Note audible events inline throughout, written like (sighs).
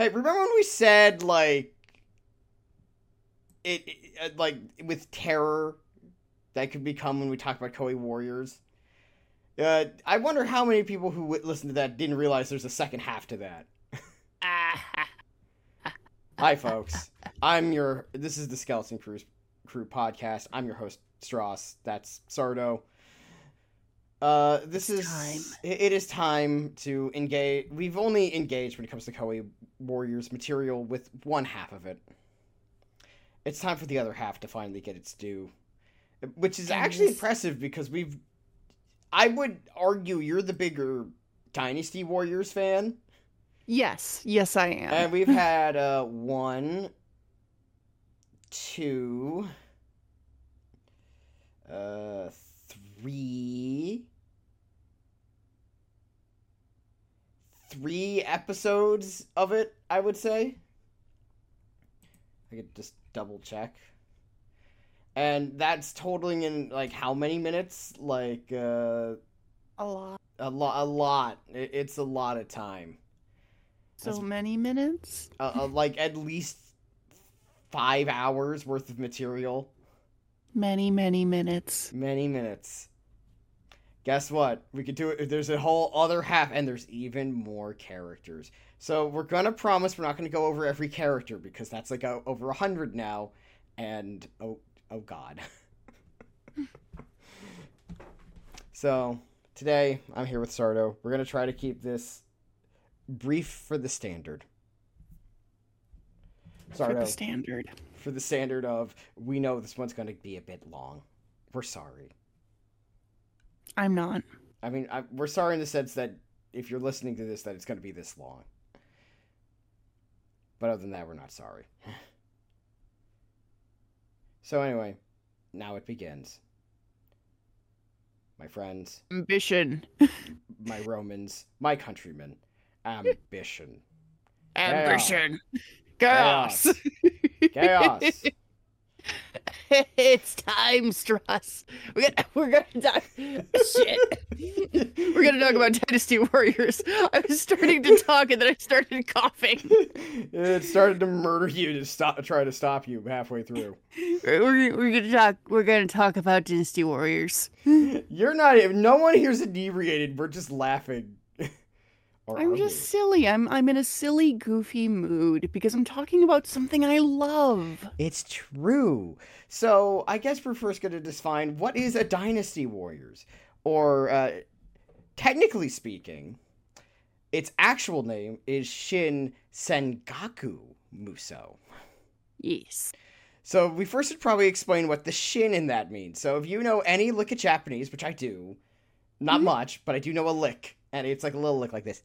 Hey, remember when we said like it, it uh, like with terror that could become when we talk about Koei Warriors? Uh, I wonder how many people who w- listened to that didn't realize there's a second half to that. (laughs) Hi, folks. I'm your. This is the Skeleton Crew Crew podcast. I'm your host Stross. That's Sardo. Uh, this It's is time. it- is time to engage. We've only engaged when it comes to Koei Warriors material with one half of it. It's time for the other half to finally get its due, which is actually impressive because we've. I would argue you're the bigger Dynasty Warriors fan. Yes, yes, I am. And we've had uh one, two, uh three, three episodes of it, I would say. I could just double check. And that's totaling in like how many minutes? Like uh a lot. a lot a lot. It's a lot of time. So That's- many minutes. uh, uh, like at least five hours worth of material. Many, many minutes. Many minutes. Guess what? We could do it. There's a whole other half, and there's even more characters. So we're gonna promise we're not gonna go over every character because that's like o over a hundred now, and oh, oh god. (laughs) so today I'm here with Sardo. We're gonna try to keep this brief for the standard. Sardo, For the standard. for the standard of we know this one's going to be a bit long. We're sorry. I'm not. I mean, I, we're sorry in the sense that if you're listening to this, that it's going to be this long. But other than that, we're not sorry. (sighs) so anyway, now it begins. My friends, Ambition. (laughs) my Romans, my countrymen, ambition, (laughs) Ambition. Chaos. Chaos. chaos. (laughs) it's time, Stross. We're gonna, we're gonna talk. Shit. (laughs) We're gonna talk about Dynasty Warriors. I was starting to talk and then I started coughing. (laughs) it started to murder you to stop, try to stop you halfway through. We're, we're gonna talk. We're gonna talk about Dynasty Warriors. You're not. No one here's inebriated. We're just laughing. I'm just silly. I'm I'm in a silly, goofy mood because I'm talking about something I love. It's true. So I guess we're first going to define what is a dynasty warriors, or uh, technically speaking, its actual name is Shin Sangoku Muso. Yes. So we first should probably explain what the shin in that means. So if you know any lick of Japanese, which I do, not Mhm. much, but I do know a lick, and it's like a little lick like this.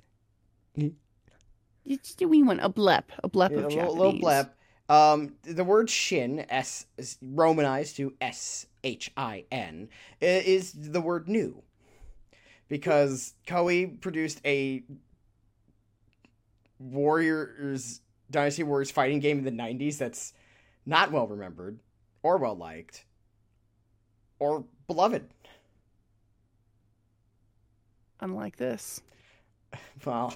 It's a wee one, a blep, a blep Yeah, of a Japanese. little, little blep. Um, the word shin, S is romanized to S H I N, is the word new. Because Koei produced a Warriors Dynasty Warriors fighting game in the 90s that's not well remembered or well liked or beloved. Unlike this. (laughs) Well,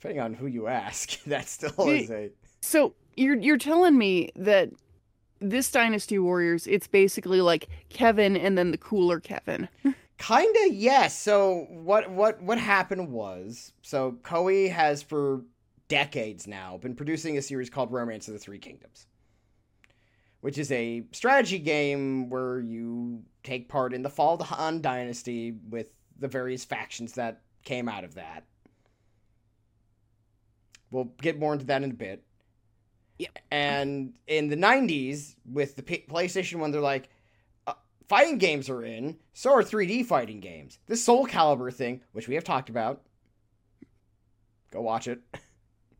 depending on who you ask, (laughs) that still is a So you're you're telling me that this Dynasty Warriors, it's basically like Kevin and then the cooler Kevin. (laughs) Kinda, yes. So what what what happened was so Koei has for decades now been producing a series called Romance of the Three Kingdoms. Which is a strategy game where you take part in the fall of the Han dynasty with the various factions that came out of that. We'll get more into that in a bit. Yep. And in the 90s, with the P- PlayStation 1, they're like, uh, fighting games are in, so are 3D fighting games. This Soul Calibur thing, which we have talked about, go watch it. (laughs)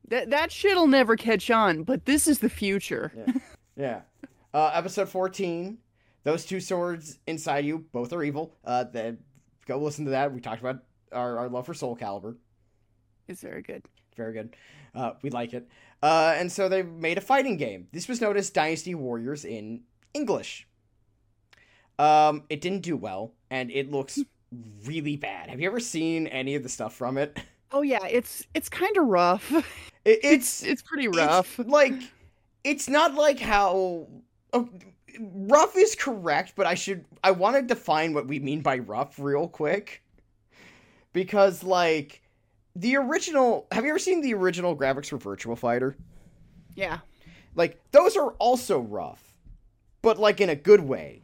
That that shit'll never catch on, but this is the future. Yeah. Uh, episode 14, those two swords inside you, both are evil. Uh, the, go listen to that. We talked about our, our love for Soul Calibur. It's very good. Very good. Uh, we like it. Uh, and so they made a fighting game. This was known as Dynasty Warriors in English. Um, it didn't do well, and it looks really bad. Have you ever seen any of the stuff from it? Oh yeah, it's it's kind of rough. (laughs) It, It's it's it's pretty it's rough. (laughs) like it's not like how oh, rough is correct, but I should I want to define what we mean by rough real quick because like the original. Have you ever seen the original graphics for Virtua Fighter? yeah. Like those are also rough, but like in a good way.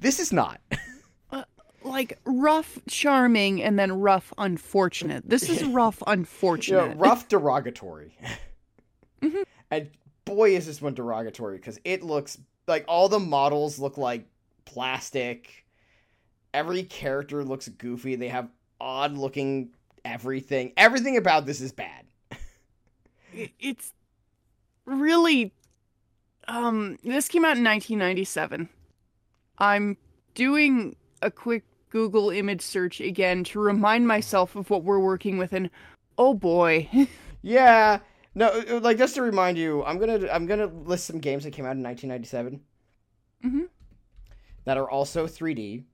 This is not. (laughs) Like rough charming and then rough unfortunate. This is (laughs) rough You unfortunate. know, rough derogatory. (laughs) Mhm. And boy, is this one derogatory because it looks like all the models look like plastic. Every character looks goofy. They have odd looking everything. Everything about this is bad. It's really um this came out in 1997 i'm doing a quick google image search again to remind myself of what we're working with and oh boy (laughs) Yeah. No, uh, like just to remind you, I'm gonna I'm gonna list some games that came out in 1997 Mhm. that are also 3D.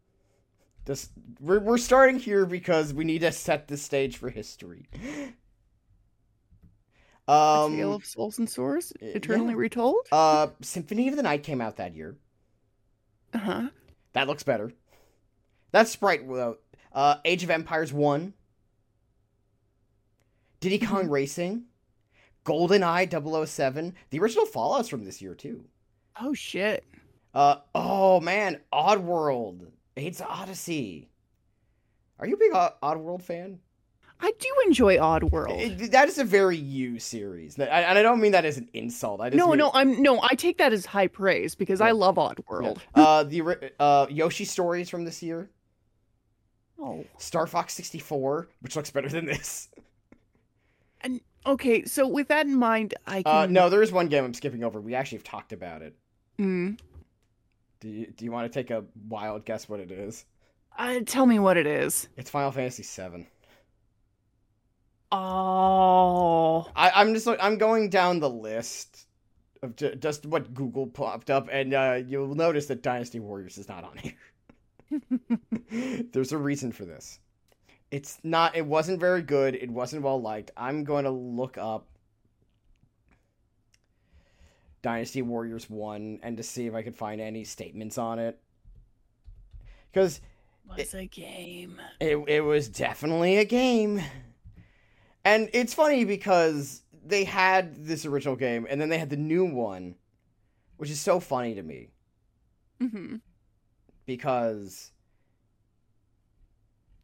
This we're we're starting here because we need to set the stage for history. Um, tale of souls and swords uh, eternally yeah. retold uh, Symphony of the Night came out that year. uh-huh That looks better. That's Sprite though. Uh, Age of Empires One. Diddy Kong Racing. GoldenEye 007. The original Fallout's from this year too. oh shit Uh oh man, Oddworld. Abe's Oddysee. Are you a big Odd- Oddworld fan? i do enjoy oddworld It- that is a very you series, and I don't mean that as an insult. I just no no i'm no i take that as high praise because i love oddworld Uh, the uh Yoshi stories from this year. oh Star Fox 64, which looks better than this. And okay so with that in mind i can Uh, no, there is one game I'm skipping over. We actually have talked about it. Mm. Do you, do you want to take a wild guess what it is? Uh, tell me what it is It's Final Fantasy VII. Oh, I, I'm just I'm going down the list of ju- just what Google popped up, and uh, you'll notice that Dynasty Warriors is not on here. (laughs) There's a reason for this. It's not. It wasn't very good. It wasn't well liked. I'm going to look up Dynasty Warriors One and to see if I could find any statements on it. Because was a game. it, it was definitely a game. And it's funny because they had this original game and then they had the new one, which is so funny to me hmm because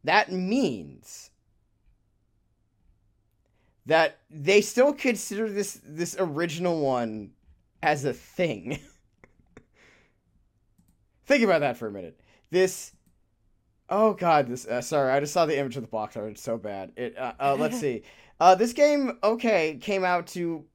that means that they still consider this this original one as a thing. Think about that for a minute. This Oh god, this uh, sorry, I just saw the image of the box art. It's so bad. It uh, uh let's (laughs) see. Uh this game okay, came out to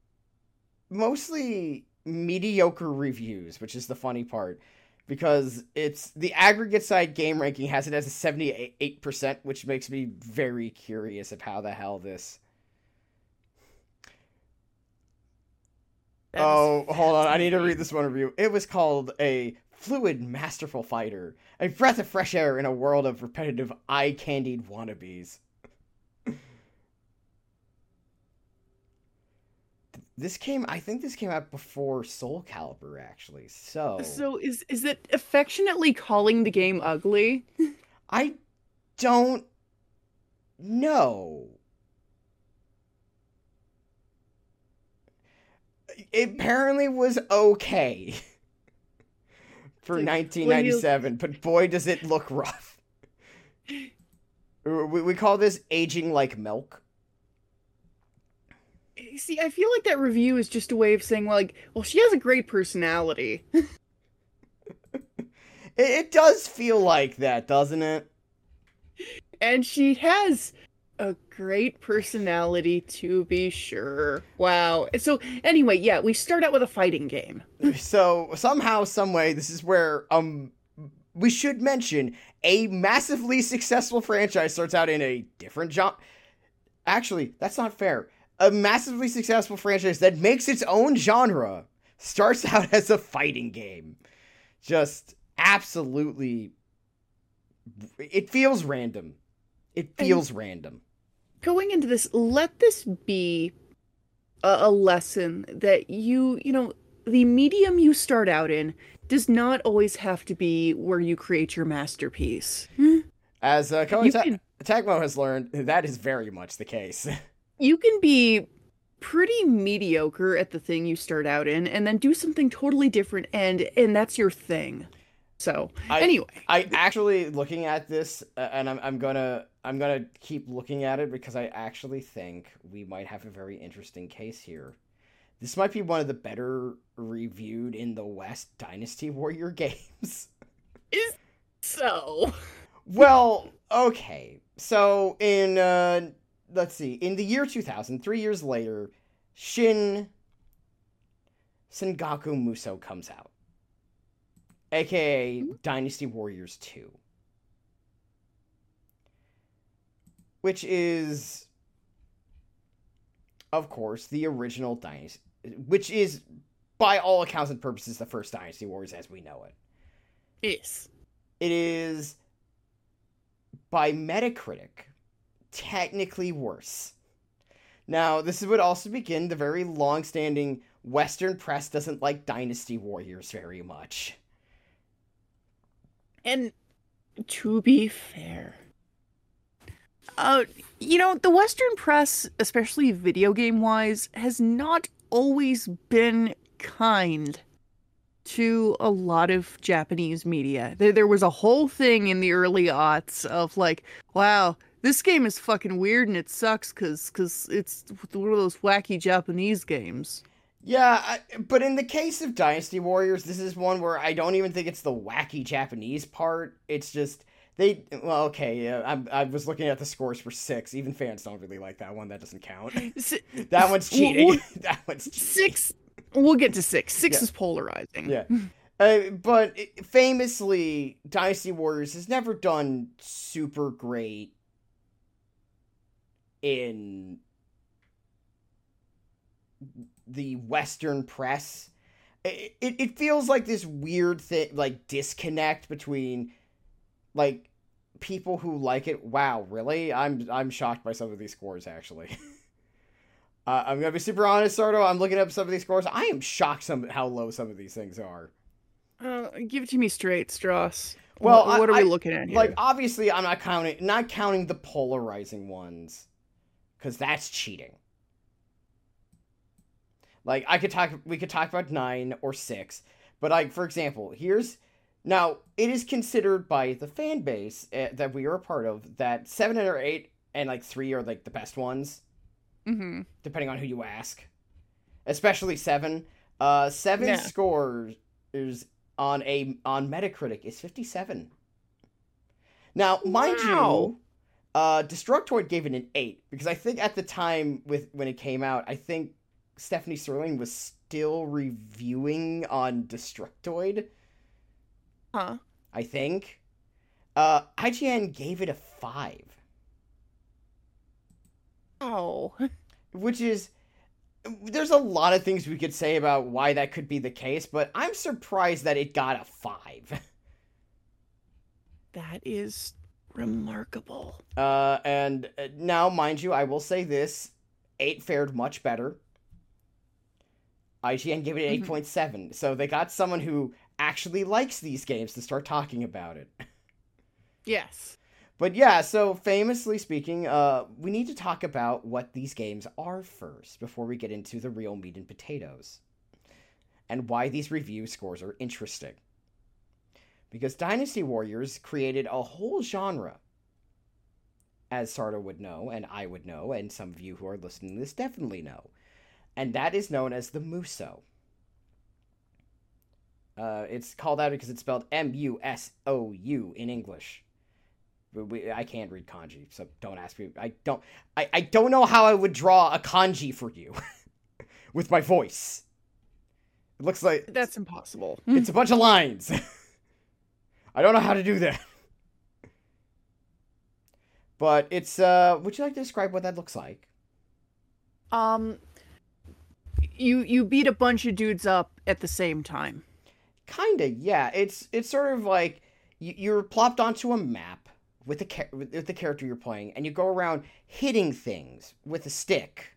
mostly mediocre reviews, which is the funny part because it's the aggregate side game ranking has it as a 78%, which makes me very curious of how the hell this That Oh, hold on. I need to read this one review. It was called a fluid, masterful fighter, a breath of fresh air in a world of repetitive, eye candied wannabes. this came, I think this came out before Soul Calibur, actually. So, So is is it affectionately calling the game ugly? I don't know. Apparently was okay (laughs) for Like, 1997, but boy, does it look rough. We, we call this aging like milk. See, I feel like that review is just a way of saying like, well, she has a great personality. (laughs) It, it does feel like that, doesn't it? and she has a great personality to be sure. Wow. So anyway, yeah, we start out with a fighting game. (laughs) so somehow, some way, this is where um we should mention a massively successful franchise starts out in a different genre. Actually, that's not fair. A massively successful franchise that makes its own genre starts (laughs) out as a fighting game. Just absolutely it feels random. It And- feels random. Going into this, let this be a, a lesson that you, you know, the medium you start out in does not always have to be where you create your masterpiece. As uh, Koei You Ta- can- Tecmo has learned, that is very much the case. (laughs) You can be pretty mediocre at the thing you start out in and then do something totally different and and that's your thing. So, I- anyway, I actually looking at this, uh, and I'm I'm gonna I'm gonna keep looking at it because I actually think we might have a very interesting case here. This might be one of the better reviewed in the West Dynasty (laughs) Warrior games. is so well, okay. So in uh let's see, in the year 2000, 3 years later, Shin Sangoku Muso comes out. AKA Dynasty Warriors 2. Which is of course the original Dynasty which is by all accounts and purposes the first Dynasty Warriors as we know it. is It is by Metacritic technically worse. Now, this would also begin the very long-standing Western press doesn't like Dynasty Warriors very much. And to be fair, uh, you know, the Western press, especially video game wise, has not always been kind to a lot of Japanese media. There, there was a whole thing in the early aughts of like, wow, this game is fucking weird and it sucks because cause it's one of those wacky Japanese games. Yeah, I, but in the case of Dynasty Warriors, this is one where I don't even think it's the wacky Japanese part. It's just they. Well, okay, yeah, I, I was looking at the scores for six. Even fans don't really like that one. That doesn't count. (laughs) That one's cheating. well, (laughs) that one's cheating. Six, we'll get to six. Six Yeah. is polarizing. Yeah. (laughs) Uh, but famously, Dynasty Warriors has never done super great in the Western press. It, it, it feels like this weird thing, like disconnect between like people who like it. Wow, really? I'm I'm shocked by some of these scores actually. (laughs) Uh, I'm gonna be super honest, Sardo. I'm looking up some of these scores. I am shocked some how low some of these things are. Uh, give it to me straight, Stross. Well, what, what I- are we I- looking at here? Like obviously, I'm not counting not counting the polarizing ones, because that's cheating. Like I could talk, we could talk about nine or six, but like for example, here's now it is considered by the fan base uh, that we are a part of that seven or eight and like three are like the best ones. hmm depending on who you ask. Especially seven. Uh, seven Yeah. scores is on a on Metacritic is fifty seven. Now, mind Wow. you, uh, Destructoid gave it an eight because I think at the time with when it came out, I think Stephanie Sterling was still reviewing on Destructoid. Huh. I think. Uh, IGN gave it a five. Oh. (laughs) which is there's a lot of things we could say about why that could be the case but i'm surprised that it got a five (laughs) That is remarkable. uh, and uh, now mind you i will say this 8 fared much better ign gave it an Mhm. 8.7 so they got someone who actually likes these games to start talking about it (laughs) Yes. But yeah, so famously speaking, uh, we need to talk about what these games are first before we get into the real meat and potatoes. And why these review scores are interesting. Because Dynasty Warriors created a whole genre. As Sardo would know, and I would know, and some of you who are listening to this definitely know. And that is known as the Muso. Uh, it's called out because it's spelled M U S O U in English. But we, I can't read kanji, so don't ask me. I don't. I, I don't know how I would draw a kanji for you (laughs) with my voice. It looks like That's impossible. (laughs) it's a bunch of lines. (laughs) I don't know how to do that. But it's uh would you like to describe what that looks like? Um you you beat a bunch of dudes up at the same time. Kinda, yeah. It's it's sort of like you, you're plopped onto a map with the with the character you're playing, and you go around hitting things with a stick,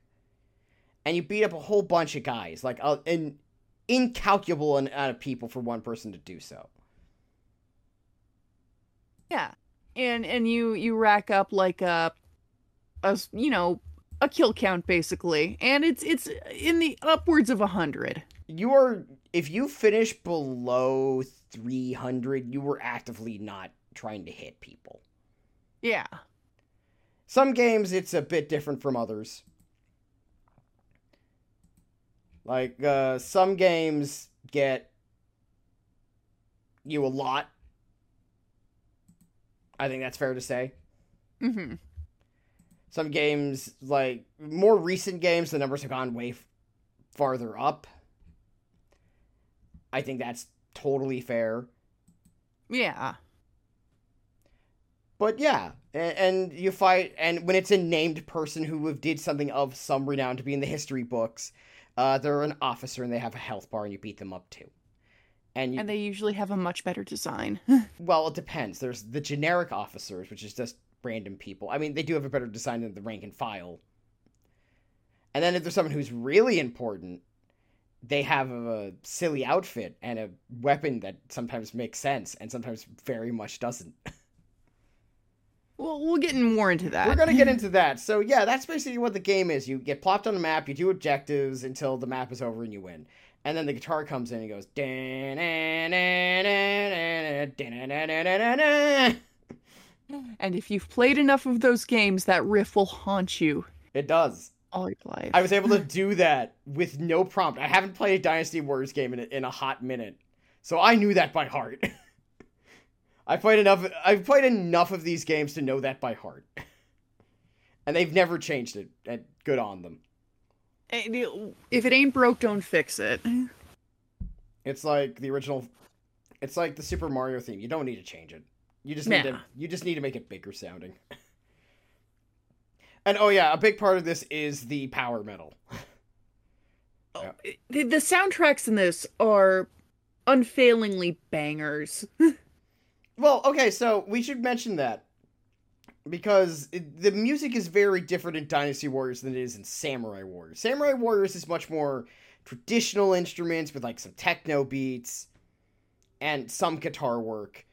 and you beat up a whole bunch of guys, like a, an incalculable amount of people for one person to do so. Yeah, and and you you rack up like a, a you know a kill count basically, and it's it's in the upwards of a hundred. You are if you finish below 300, you were actively not trying to hit people. Yeah, Some games it's a bit different from others. Like uh some games get you a lot. I think that's fair to say. hmm Some games like more recent games the numbers have gone way f- farther up. I think that's totally fair. yeah, But yeah, and, and you fight, and when it's a named person who have did something of some renown to be in the history books, uh, they're an officer and they have a health bar, and you beat them up too. And, you, and they usually have a much better design. (laughs) well, it depends. There's the generic officers, which is just random people. I mean, they do have a better design than the rank and file. And then if there's someone who's really important, they have a silly outfit and a weapon that sometimes makes sense and sometimes very much doesn't. (laughs) Well, we'll get more into that. We're gonna get (laughs) into that. So yeah, that's basically what the game is. You get plopped on the map, you do objectives until the map is over and you win. And then the guitar comes in and goes. And if you've played enough of those games, that riff will haunt you It does. All your life. I was able to (laughs) do that with no prompt. I haven't played a Dynasty Warriors game in a, in a hot minute, so I knew that by heart. (laughs) I played enough. I've played enough of these games to know that by heart, (laughs) and they've never changed it. And good on them. If it ain't broke, don't fix it. It's like the original. It's like the Super Mario theme. You don't need to change it. You just need to. You just need to make it bigger sounding. And oh yeah, a big part of this is the power metal. Yeah. The, the soundtracks in this are unfailingly bangers. (laughs) Well, okay, so we should mention that because it, the music is very different in Dynasty Warriors than it is in Samurai Warriors. Samurai Warriors is much more traditional instruments with like some techno beats and some guitar work,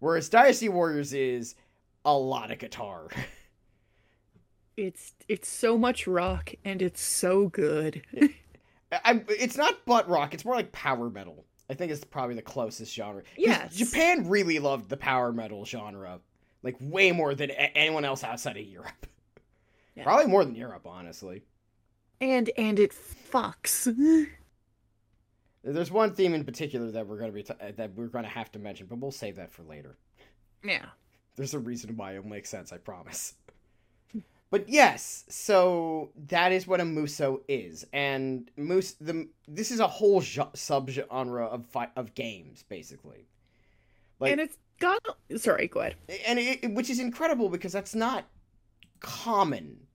whereas Dynasty Warriors is a lot of guitar. (laughs) It's it's so much rock and it's so good. (laughs) I, it's not butt rock; it's more like power metal. I think it's probably the closest genre. Yes. Japan really loved the power metal genre, like way more than a- anyone else outside of Europe. (laughs) Yeah. Probably more than Europe, honestly. And and it fucks. There's one theme in particular that we're gonna be t- that we're gonna have to mention, but we'll save that for later. Yeah. There's a reason why it'll make sense, I promise. But yes, so that is what a muso is, and mus the this is a whole jo- subgenre of fi- of games, basically. Like, and it's got sorry, go ahead. and it- which is incredible because that's not common.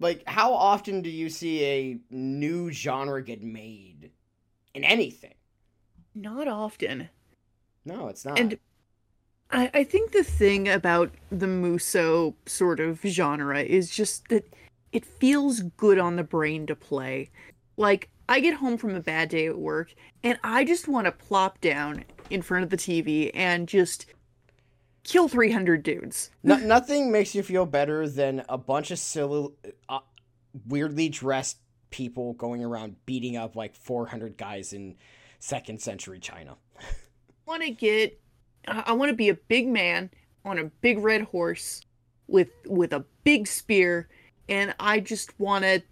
Like, how often do you see a new genre get made in anything? Not often. No, it's not. And I, I think the thing about the Muso sort of genre is just that it feels good on the brain to play. Like, I get home from a bad day at work and I just want to plop down in front of the TV and just kill 300 dudes. No, nothing makes you feel better than a bunch of silly, uh, weirdly dressed people going around beating up like 400 guys in second century China. (laughs) want to get I want to be a big man on a big red horse with with a big spear and I just want to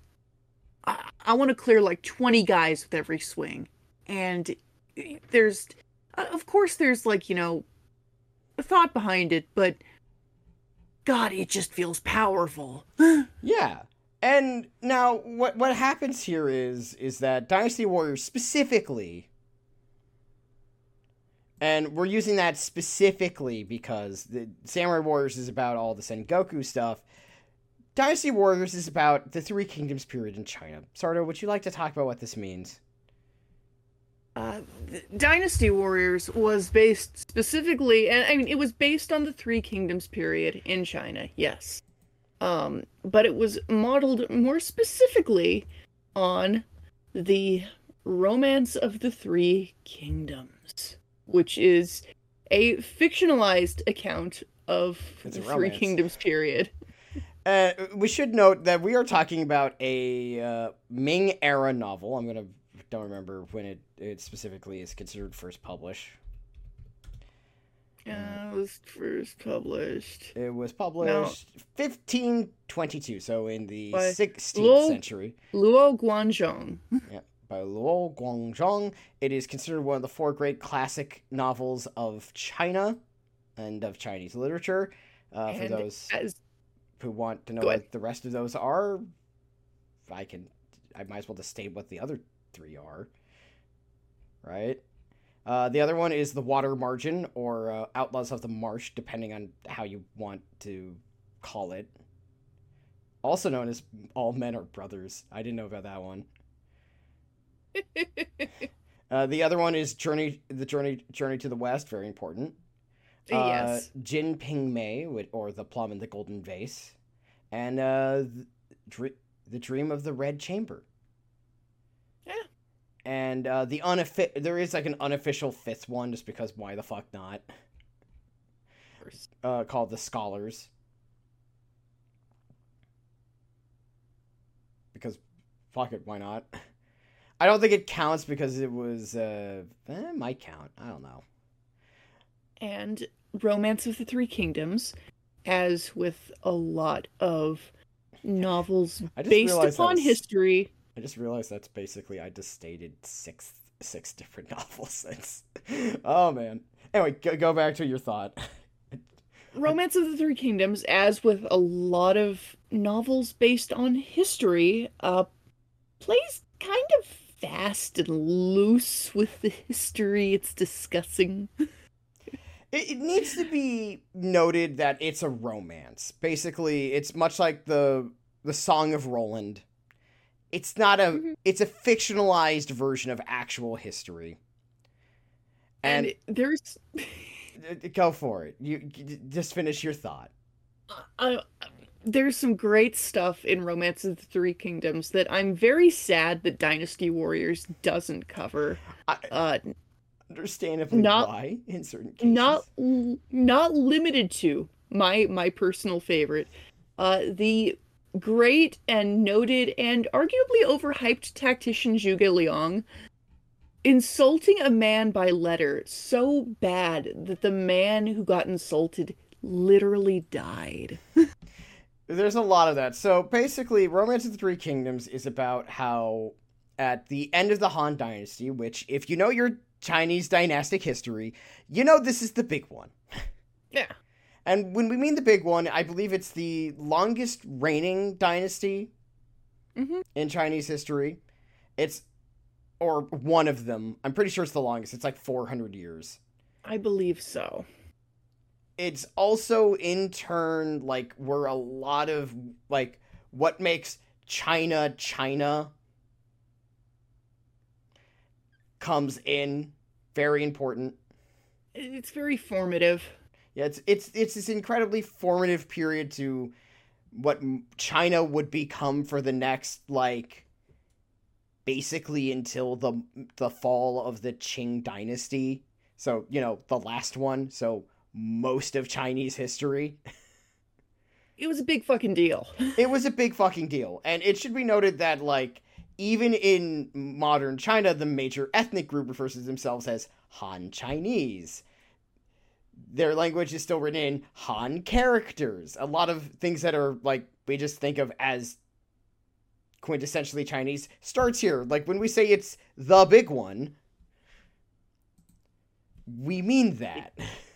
I, I want to clear like 20 guys with every swing. And there's uh, of course there's like, you know, a thought behind it, but god, it just feels powerful. (gasps) Yeah. And now what what happens here is is that Dynasty Warriors specifically and we're using that specifically because the Samurai Warriors is about all the Sengoku stuff. Dynasty Warriors is about the Three Kingdoms period in China. Sardo, would you like to talk about what this means? Uh, Dynasty Warriors was based specifically, and I mean, it was based on the Three Kingdoms period in China, yes. Um, but it was modeled more specifically on the Romance of the Three Kingdoms, which is a fictionalized account of It's the Three. Kingdoms period. (laughs) Uh, we should note that we are talking about a uh, Ming era novel. I'm gonna don't remember when it, it specifically is considered first published. Uh, it was first published. It was published 1522, so in the By 16th Luo- century. Luo Guanzhong. By Luo Guanzhong. It is considered one of the four great classic novels of China and of Chinese literature. Uh, for those As who want to know what the rest of those are, I can. I might as well just state what the other three are. Right. Uh, the other one is the Water Margin or uh, Outlaws of the Marsh, depending on how you want to call it. Also known as All Men Are Brothers. I didn't know about that one. (laughs) Uh, the other one is Journey, the Journey, Journey to the West. Very important. Uh, yes. Jin Ping Mei, or the Plum in the Golden Vase, and uh, the, Dream of the Red Chamber. Yeah. And uh, the unoffi- there is like an unofficial fifth one, just because why the fuck not? Uh, called the Scholars. Because, fuck it, why not? (laughs) I don't think it counts because it was. Uh, eh, it might count. I don't know. and Romance of the Three Kingdoms, as with a lot of novels based upon history. I just realized that's basically I just stated six six different (laughs) novels. It's, oh man. Anyway, go, go back to your thought. (laughs) Romance of the Three Kingdoms, as with a lot of novels based on history, uh, plays kind of fast and loose with the history it's discussing. It, needs to be noted that it's a romance. Basically, it's much like the the Song of Roland. It's not a Mhm. it's a fictionalized version of actual history. And, And, there's (laughs) go for it. You just finish your thought. uh, there's some great stuff in Romance of the Three Kingdoms that I'm very sad that Dynasty Warriors doesn't cover. I, Uh, understandably not- why in certain cases. not not limited to my my personal favorite uh the great and noted and arguably overhyped tactician Zhuge Liang insulting a man by letter so bad that the man who got insulted literally died (laughs) There's a lot of that. So basically, Romance of the Three Kingdoms is about how at the end of the Han Dynasty, which, if you know your Chinese dynastic history, you know this is the big one. (laughs) yeah And when we mean the big one, I believe it's the longest reigning dynasty Mhm. in Chinese history. It's, or one of them. I'm pretty sure it's the longest. It's like 400 years. I believe so it's also in turn like where a lot of like what makes China China comes in very important. it's very formative Yeah, it's it's it's this incredibly formative period to what China would become for the next like basically until the the fall of the Qing dynasty. So, you know, the last one, so most of Chinese history. it was a big fucking deal (laughs) it was a big fucking deal. And it should be noted that, like, even in modern China, the major ethnic group refers to themselves as Han Chinese. Their language is still written in Han characters. A lot of things that are, like, we just think of as quintessentially Chinese starts here. Like, when we say it's the big one, we mean that. (laughs)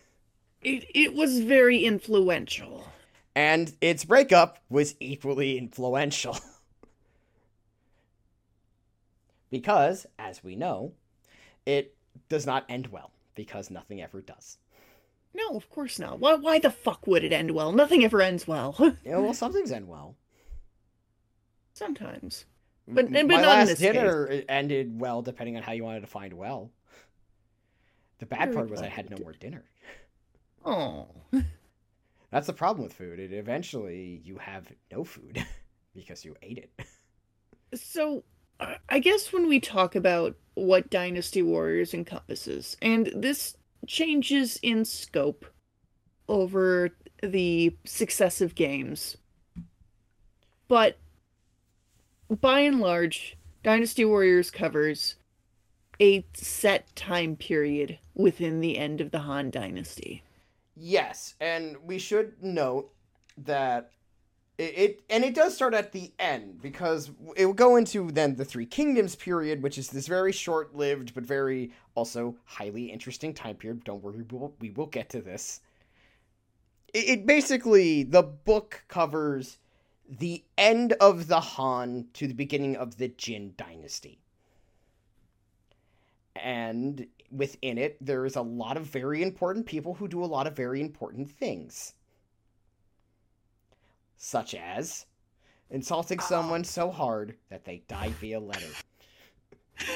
it it was very influential and its breakup was equally influential. (laughs) because, as we know, it does not end well, because nothing ever does. no of course not why why the fuck would it end well nothing ever ends well (laughs) Yeah, well, some things end well. Sometimes. But- but My not in last this case. dinner ended well, depending on how you wanted to find well. The bad part was I had no more dinner. Oh. (laughs) That's the problem with food. It eventually you have no food (laughs) because you ate it. So, I I guess when we talk about what Dynasty Warriors encompasses, and this changes in scope over the successive games, but by and large, Dynasty Warriors covers a set time period within the end of the Han Dynasty. Yes, and we should note that it, it and it does start at the end because it will go into then the Three Kingdoms period, which is this very short-lived but very also highly interesting time period. Don't worry, we will, we will get to this. It, it basically the book covers the end of the Han to the beginning of the Jin dynasty. And within it, there is a lot of very important people who do a lot of very important things. Such as insulting someone so hard that they die via letter. (laughs)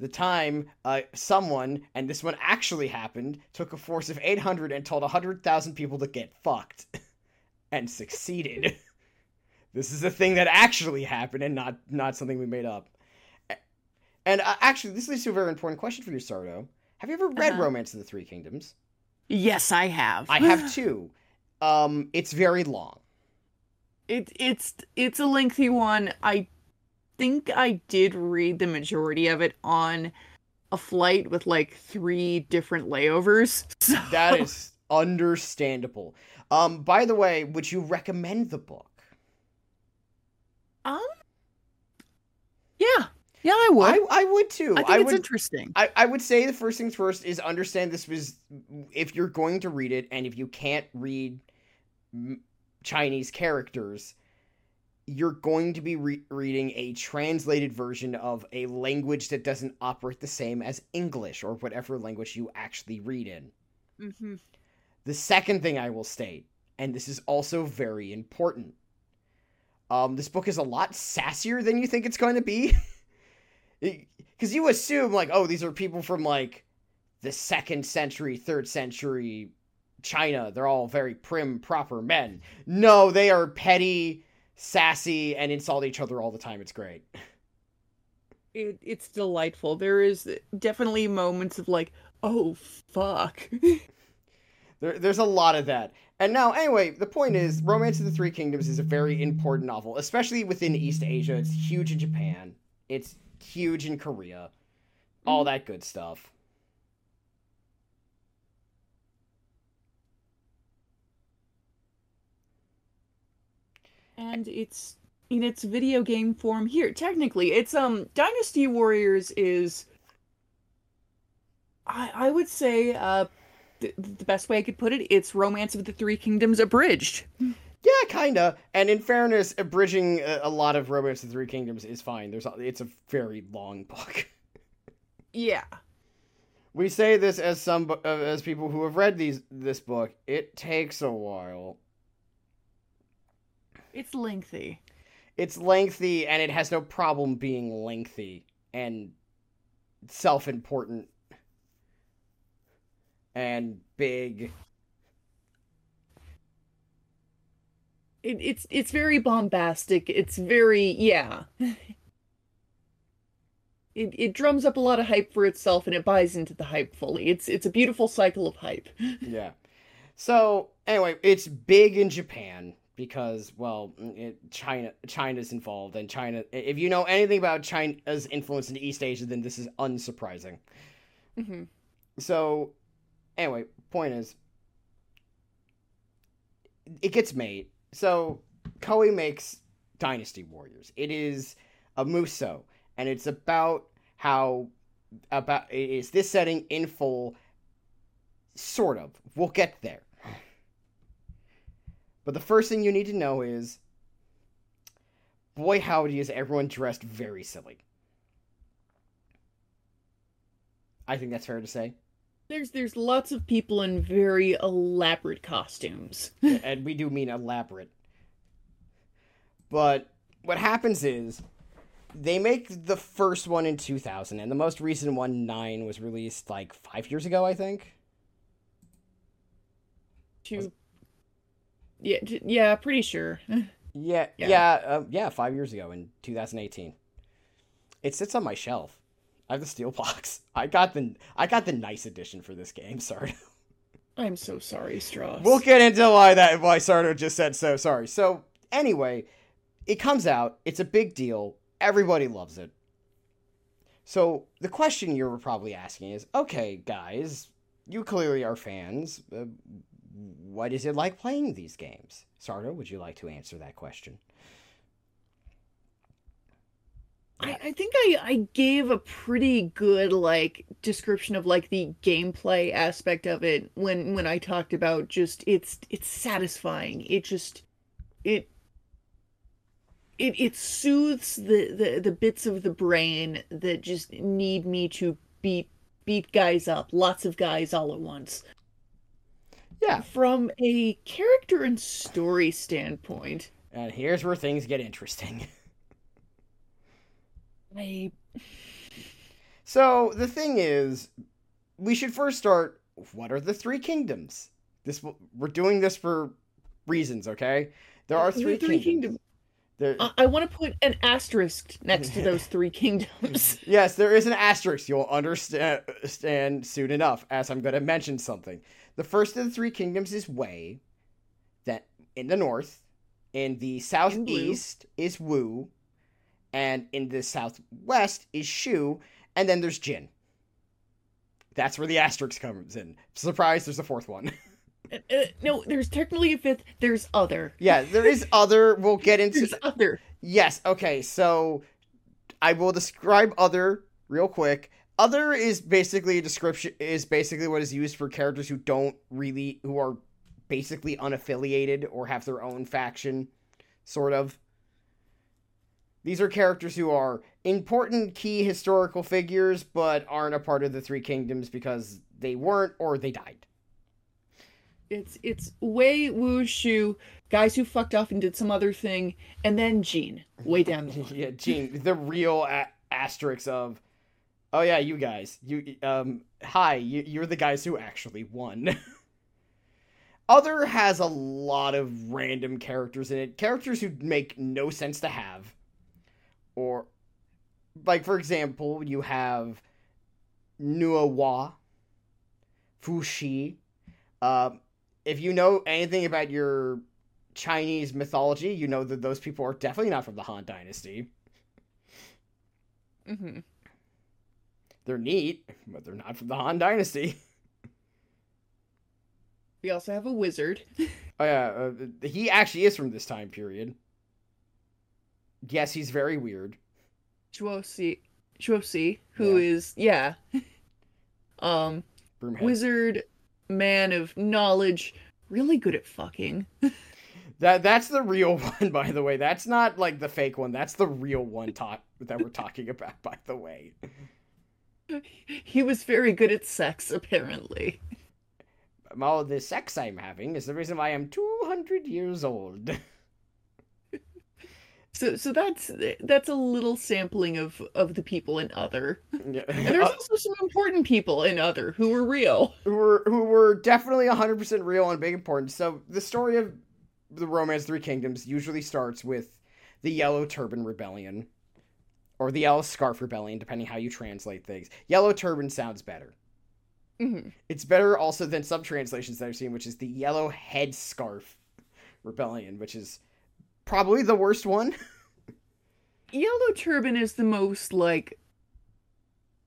the time uh, someone, and this one actually happened, took a force of 800 and told 100,000 people to get fucked. (laughs) and succeeded. (laughs) this is a thing that actually happened and not, not something we made up. And uh, actually, this leads to a very important question for you, Sardo. Have you ever read Uh-huh. Romance of the Three Kingdoms? Yes, I have. I have too. Um, it's very long. It it's it's a lengthy one. I think I did read the majority of it on a flight with like three different layovers. (laughs) So That is understandable. Um, by the way, would you recommend the book? um Yeah. Yeah, I would. I, I would too. I think I it's would interesting. I, I would say the first things first is understand this was if you're going to read it and if you can't read Chinese characters, you're going to be re- reading a translated version of a language that doesn't operate the same as English or whatever language you actually read in. Mm-hmm. The second thing I will state, and this is also very important, um, this book is a lot sassier than you think it's going to be. (laughs) Because you assume, like, oh, these are people from, like, the second century, third century China. They're all very prim, proper men. No, they are petty, sassy, and insult each other all the time. It's great. It it's delightful. There is definitely moments of like, oh fuck. (laughs) There, there's a lot of that. And now, anyway, the point is, Romance of the Three Kingdoms is a very important novel, especially within East Asia. It's huge in Japan. It's huge in Korea. All that good stuff. and it's in its video game form here. Technically, it's um Dynasty Warriors is I I would say uh th- the best way I could put it, it's Romance of the Three Kingdoms abridged. Yeah, kinda. And in fairness, abridging a, a lot of Romance of the Three Kingdoms is fine. There's a, it's a very long book. Yeah. We say this as some uh, as people who have read these this book. It takes a while. It's lengthy. It's lengthy and it has no problem being lengthy and self-important and big. It, it's it's very bombastic. It's very yeah. (laughs) It it drums up a lot of hype for itself and it buys into the hype fully. It's it's a beautiful cycle of hype. (laughs) Yeah. So anyway, it's big in Japan because well, it, China China's involved and China. If you know anything about China's influence in East Asia, then this is unsurprising. Mm-hmm. So anyway, point is, it gets made. So Koei makes Dynasty Warriors. It is a muso, and it's about how about it is this setting in full. Sort of. We'll get there. But the first thing you need to know is, boy howdy is everyone dressed very silly. I think that's fair to say. There's there's lots of people in very elaborate costumes. (laughs) and we do mean elaborate. But what happens is they make the first one in 2000, and the most recent one, 9, was released like five years ago, I think. Two. Yeah, t- yeah, pretty sure. (laughs) Yeah, Yeah. yeah, uh, yeah, five years ago in 2018. It sits on my shelf. I have the steel box. (laughs) I got the I got the nice edition for this game. (laughs) Sorry. I'm so sorry, Stross. We'll get into why that why Sardo just said so. Sorry. So anyway, it comes out. It's a big deal. Everybody loves it. So the question you're probably asking is, okay, guys, you clearly are fans. Uh, what is it like playing these games? Sardo, would you like to answer that question? I, I think I, I gave a pretty good like description of like the gameplay aspect of it when when I talked about just it's it's satisfying. It just it it it soothes the, the the bits of the brain that just need me to beat beat guys up, lots of guys all at once. Yeah. From a character and story standpoint, And here's where things get interesting. (laughs) I So the thing is, we should first start. What are the three kingdoms? This we're doing this for reasons, okay? There are three, three kingdoms. kingdoms. There, I, I want to put an asterisk next to those three (laughs) kingdoms. yes, there is an asterisk. You'll understand soon enough, as I'm going to mention something. The first of the three kingdoms is Wei, that in the north. In the southeast is Wu, and in the southwest is Shu, and then there's Jin. That's where the asterisk comes in. Surprise, there's a fourth one. (laughs) Uh, uh, no, there's technically a fifth. There's other. yeah, there is other. We'll get (laughs) into. There's other. Yes, okay, so I will describe other real quick. Other is basically a description is basically what is used for characters who don't really who are basically unaffiliated or have their own faction sort of. These are characters who are important key historical figures but aren't a part of the three kingdoms because they weren't or they died. It's it's Wei Wu Shu, guys who fucked off and did some other thing, and then Jin, way down the (laughs) line. yeah, Jin, the real a- asterisks of, oh yeah, you guys, you um, hi, you, you're the guys who actually won. (laughs) Other has a lot of random characters in it, characters who make no sense to have, or, like for example, you have Nuwa, Fushi. Uh, if you know anything about your Chinese mythology, you know that those people are definitely not from the Han Dynasty. hmm They're neat, but they're not from the Han Dynasty. (laughs) We also have a wizard. (laughs) Oh yeah, uh, he actually is from this time period. Yes, he's very weird. Zuo Ci, Shuosi, who Yeah. is yeah, (laughs) um, Broomhead. wizard, man of knowledge, really good at fucking. (laughs) That that's the real (laughs) one, by the way. That's not like the fake one. That's the real one talk that we're talking about, by the way. He was very good at sex, apparently. All the sex I'm having is the reason why I'm 200 years old. So so that's that's a little sampling of of the people in other. Yeah. (laughs) And there's Uh, also some important people in other who were real. who were who were definitely 100% real and big important. So the story of the Romance Three Kingdoms usually starts with the Yellow Turban Rebellion or the Yellow Scarf Rebellion, depending how you translate things. Yellow Turban sounds better. hmm It's better also than some translations that I've seen, which is the Yellow Head Scarf Rebellion, which is probably the worst one. (laughs) Yellow turban is the most like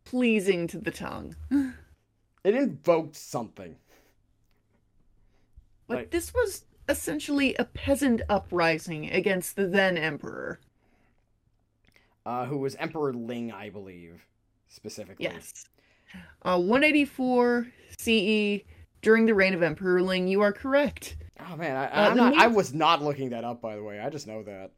pleasing to the tongue. It invoked something. But Like- this was essentially a peasant uprising against the then emperor. Uh, who was Emperor Ling, I believe, specifically. Yes. Uh, 184 CE during the reign of Emperor Ling. You are correct. Oh man, I, Uh, not, main- I was not looking that up, by the way. I just know that.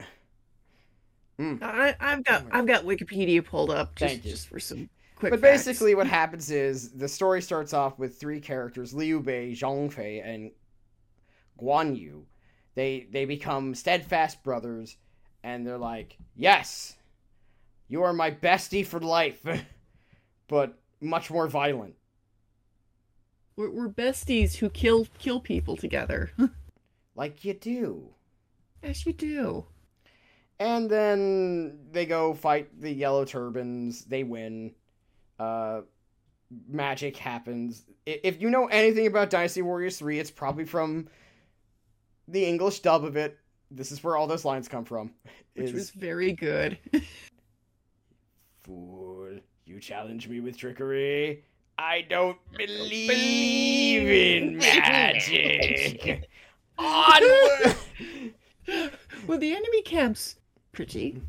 I, I've got I've got Wikipedia pulled up just, Thank you. just for some quick. but facts. basically, what happens is the story starts off with three characters: Liu Bei, Zhang Fei, and Guan Yu. They they become steadfast brothers, and they're like, "Yes, You are my bestie for life, (laughs) but much more violent. We're, we're besties who kill kill people together. (laughs) Like you do. yes, you do. And then they go fight the yellow turbans. They win. Uh, magic happens. If you know anything about Dynasty Warriors 3, it's probably from the English dub of it. This is where all those lines come from. (laughs) Which Is, was very good. (laughs) Fool, you challenge me with trickery. I don't believe in magic. Onward! (laughs) well, the enemy camp's pretty.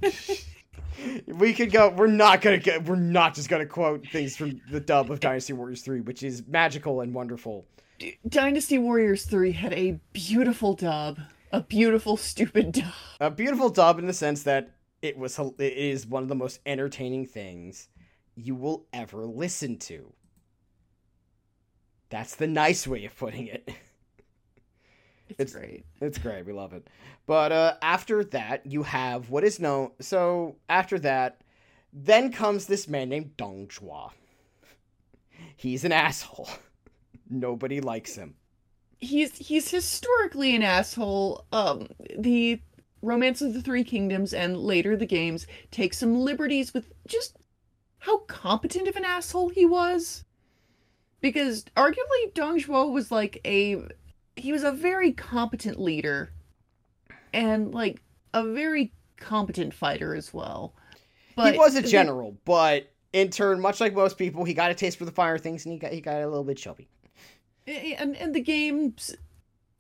(laughs) we could go. We're not gonna get. We're not just gonna quote things from the dub of Dynasty Warriors 3, which is magical and wonderful. Dynasty Warriors 3 had a beautiful dub. A beautiful, stupid dub. A beautiful dub in the sense that it was. It is one of the most entertaining things you will ever listen to. That's the nice way of putting it. It's, It's- great. It's great. We love it. But uh, after that, you have what is known. So after that, then comes this man named Dong Zhuo. He's an asshole. Nobody likes him. He's he's historically an asshole. Um, the Romance of the Three Kingdoms and later the games take some liberties with just how competent of an asshole he was. Because arguably Dong Zhuo was like a he was a very competent leader and like a very competent fighter as well. But he was a general, but in turn, much like most people, he got a taste for the fire things, and he got he got a little bit chubby. and and the games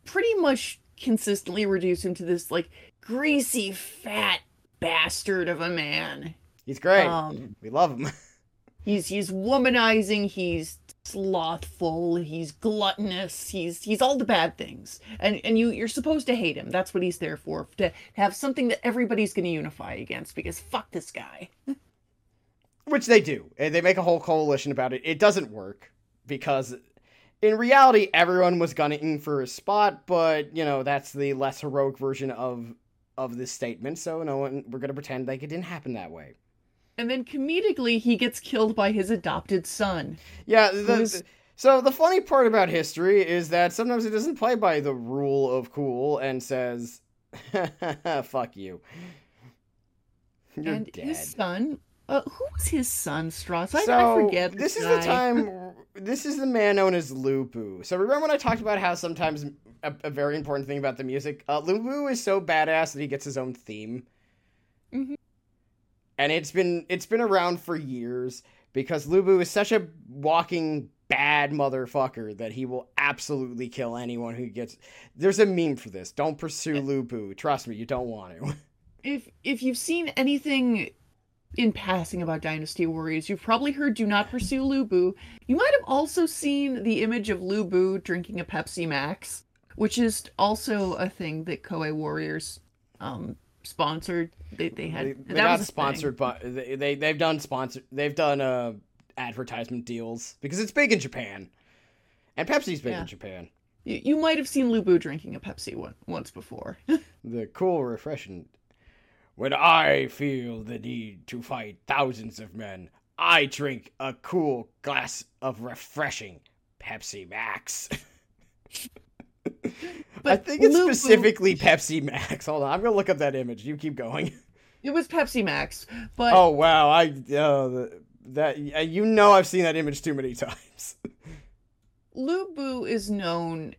pretty much consistently reduce him to this like greasy fat bastard of a man. He's great. Um, we love him. (laughs) he's he's womanizing, he's slothful, he's gluttonous, he's he's all the bad things. And and you you're supposed to hate him. That's what he's there for. To have something that everybody's going to unify against because fuck this guy. (laughs) Which they do. And They make a whole coalition about it. It doesn't work because in reality everyone was gunning for a spot, but you know, that's the less heroic version of of this statement. So no one we're going to pretend like it didn't happen that way. And then comedically he gets killed by his adopted son. Yeah, the, so the funny part about history is that sometimes it doesn't play by the rule of cool and says (laughs) fuck you. You're and dead. his son uh, who was his son, Stross? I, so I forget. this is guy. the time. (laughs) This is the man known as Lu Bu. So remember when I talked about how sometimes a, a very important thing about the music, uh, Lu Bu is so badass that he gets his own theme. And it's been it's been around for years because Lu Bu is such a walking bad motherfucker that he will absolutely kill anyone who gets. There's a meme for this. Don't pursue Lu Bu. Trust me, you don't want to. (laughs) If if you've seen anything in passing about Dynasty Warriors, you've probably heard "Do not pursue Lu Bu." You might have also seen the image of Lu Bu drinking a Pepsi Max, which is also a thing that Koei Warriors um sponsored. They they had they, they that got was a thing. sponsored but they, they they've done sponsor they've done uh advertisement deals because it's big in Japan. And Pepsi's big Yeah. in Japan. You, you might have seen Lu Bu drinking a Pepsi one, once before. (laughs) The cool refreshing when I feel the need to fight thousands of men, I drink a cool glass of refreshing Pepsi Max. (laughs) I think it's Lu Bu- specifically Pepsi Max. Hold on, I'm gonna look up that image. You keep going. It was Pepsi Max, but Oh wow, I uh, that you know I've seen that image too many (laughs) times. Lu Bu is known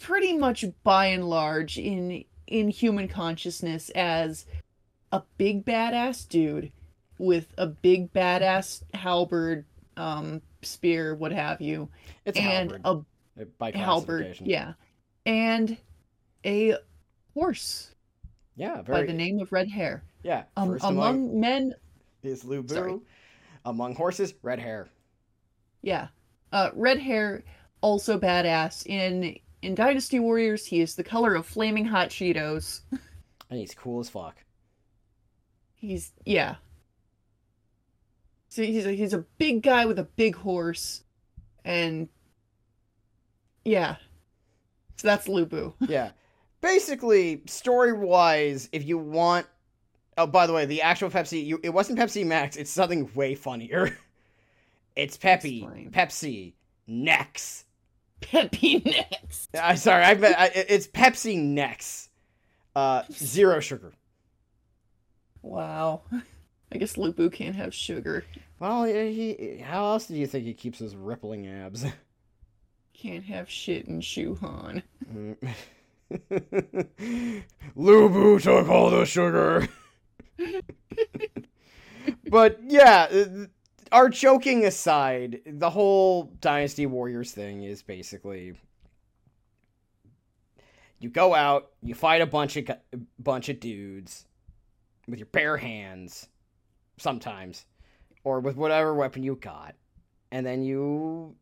pretty much by and large in in human consciousness as a big badass dude with a big badass halberd, um, spear, what have you, It's a and halberd a by halberd, yeah, and a horse yeah, by the name of Red Hare. yeah. Um, among among men, is Lu Bu. Sorry. Among horses, red hare. Yeah. Uh, red hare, also badass. In in Dynasty Warriors, he is the color of flaming hot Cheetos. (laughs) And he's cool as fuck. He's yeah. So he's a, he's a big guy with a big horse, and yeah. So that's Lu Bu. Yeah. Basically, story wise, if you want Oh, by the way, the actual Pepsi, you, it wasn't Pepsi Max. It's something way funnier. (laughs) It's Peppy, Explain. Pepsi, Nex. Peppy Nex. I'm sorry, I, I it's Pepsi Nex. Uh, zero sugar. Wow. (laughs) I guess Lu Bu can't have sugar. Well, he, how else do you think he keeps his rippling abs? (laughs) Can't have shit in Shu Han. (laughs) Lu Bu took all the sugar. (laughs) but yeah, uh, our joking aside, the whole Dynasty Warriors thing is basically you go out, you fight a bunch of bunch of dudes with your bare hands sometimes or with whatever weapon you got. And then you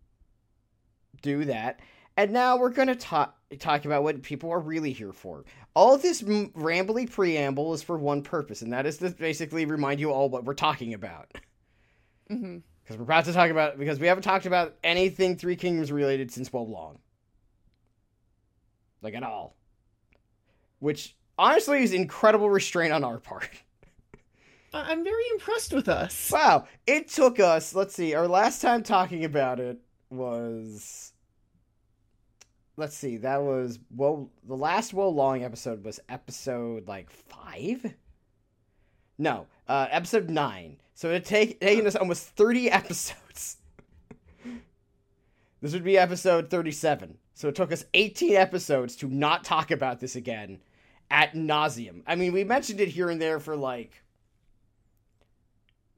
do that. And now we're going to talk talk about what people are really here for. All this m- rambly preamble is for one purpose, and that is to basically remind you all what we're talking about. Mm-hmm. Because we're about to talk about because we haven't talked about anything Three Kingdoms related since Wo Long. Like at all. Which honestly is incredible restraint on our part. (laughs) I'm very impressed with us. Wow, it took us, let's see, our last time talking about it was let's see, that was well the last Wo Long episode was episode like 5? No, uh episode 9. So it take taken us almost 30 (laughs) episodes. this would be episode 37. So it took us 18 episodes to not talk about this again at nauseum. I mean, we mentioned it here and there for like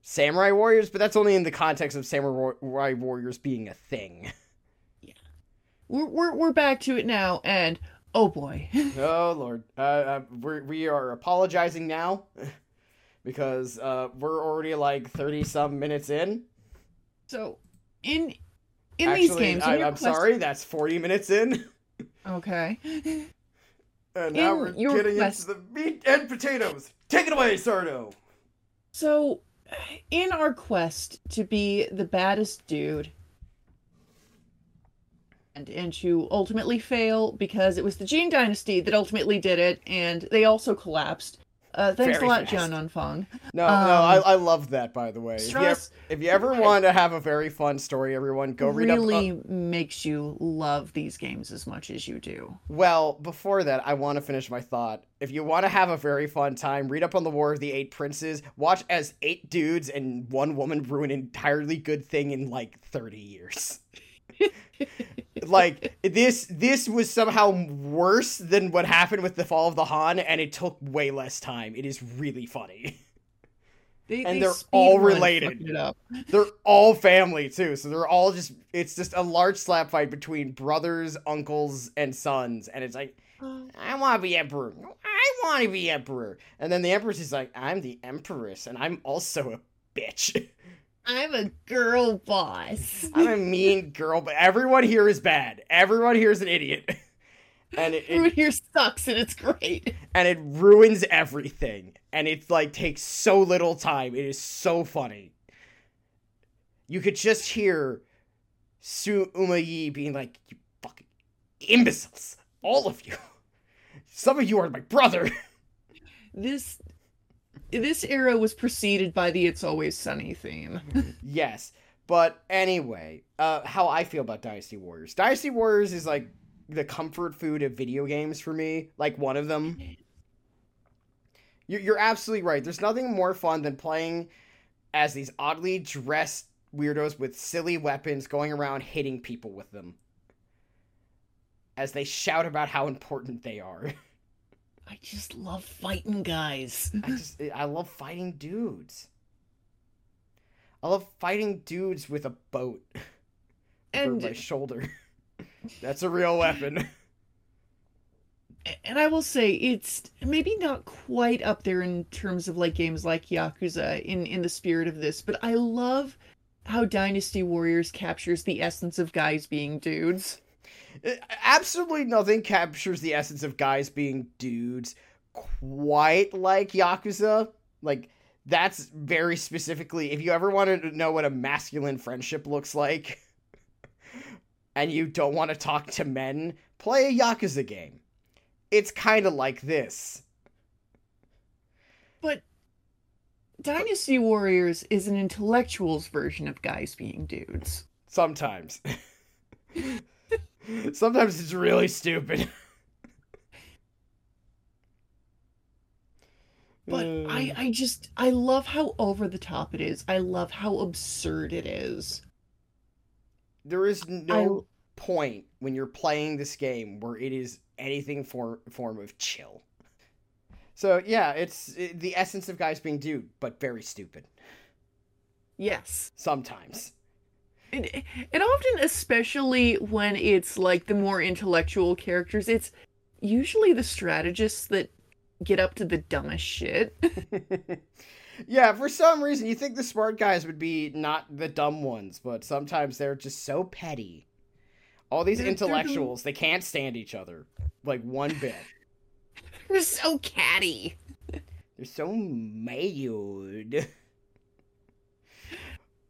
Samurai Warriors, but that's only in the context of Samurai Warriors being a thing. (laughs) We're, we're, we're back to it now, and oh boy. (laughs) oh lord, uh, uh, we're, we are apologizing now (laughs) because uh, we're already like thirty some minutes in. So, in in Actually, these games, I, i'm quest- sorry, that's forty minutes in, (laughs) Okay. and now In we're getting quest- into the meat and potatoes. Take it away, Sardo. So, in our quest to be the baddest dude, and and to ultimately fail because it was the Jin Dynasty that ultimately did it, and they also collapsed. Uh, thanks Very a lot, fast. John Unfong. No, no, Um, I, I love that. By the way, if you, ever, if you ever want to have a very fun story, everyone go read up. uh, really makes you love these games as much as you do. Well, before that, I want to finish my thought. If you want to have a very fun time, read up on the War of the Eight Princes. Watch as eight dudes and one woman ruin an entirely good thing in like 30 years. (laughs) (laughs) like this this was somehow worse than what happened with the fall of the Han and it took way less time. It is really funny. They, And they they're all related. fucking It up. They're all family too. So they're all just it's just a large slap fight between brothers, uncles and sons and it's like uh. I want to be emperor. I want to be emperor. And then the empress is like, I'm the empress, and I'm also a bitch. (laughs) I'm a girl boss. I'm a mean girl, but everyone here is bad. Everyone here is an idiot. (laughs) And it, Everyone it here sucks, and it's great. and it ruins everything. And it's like takes so little time. It is so funny. You could just hear Sima Yi being like, "You fucking imbeciles, all of you. Some of you are my brother." (laughs) This this era was preceded by the "It's Always Sunny" theme. Yes. But anyway, uh, how I feel about Dynasty Warriors. Dynasty Warriors is like the comfort food of video games for me. Like one of them. You- You're absolutely right. There's nothing more fun than playing as these oddly dressed weirdos with silly weapons going around hitting people with them. As they shout about how important they are. (laughs) I just love fighting guys. (laughs) I just I love fighting dudes. I love fighting dudes with a boat (laughs) over my shoulder. (laughs) That's a real weapon. and I will say it's maybe not quite up there in terms of like games like Yakuza in in the spirit of this, but I love how Dynasty Warriors captures the essence of guys being dudes. Uh, absolutely nothing captures the essence of guys being dudes quite like Yakuza. Like that's very specifically if you ever wanted to know what a masculine friendship looks like (laughs) and you don't want to talk to men, play a Yakuza game. It's kind of like this. But Dynasty Warriors is an intellectuals version of guys being dudes. Sometimes. (laughs) Sometimes it's really stupid. But I, uh. I just I love how over the top it is. I love how absurd it is. There is no point when you're playing this game where it is anything for form of chill. So yeah, it's it, the essence of guys being dude, but very stupid. Yes. Sometimes. And, and often, especially when it's like the more intellectual characters, it's usually the strategists that get up to the dumbest shit. (laughs) yeah, for some reason you think the smart guys would be not the dumb ones, but sometimes they're just so petty. All these they're, intellectuals, they're... they can't stand each other like one (laughs) bit. they're so catty. They're so mad. (laughs)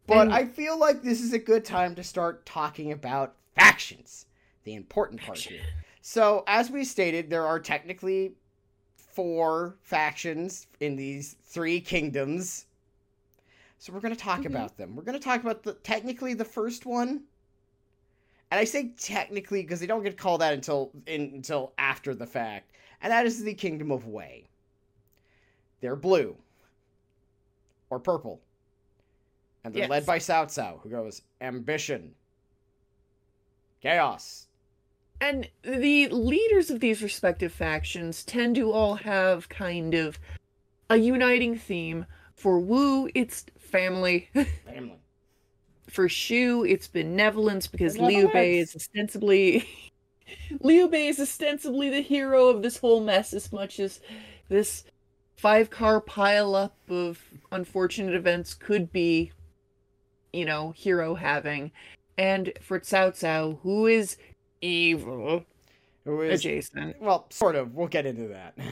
But and... I feel like this is a good time to start talking about factions, the important part here. So, as we stated, there are technically four factions in these three kingdoms. So we're going to talk mm-hmm. about them. We're going to talk about the technically the first one. And I say technically because they don't get called that until in, until after the fact. And that is the Kingdom of Wei. They're blue or purple. And they're yes. led by Cao Cao, who goes ambition, chaos, and the leaders of these respective factions tend to all have kind of a uniting theme. For Wu, it's family. (laughs) Family. For Shu, it's benevolence because Liu Bei is ostensibly (laughs) Liu Bei is ostensibly the hero of this whole mess as much as this five car pileup of unfortunate events could be, you know, hero having. And for Cao Cao, who is evil. Who is adjacent? Well, sort of. We'll get into that. (laughs)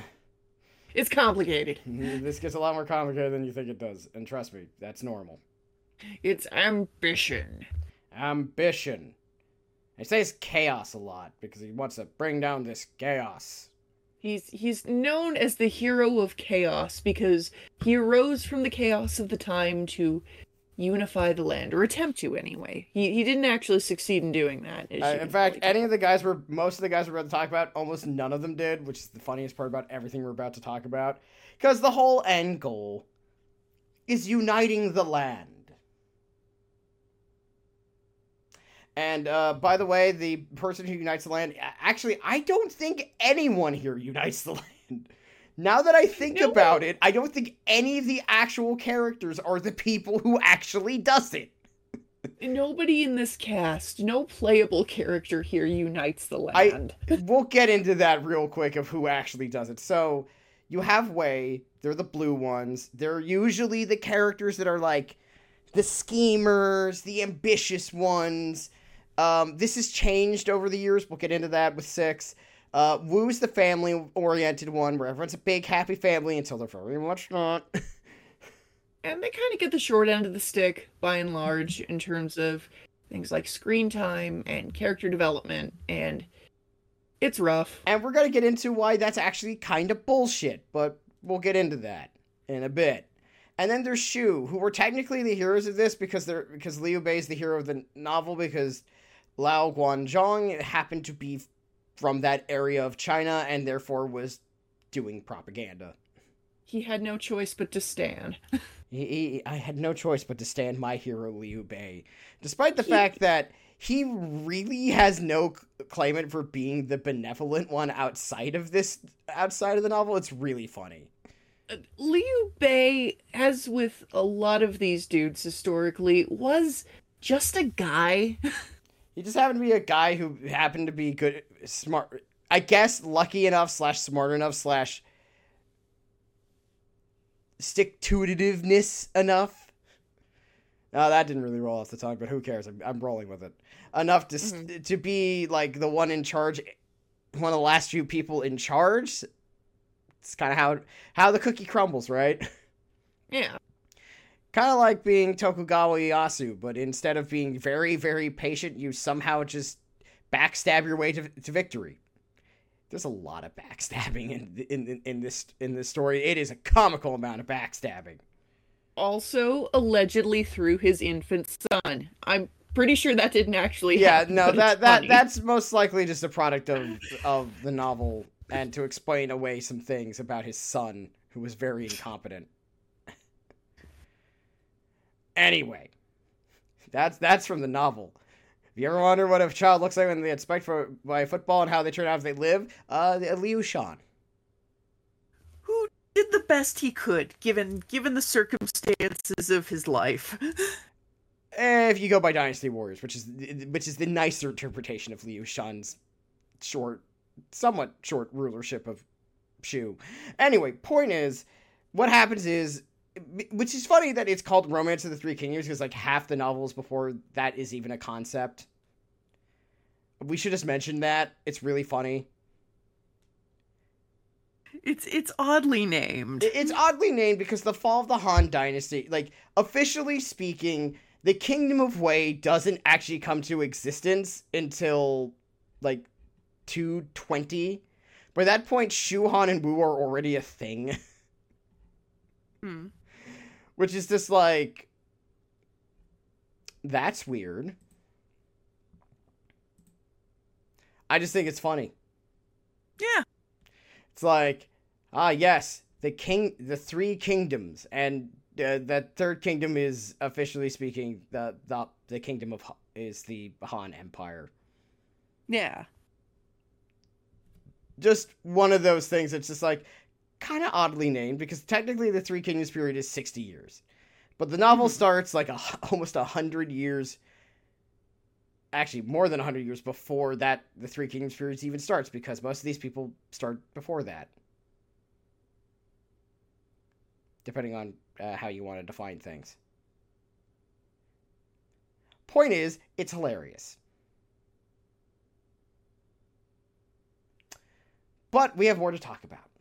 It's complicated. (laughs) this gets a lot more complicated than you think it does, and trust me, that's normal. It's ambition. Ambition. He says chaos a lot because he wants to bring down this chaos. He's he's known as the hero of chaos because he arose from the chaos of the time to unify the land or attempt to anyway. He, he didn't actually succeed in doing that uh, in fact any of the guys were most of the guys we're about to talk about almost none of them did which is the funniest part about everything we're about to talk about. Because the whole end goal is uniting the land. And uh, by the way the person who unites the land actually i don't think anyone here unites the (laughs) land now that I think no. about it, I don't think any of the actual characters are the people who actually does it. Nobody in this cast, no playable character here unites the land. I, (laughs) we'll get into that real quick of who actually does it. So you have Wei, they're the blue ones. They're usually the characters that are like the schemers, the ambitious ones. Um, this has changed over the years. We'll get into that with six. Uh, Wu's the family oriented one where everyone's a big happy family until they're very much not. (laughs) and they kind of get the short end of the stick by and large in terms of things like screen time and character development and it's rough. And we're going to get into why that's actually kind of bullshit, but we'll get into that in a bit. And then there's Shu, who were technically the heroes of this because they're because Liu Bei is the hero of the novel because Luo Guanzhong happened to be from that area of China and therefore was doing propaganda. He had no choice but to stand. (laughs) he, he, I had no choice but to stand my hero Liu Bei, despite the he, fact that he really has no claimant for being the benevolent one outside of this outside of the novel. It's really funny. Uh, Liu Bei, as with a lot of these dudes historically, was just a guy. (laughs) He just happened to be a guy who happened to be good, smart. I guess lucky enough slash smart enough slash stick to itiveness enough. No, that didn't really roll off the tongue, but who cares? I'm, I'm rolling with it enough to mm-hmm. to be like the one in charge, one of the last few people in charge. It's kind of how how the cookie crumbles, right? Yeah. Kind of like being Tokugawa Ieyasu, but instead of being very, very patient, you somehow just backstab your way to, to victory. There's a lot of backstabbing in, in in this in this story. It is a comical amount of backstabbing. also allegedly through his infant son. I'm pretty sure that didn't actually yeah, happen, no, that that funny. that's most likely just a product of of the novel and to explain away some things about his son who was very incompetent. Anyway, that's that's from the novel. If you ever wonder what a child looks like when they get spiked for by football and how they turn out if they live, uh, Liu Shan. Who did the best he could, given given the circumstances of his life? Eh, If you go by Dynasty Warriors, which is which is the nicer interpretation of Liu Shan's short, somewhat short rulership of Shu. Anyway, point is, what happens is, which is funny that it's called Romance of the Three Kingdoms because like half the novels before that is even a concept. We should just mention that. It's really funny. It's it's oddly named. It's oddly named because the fall of the Han Dynasty, like officially speaking, the Kingdom of Wei doesn't actually come to existence until like 220. By that point, Shu Han and Wu are already a thing, Hmm. Which is just like that's weird. I just think it's funny. Yeah. It's like, ah, yes, the king, the three kingdoms, and uh, that third kingdom is officially speaking the the the kingdom of is the Han Empire. yeah. Just one of those things It's just like kind of oddly named because technically the three kingdoms period is sixty years, but the novel Mhm. starts like a, (laughs) almost a hundred years. Actually, more than a hundred years before that, the Three Kingdoms period even starts because most of these people start before that. depending on uh, how you want to define things. Point is, it's hilarious. But we have more to talk about.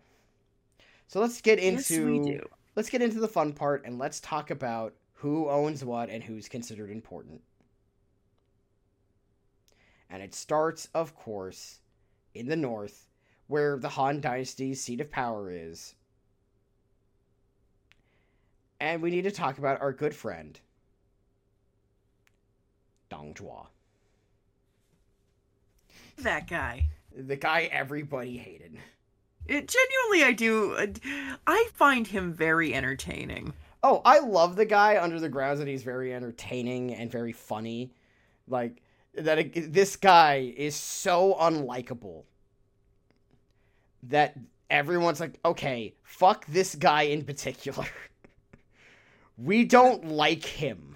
So let's get Yes, into do. let's get into the fun part and let's talk about who owns what and who's considered important. And it starts, of course, in the north, where the Han Dynasty's seat of power is. And we need to talk about our good friend, Dong Zhuo. That guy. The guy everybody hated. It genuinely, I do. uh, I find him very entertaining. Oh, I love the guy under the grounds that he's very entertaining and very funny. Like that it- this guy is so unlikable that everyone's like, "Okay, fuck this guy in particular. (laughs) we don't like him."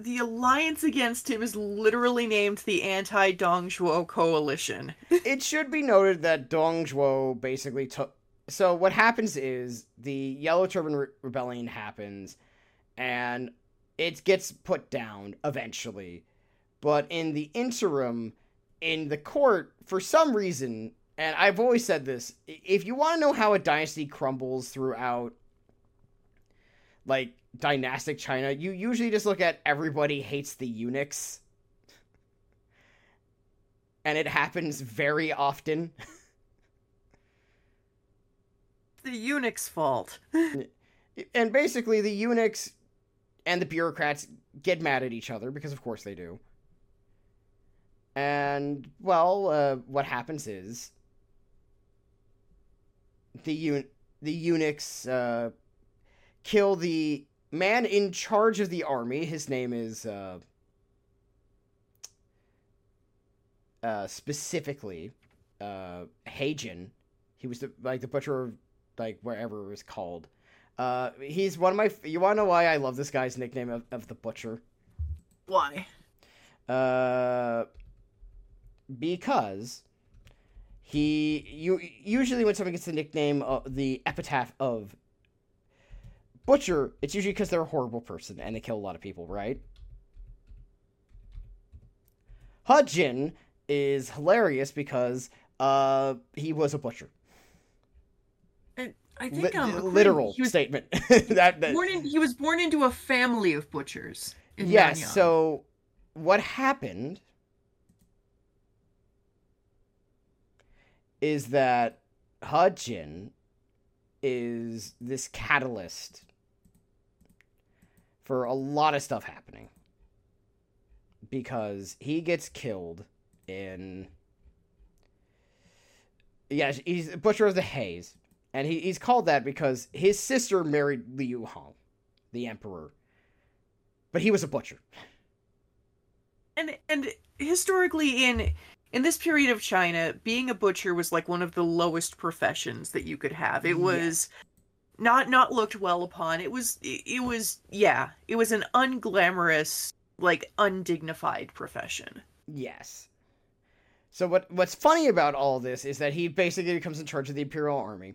The alliance against him is literally named the Anti Dong Zhuo Coalition. (laughs) it should be noted that Dong Zhuo basically took. So what happens is the Yellow Turban Re- Rebellion happens, and it gets put down eventually. But in the interim, in the court, for some reason, and I've always said this: if you want to know how a dynasty crumbles throughout, like dynastic China, you usually just look at everybody hates the eunuchs and it happens very often. (laughs) The eunuch's fault. (laughs) And basically, the eunuchs and the bureaucrats get mad at each other because, of course, they do. And well, uh, what happens is the un- the eunuchs uh, kill the man in charge of the army. His name is uh, uh, specifically uh, He Jin. He was the like the butcher of like wherever it was called. Uh, he's one of my. You want to know why I love this guy's nickname of, of the butcher? Why? Uh, because he you usually when someone gets the nickname of the epitaph of butcher, it's usually because they're a horrible person and they kill a lot of people, right? He Jin is hilarious because uh he was a butcher. And I think um, according- literal was, statement. (laughs) that, that born in, he was born into a family of butchers. Yes. So what happened is that He Jin is this catalyst for a lot of stuff happening. Because he gets killed in. Yeah, he's Butcher of the Haze. And he, he's called that because his sister married Liu Hong, the emperor. But he was a butcher. And and historically in in this period of China, being a butcher was like one of the lowest professions that you could have. It Yeah. Not not looked well upon. It was it, it was yeah, it was an unglamorous, like undignified profession. Yes. So what what's funny about all this is that he basically becomes in charge of the Imperial Army.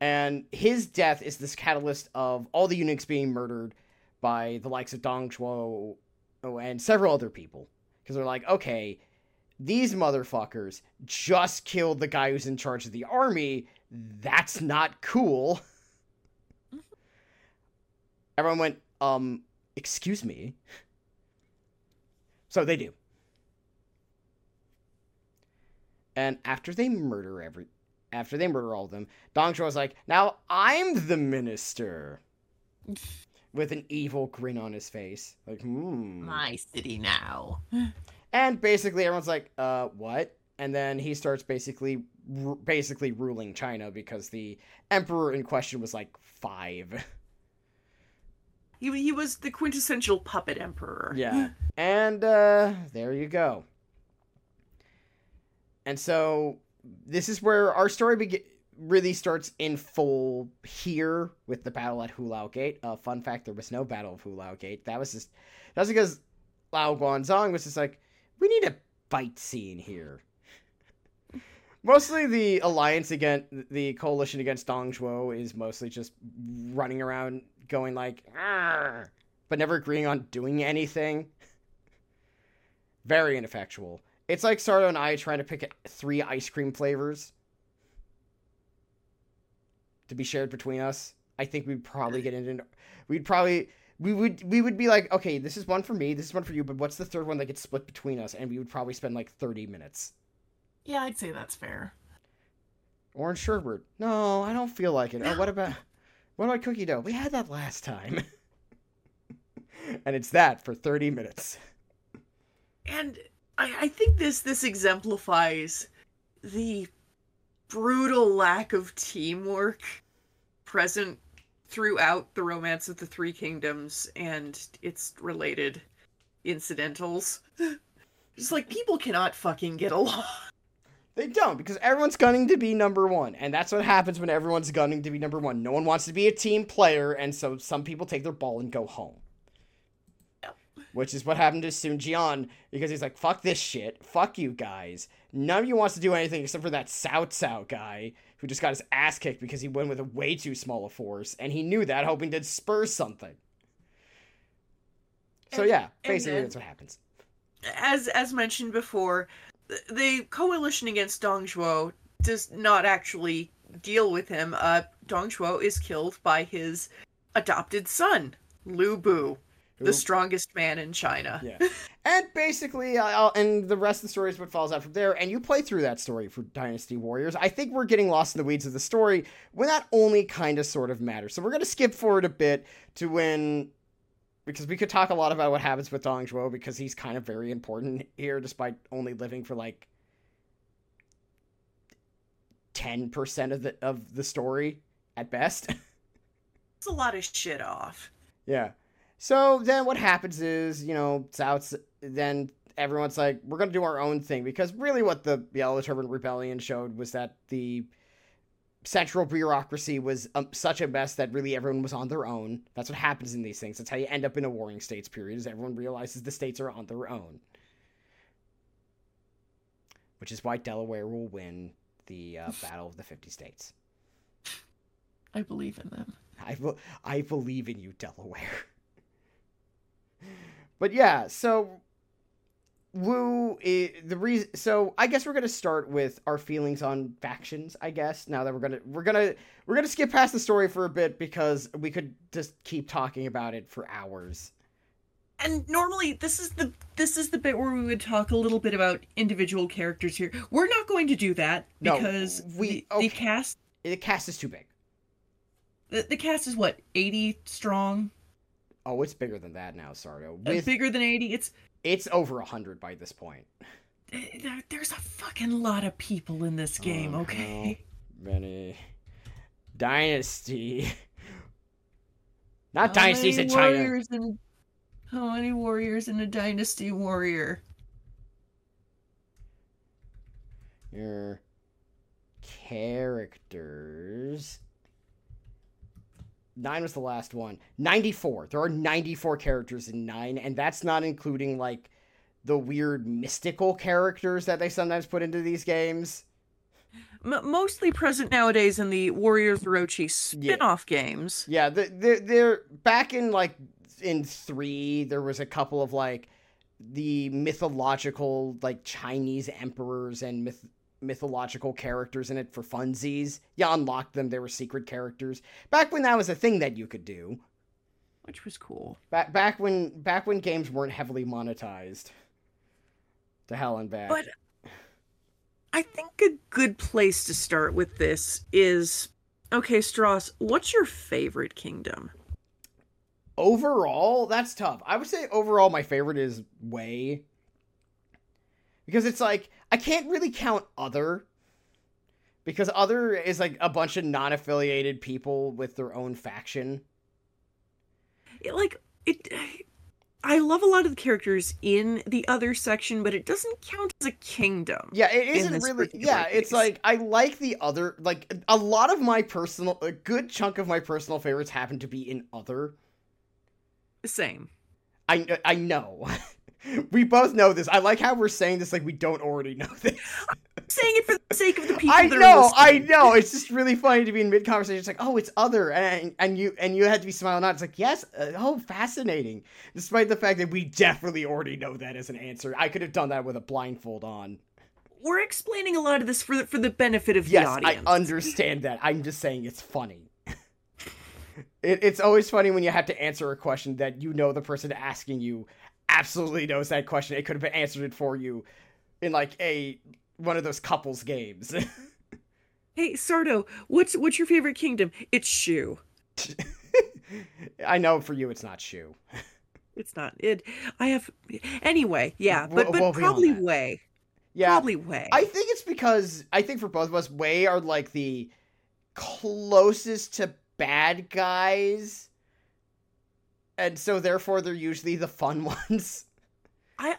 And his death is this catalyst of all the eunuchs being murdered by the likes of Dong Zhuo and several other people. Because they're like, okay, these motherfuckers just killed the guy who's in charge of the army. That's not cool. Everyone went, um, excuse me. So they do. And after they murder every after they murder all of them, Dong Zhuo is like, now I'm the minister. With an evil grin on his face. Like, hmm. My city now. And basically everyone's like, uh, what? And then he starts basically ru- basically ruling China because the emperor in question was like five. (laughs) He he was the quintessential puppet emperor. Yeah. (laughs) and uh there you go. And so this is where our story begi- really starts in full here with the battle at Hulao Gate. Uh, fun fact: there was no battle of Hulao Gate. That was just that's because Luo Guanzhong was just like, we need a fight scene here. Mostly the alliance against the coalition against Dong Zhuo is mostly just running around going like, but never agreeing on doing anything. Very ineffectual. It's like Sardo and I trying to pick three ice cream flavors to be shared between us. I think we'd probably get into we'd probably we would we would be like, okay, this is one for me, this is one for you, but what's the third one that gets split between us? And we would probably spend like 30 minutes. Yeah, I'd say that's fair. Orange sherbet. No, I don't feel like it. Oh, what about what about cookie dough? We had that last time. (laughs) and it's that for 30 minutes. And I, I think this this exemplifies the brutal lack of teamwork present throughout the romance of the three kingdoms and its related incidentals. (laughs) Just like people cannot fucking get along. They don't because everyone's gunning to be number one, and that's what happens when everyone's gunning to be number one. No one wants to be a team player, and so some people take their ball and go home. Yep. Which is what happened to Sun Jian because he's like, "Fuck this shit, fuck you guys. None of you wants to do anything except for that Cao Cao guy who just got his ass kicked because he went with a way too small a force, and he knew that, hoping to spur something." So And- yeah, basically then- that's what happens. As as mentioned before, the coalition against Dong Zhuo does not actually deal with him. Uh, Dong Zhuo is killed by his adopted son, Lu Bu, Who- the strongest man in China. Yeah. (laughs) and basically, I'll, and the rest of the story is what falls out from there. And you play through that story for Dynasty Warriors. I think we're getting lost in the weeds of the story when that only kind of sort of matters. So we're going to skip forward a bit to when. Because we could talk a lot about what happens with Dong Zhuo because he's kind of very important here, despite only living for like ten percent of the of the story at best. (laughs) It's a lot of shit off. Yeah. So then what happens is, you know, South, then everyone's like, we're going to do our own thing. Because really what the Yellow Turban Rebellion showed was that the central bureaucracy was um, such a mess that really everyone was on their own. That's what happens in these things. That's how you end up in a warring states period, is everyone realizes the states are on their own. Which is why Delaware will win the uh, (laughs) Battle of the 50 States. I believe in them. I, be- I believe in you, Delaware. (laughs) but yeah, so Wu, i- the reason. So I guess we're gonna start with our feelings on factions. I guess now that we're gonna we're gonna we're gonna skip past the story for a bit because we could just keep talking about it for hours. And normally this is the this is the bit where we would talk a little bit about individual characters here. We're not going to do that No, because we- the, okay. the cast The cast is too big. The, the cast is what, 80 strong? Oh, it's bigger than that now, Sardo. Uh, With, bigger than 80? It's it's over a hundred by this point. there's a fucking lot of people in this game, Oh, okay? Many dynasty. Not How dynasties in China. warriors in- how many warriors in a dynasty warrior? Your characters. Nine was the last one. 94. There are 94 characters in nine, and that's not including, like, the weird mystical characters that they sometimes put into these games. M- mostly present nowadays in the Warriors Orochi spin-off games. Yeah, they're, they're back in, like, in three, there was a couple of, like, the mythological, like, Chinese emperors and myth- mythological characters in it for funsies. You unlocked them, they were secret characters. Back when that was a thing that you could do. which was cool. Back back when back when games weren't heavily monetized. To hell and back. But I think a good place to start with this is okay, Stross, what's your favorite kingdom? overall, that's tough. I would say overall my favorite is Wei. Because it's like I can't really count other because other is like a bunch of non-affiliated people with their own faction. It, like it I love a lot of the characters in the other section, but it doesn't count as a kingdom. Yeah, it isn't really. Yeah, it's like I like the other. Like a lot of my personal, a good chunk of my personal favorites happen to be in other. Same. I I know. (laughs) (laughs) we both know this. I like how we're saying this like we don't already know this. saying it for the sake of the (laughs) people I that know, I know. It's just really funny to be in mid conversation. It's like, oh, it's other, and and you and you had to be smiling out. It's like, yes, uh, oh, fascinating. Despite the fact that we definitely already know that as an answer, I could have done that with a blindfold on. We're explaining a lot of this for the, for the benefit of Yes, the audience. I understand that. I'm just saying it's funny. (laughs) it, it's always funny when you have to answer a question that you know the person asking you absolutely knows that question. It could have been answered for you in like a one of those couples games. (laughs) Hey, Sardo, what's what's your favorite kingdom? It's Shu. I know for you it's not Shu. (laughs) It's not it. I have anyway. Yeah, We'll- but but we'll probably Wei. Yeah, Probably Wei. I think it's because I think for both of us, Wei are like the closest to bad guys, and so therefore they're usually the fun (laughs) ones. I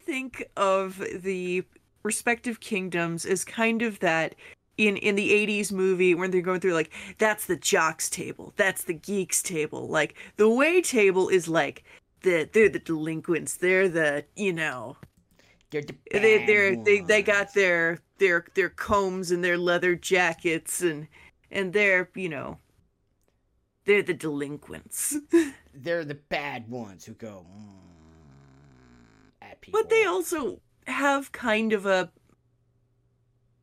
think of the respective kingdoms as kind of that in in the 80s movie when they're going through like that's the jocks table that's the geeks table like the Wei table is like the they're the delinquents they're the you know They're the they they're they, they got their their their combs and their leather jackets and and they're you know they're the delinquents (laughs) they're the bad ones who go mm, at people. But they also have kind of a.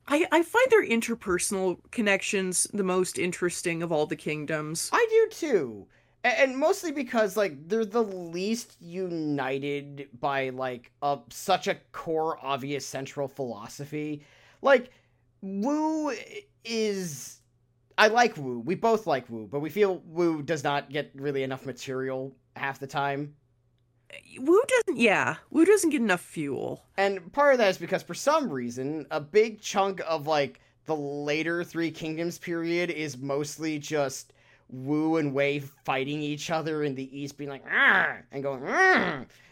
I, I find their interpersonal connections the most interesting of all the kingdoms. I do too. And mostly because like they're the least united by like a such a core obvious central philosophy. Like Wu is I like Wu. We both like Wu, but we feel Wu does not get really enough material half the time. Wu doesn't, yeah, Wu doesn't get enough fuel. And part of that is because for some reason, a big chunk of like the later Three Kingdoms period is mostly just Wu and Wei fighting each other in the East, being like and going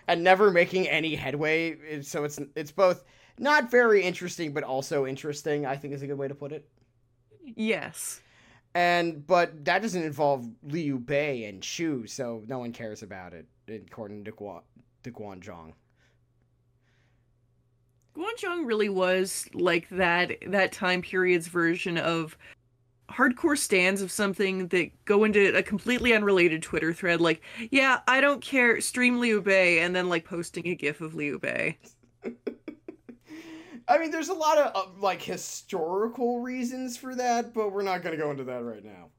and never making any headway. So it's it's both not very interesting, but also interesting. I think is a good way to put it. Yes. And but that doesn't involve Liu Bei and Shu, so no one cares about it, according to Guan to Guanzhong. Guanzhong really was like that that time period's version of hardcore stands of something that go into a completely unrelated Twitter thread like, yeah, I don't care, stream Liu Bei, and then like posting a gif of Liu Bei. I mean, there's a lot of uh, like historical reasons for that, but we're not going to go into that right now.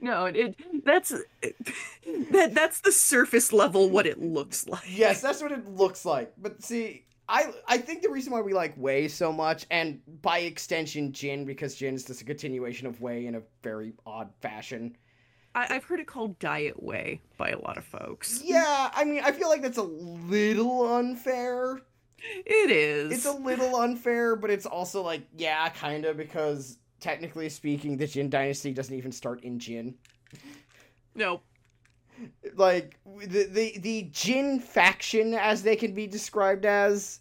No, it, it that's that that's the surface level what it looks like. Yes, that's what it looks like. But see, I I think the reason why we like Wei so much, and by extension Jin, because Jin is just a continuation of Wei in a very odd fashion. I, I've heard it called Diet Wei by a lot of folks. Yeah, I mean, I feel like that's a little unfair. It is. It's a little unfair, but it's also like, yeah, kind of, because technically speaking, the Jin dynasty doesn't even start in Jin. no. Like the the the Jin faction, as they can be described as,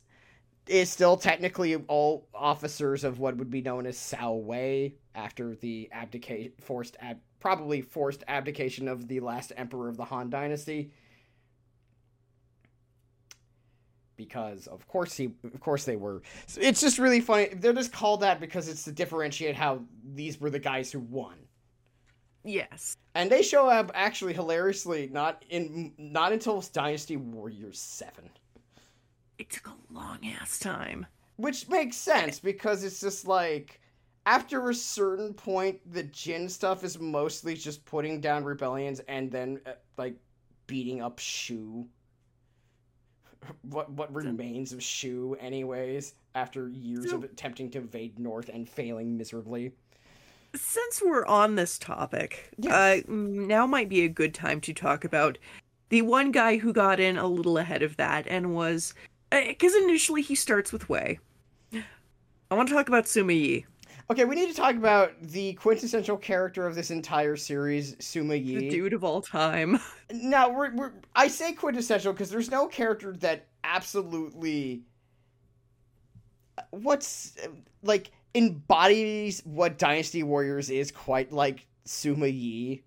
is still technically all officers of what would be known as Cao Wei after the abdication, forced ab- probably forced abdication of the last emperor of the Han dynasty. Because of course he, of course they were. It's just really funny. They're just called that because it's to differentiate how these were the guys who won. Yes. And they show up actually hilariously not in not until Dynasty Warriors 7. It took a long ass time. Which makes sense because it's just like after a certain point the Jin stuff is mostly just putting down rebellions and then uh, like beating up Shu. What what remains of Shu anyways after years So- of attempting to invade north and failing miserably. Since we're on this topic, Yes. uh, now might be a good time to talk about the one guy who got in a little ahead of that and was. Because initially he starts with Wei. I want to talk about Sima Yi, Okay, we need to talk about the quintessential character of this entire series, Sima Yi. the dude of all time. (laughs) Now, we're, we're I say quintessential because there's no character that absolutely what's like embodies what Dynasty Warriors is quite like Sima Yi.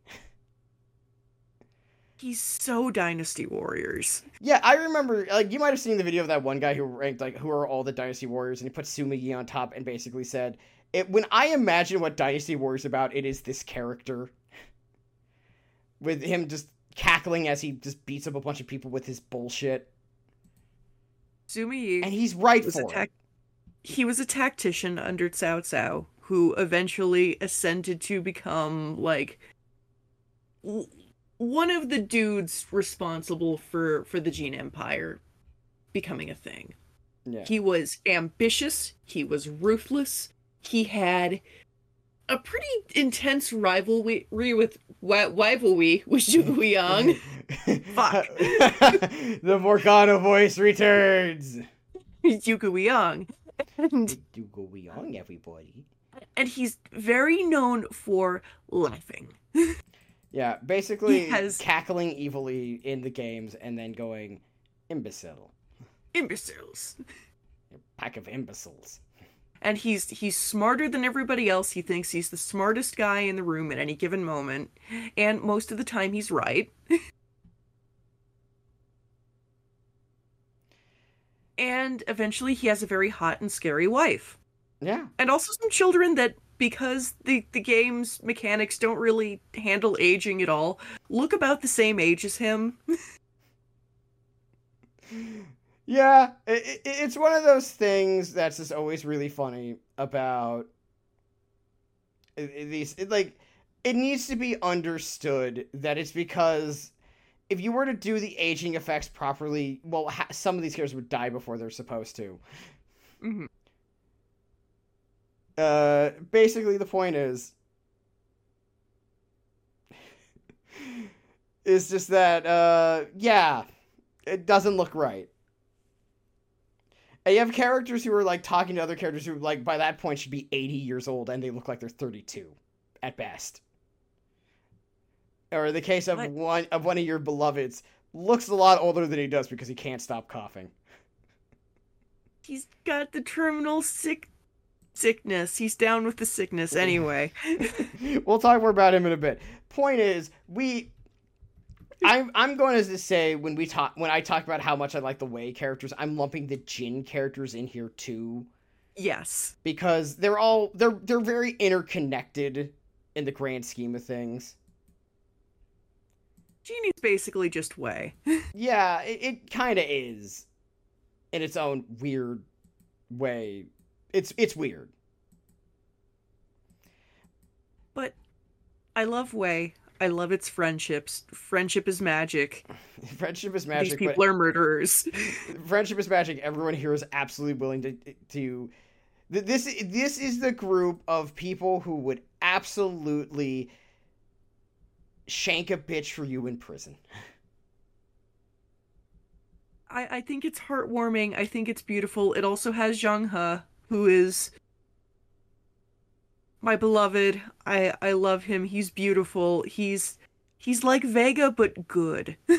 He's so Dynasty Warriors. Yeah, I remember like you might have seen the video of that one guy who ranked like who are all the Dynasty Warriors and he put Sima Yi on top and basically said it when I imagine what Dynasty Warriors is about, it is this character. With him just cackling as he just beats up a bunch of people with his bullshit. Sima Yi And he's right for it. tac- he was a tactician under Cao Cao who eventually ascended to become like w- one of the dudes responsible for for the Jin Empire becoming a thing. Yeah. He was ambitious, he was ruthless, he had a pretty intense rivalry with wi- rivalry with Zhuge (laughs) Liang. Fuck. (laughs) the Morgana voice returns. Zhuge Liang. And Do go everybody. and he's very known for laughing. Yeah, basically has- cackling evilly in the games and then going, imbecile. Imbeciles. A Pack of imbeciles. And he's he's smarter than everybody else. He thinks he's the smartest guy in the room at any given moment, and most of the time he's right. (laughs) and eventually he has a very hot and scary wife. Yeah. And also some children that because the the game's mechanics don't really handle aging at all, look about the same age as him. (laughs) Yeah, it, it, it's one of those things that's just always really funny about these. It, like, it needs to be understood that it's because if you were to do the aging effects properly, well, ha- some of these characters would die before they're supposed to. Mhm. Uh, basically, the point is, (laughs) is just that, uh, yeah, it doesn't look right. And you have characters who are like talking to other characters who, like, by that point should be 80 years old and they look like they're 32 at best. Or the case of What? one of one of your beloveds looks a lot older than he does because he can't stop coughing. He's got the terminal sick sickness. He's down with the sickness (laughs) anyway. (laughs) (laughs) we'll talk more about him in a bit. Point is, we. I'm I'm going to say when we talk when I talk about how much I like the Wei characters, I'm lumping the Jin characters in here too yes. because they're all they're they're very interconnected in the grand scheme of things. Genie's basically just Wei. (laughs) Yeah, it, it kind of is in its own weird way. It's it's weird. But I love Wei. I love its friendships. Friendship is magic. (laughs) Friendship is magic. These people are murderers. (laughs) friendship is magic. Everyone here is absolutely willing to to. th- This this is the group of people who would absolutely shank a bitch for you in prison. I, I think it's heartwarming. I think it's beautiful. It also has Zhang He, who is my beloved. I I love him. He's beautiful. He's he's like Vega but good. (laughs)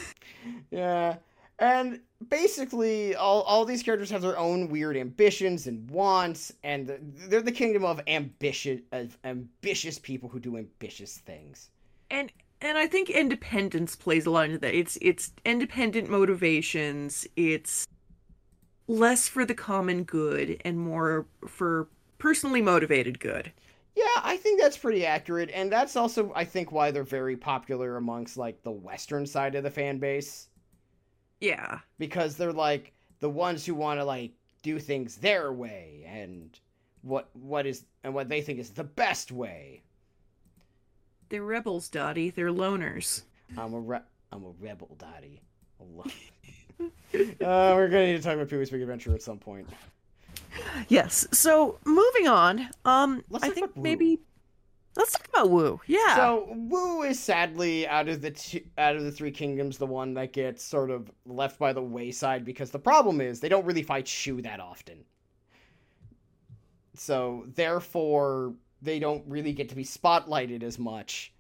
Yeah. And basically, all, all these characters have their own weird ambitions and wants, and they're the kingdom of ambitious, of ambitious people who do ambitious things. and and I think independence plays a lot into that. It's it's independent motivations. It's less for the common good and more for personally motivated good. Yeah, I think that's pretty accurate, and that's also, I think, why they're very popular amongst like the Western side of the fan base Yeah. because they're like the ones who want to like do things their way and what what is and what they think is the best way. They're rebels, Dottie. They're loners. I'm a re- I'm a rebel, daddy. (laughs) uh, we're gonna need to talk about Pee Wee's Big Adventure at some point. Yes. So moving on. Um, Let's I think maybe let's talk about Wu. Yeah. So Wu is sadly out of the two, out of the three kingdoms the one that gets sort of left by the wayside because the problem is they don't really fight Shu that often. So therefore they don't really get to be spotlighted as much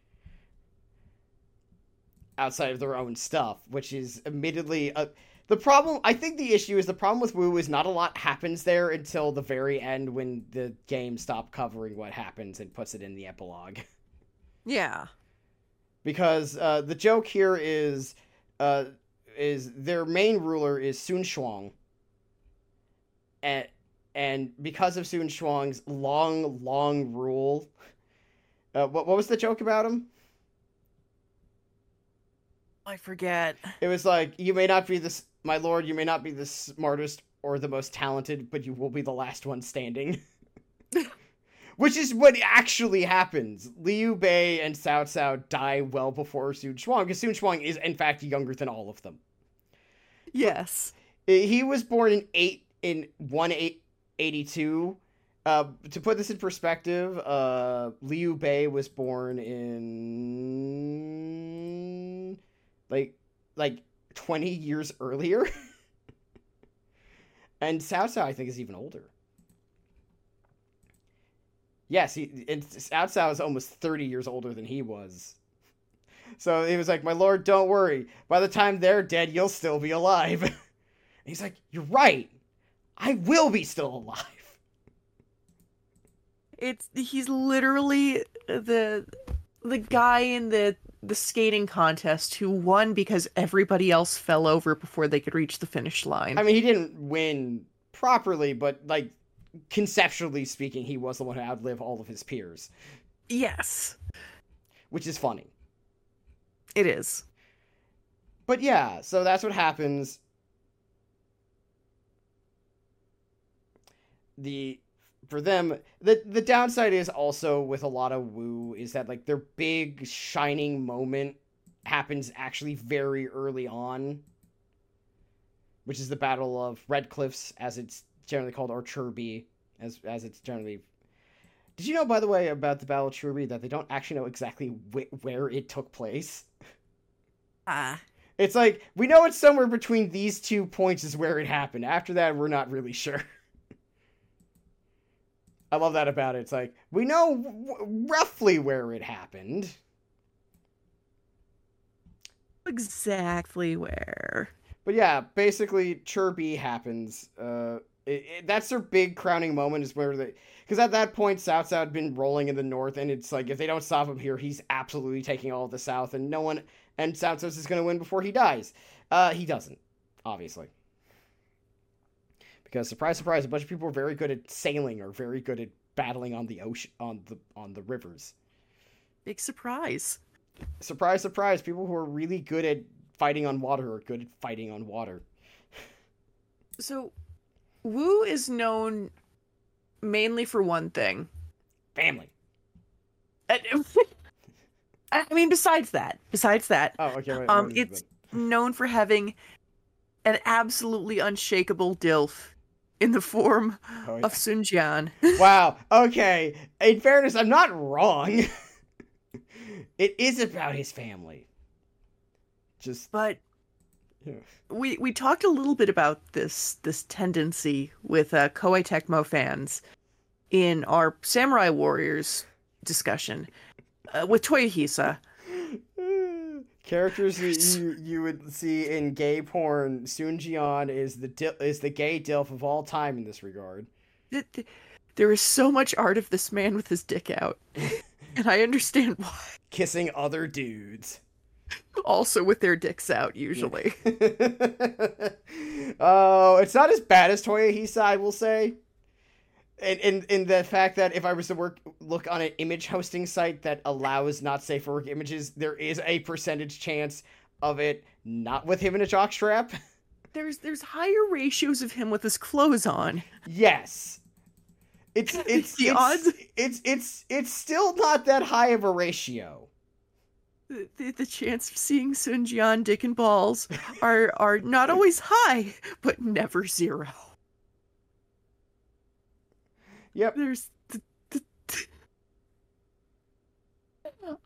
outside of their own stuff, which is admittedly a the problem I think the issue is the problem with Wu is not a lot happens there until the very end when the game stopped covering what happens and puts it in the epilogue. (laughs) yeah. because uh, the joke here is uh, is their main ruler is Sun Quan, and and because of Sun Quan's long long rule, uh, what what was the joke about him? I forget. It was like you may not be this, my lord, you may not be the smartest or the most talented, but you will be the last one standing. (laughs) Which is what actually happens. Liu Bei and Cao Cao die well before Sun Quan, because Sun Quan is in fact younger than all of them. Yes. He was born in eight in one eight eighty two. Uh, to put this in perspective, uh, Liu Bei was born in like like twenty years earlier, (laughs) and Cao I think is even older. Yes, he Cao is almost thirty years older than he was. So he was like, "My lord, don't worry. By the time they're dead, you'll still be alive." (laughs) and he's like, "You're right. I will be still alive." It's he's literally the the guy in the the skating contest who won because everybody else fell over before they could reach the finish line. I mean, he didn't win properly, but like conceptually speaking, he was the one who outlived all of his peers, yes, which is funny. it is. But yeah, so that's what happens. The for them, the the downside is also with a lot of Wu is that like their big shining moment happens actually very early on, which is the Battle of Red Cliffs, as it's generally called, or Chibi, as as it's generally. Did you know, by the way, about the Battle of Chibi that they don't actually know exactly wh- where it took place? Ah, It's like we know it's somewhere between these two points is where it happened. After that, we're not really sure. I love that about it. It's like we know w- roughly where it happened, exactly where. but yeah, basically Chibi happens. Uh, it, it- that's their big crowning moment is where they because at that point Cao Cao had been rolling in the north, and it's like if they don't stop him here, he's absolutely taking all of the south, and no one and Cao Cao is going to win before he dies. Uh, he doesn't, obviously. Because surprise, surprise, a bunch of people are very good at sailing or very good at battling on the ocean on the on the rivers. Big surprise. Surprise, surprise, people who are really good at fighting on water are good at fighting on water. So, Wu is known mainly for one thing. Family. I (laughs) I mean, besides that, besides that, Oh, okay. wait, Um, it's known for having an absolutely unshakable dilf in the form Oh, yeah. of Sun Jian. (laughs) Wow. Okay. In fairness, I'm not wrong. (laughs) it is about his family. Just But Yeah. we we talked a little bit about this this tendency with uh, Koei Tecmo fans in our Samurai Warriors discussion uh, with Toyohisa. Characters you, you you would see in gay porn. Sun Jian is the dil- is the gay dilf of all time in this regard. Th- th- There is so much art of this man with his dick out, (laughs) and I understand why. Kissing other dudes. Also with their dicks out, usually. (laughs) oh, it's not as bad as Toyohisa, I will say. In, in in the fact that if I was to work look on an image hosting site that allows not safe for work images, there is a percentage chance of it not with him in a jockstrap. (laughs) There's there's higher ratios of him with his clothes on. yes. It's (laughs) it's The it's, odds- it's it's it's still not that high of a ratio. The, the, the chance of seeing Sun Jian dick and balls are are not (laughs) always high, but never zero. Yep. There's th- th- th-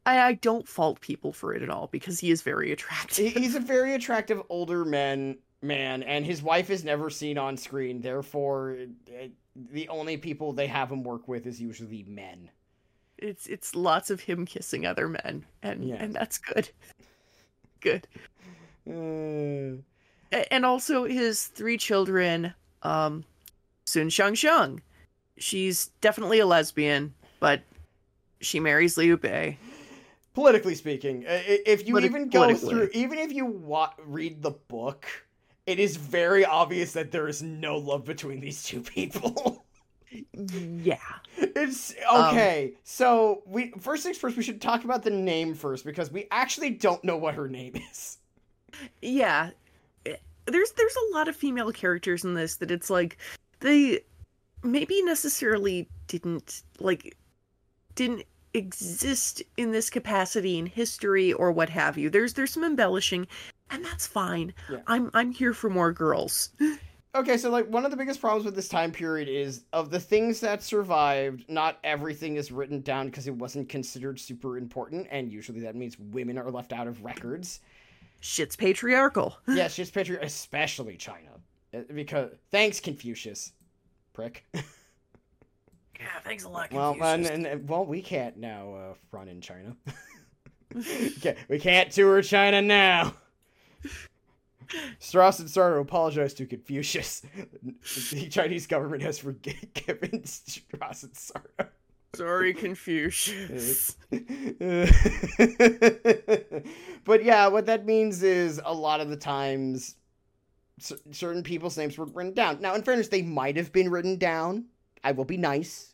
I, I don't fault people for it at all because he is very attractive. He's a (laughs) very attractive older man, man, and his wife is never seen on screen. Therefore, uh, the only people they have him work with is usually men. It's it's lots of him kissing other men, and Yeah. and that's good. (laughs) Good. Uh, And also his three children, um, Sun Shangxiang. She's definitely a lesbian, but she marries Liu Bei. politically speaking, if you Politi- even go through, even if you wa- read the book, it is very obvious that there is no love between these two people. Yeah. It's Um, okay. so we first things first, we should talk about the name first because we actually don't know what her name is. Yeah. There's there's a lot of female characters in this that it's like they maybe necessarily didn't like didn't exist in this capacity in history or what have you. There's there's some embellishing and that's fine. Yeah. I'm I'm here for more girls. (laughs) Okay, so like one of the biggest problems with this time period is of the things that survived, not everything is written down because it wasn't considered super important, and usually that means women are left out of records. Shit's patriarchal. yes, just picture, especially China, Uh, because thanks Confucius, prick. (laughs) Yeah, thanks a lot. well, and, and, and- well, we can't now uh, run in China. (laughs) (laughs) Okay, we can't tour China now. Stross and Sardo apologize to Confucius. The Chinese government has forgiven Stross and Sardo. Sorry, Confucius. but yeah, what that means is a lot of the times cer- certain people's names were written down. Now, in fairness, they might have been written down. I will be nice.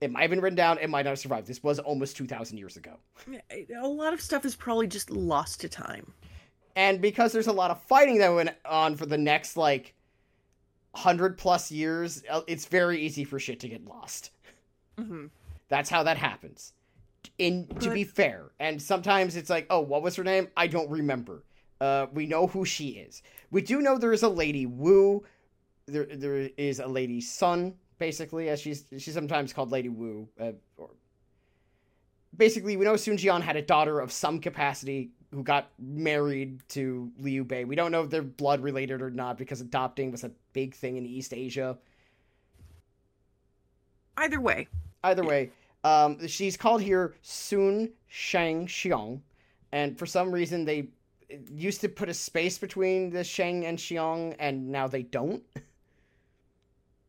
It might have been written down. It might not have survived. This was almost 2,000 years ago. A lot of stuff is probably just lost to time. And because there's a lot of fighting that went on for the next, like, 100 plus years, uh, it's very easy for shit to get lost. Mm-hmm. That's how that happens. In to But- be fair, and sometimes it's like, oh, what was her name? I don't remember. Uh, we know who she is. We do know there is a lady Wu. There, there is a lady Sun, basically, as she's she's sometimes called Lady Wu. Uh, or basically, we know Sun Jian had a daughter of some capacity who got married to Liu Bei. We don't know if they're blood related or not because adopting was a big thing in East Asia. Either way, Either way, um, she's called here Sun Shang Xiang, and for some reason they used to put a space between the Shang and Xiong, and now they don't.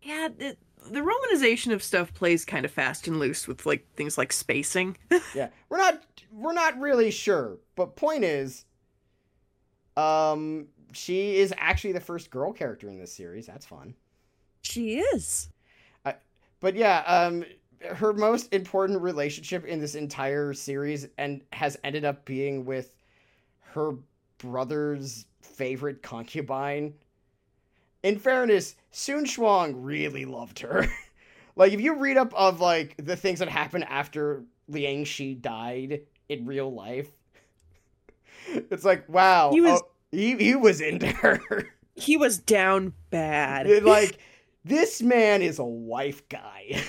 yeah, the, the romanization of stuff plays kind of fast and loose with like things like spacing. (laughs) yeah, we're not we're not really sure, but point is, um, she is actually the first girl character in this series. That's fun. she is. But yeah, um, her most important relationship in this entire series and has ended up being with her brother's favorite concubine. In fairness, Sun Quan really loved her. (laughs) like if you read up of like the things that happened after Lianshi died in real life. (laughs) It's like, wow, He was- oh, he, he was into her. (laughs) He was down bad. It, like, this man is a wife guy.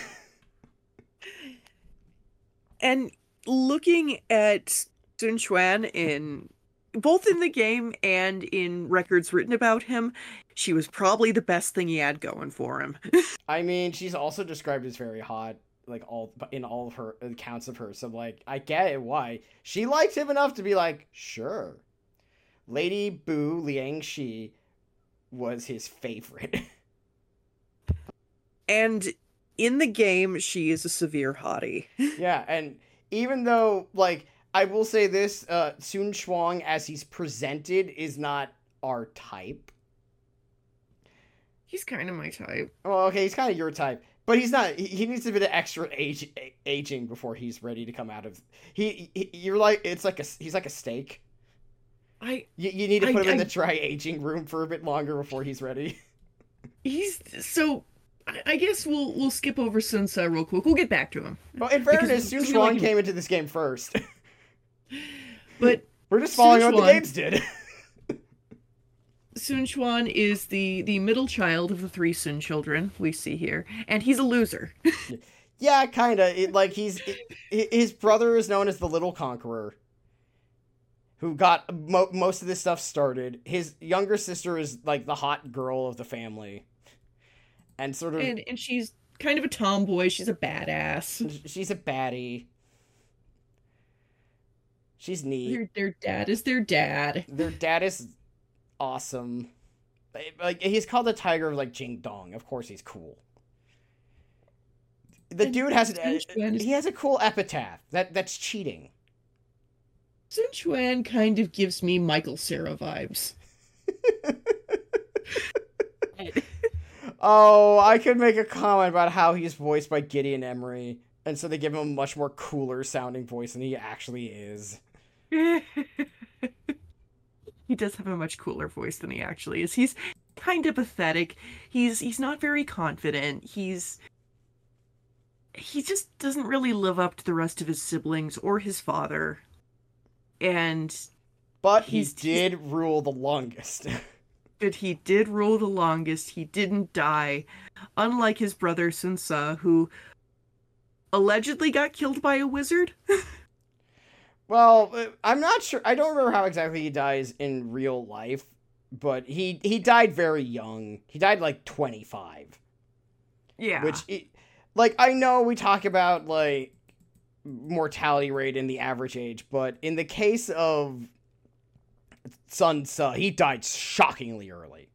and looking at Sun Quan in both in the game and in records written about him, she was probably the best thing he had going for him. (laughs) I mean, she's also described as very hot, like all in all of her accounts of her. So like, I get it why she liked him enough to be like, sure. Lady Bu Lianshi was his favorite. (laughs) and in the game, she is a severe hottie. (laughs) yeah, and even though like I will say this, uh Sun Quan as he's presented is not our type. He's kind of my type. Well, okay, he's kind of your type, but he's not. He, he needs a bit of extra age, aging before he's ready to come out of. He, he you're like it's like a he's like a steak. I You, you need to I- put him in the dry aging room for a bit longer before he's ready. he's so. I, I guess we'll we'll skip over Sun Ce real quick. We'll get back to him. Well, in Because fairness, Sun we Shuang like came into this game first. (laughs) But We're just following what the Sun games did. (laughs) Sun Quan is the the middle child of the three Sun children we see here, and he's a loser. (laughs) yeah, kind of. Like he's i his brother is known as the Little Conqueror, who got mo- most of this stuff started. His younger sister is like the hot girl of the family, and sort of and and she's kind of a tomboy. She's a badass. she's a baddie. She's neat. Their their dad is their dad. Their dad is awesome. Like he's called the Tiger of like Jiangdong. Of course, he's cool. The And dude has an, he has a cool epitaph. That that's cheating. Sun Quan kind of gives me Michael Cera vibes. (laughs) Oh, I could make a comment about how he's voiced by Gideon Emery, and so they give him a much more cooler sounding voice than he actually is. (laughs) he does have a much cooler voice than he actually is. He's kind of pathetic. He's he's not very confident. He's he just doesn't really live up to the rest of his siblings or his father. And But he He's- did rule the longest. (laughs) but he did rule the longest. He didn't die, unlike his brother Sun Ce, who allegedly got killed by a wizard. (laughs) well, uh, I'm not sure. I don't remember how exactly he dies in real life, but he he died very young. He died like 25. Yeah. which it, like i know we talk about like mortality rate and the average age but in the case of sun Tzu, he died shockingly early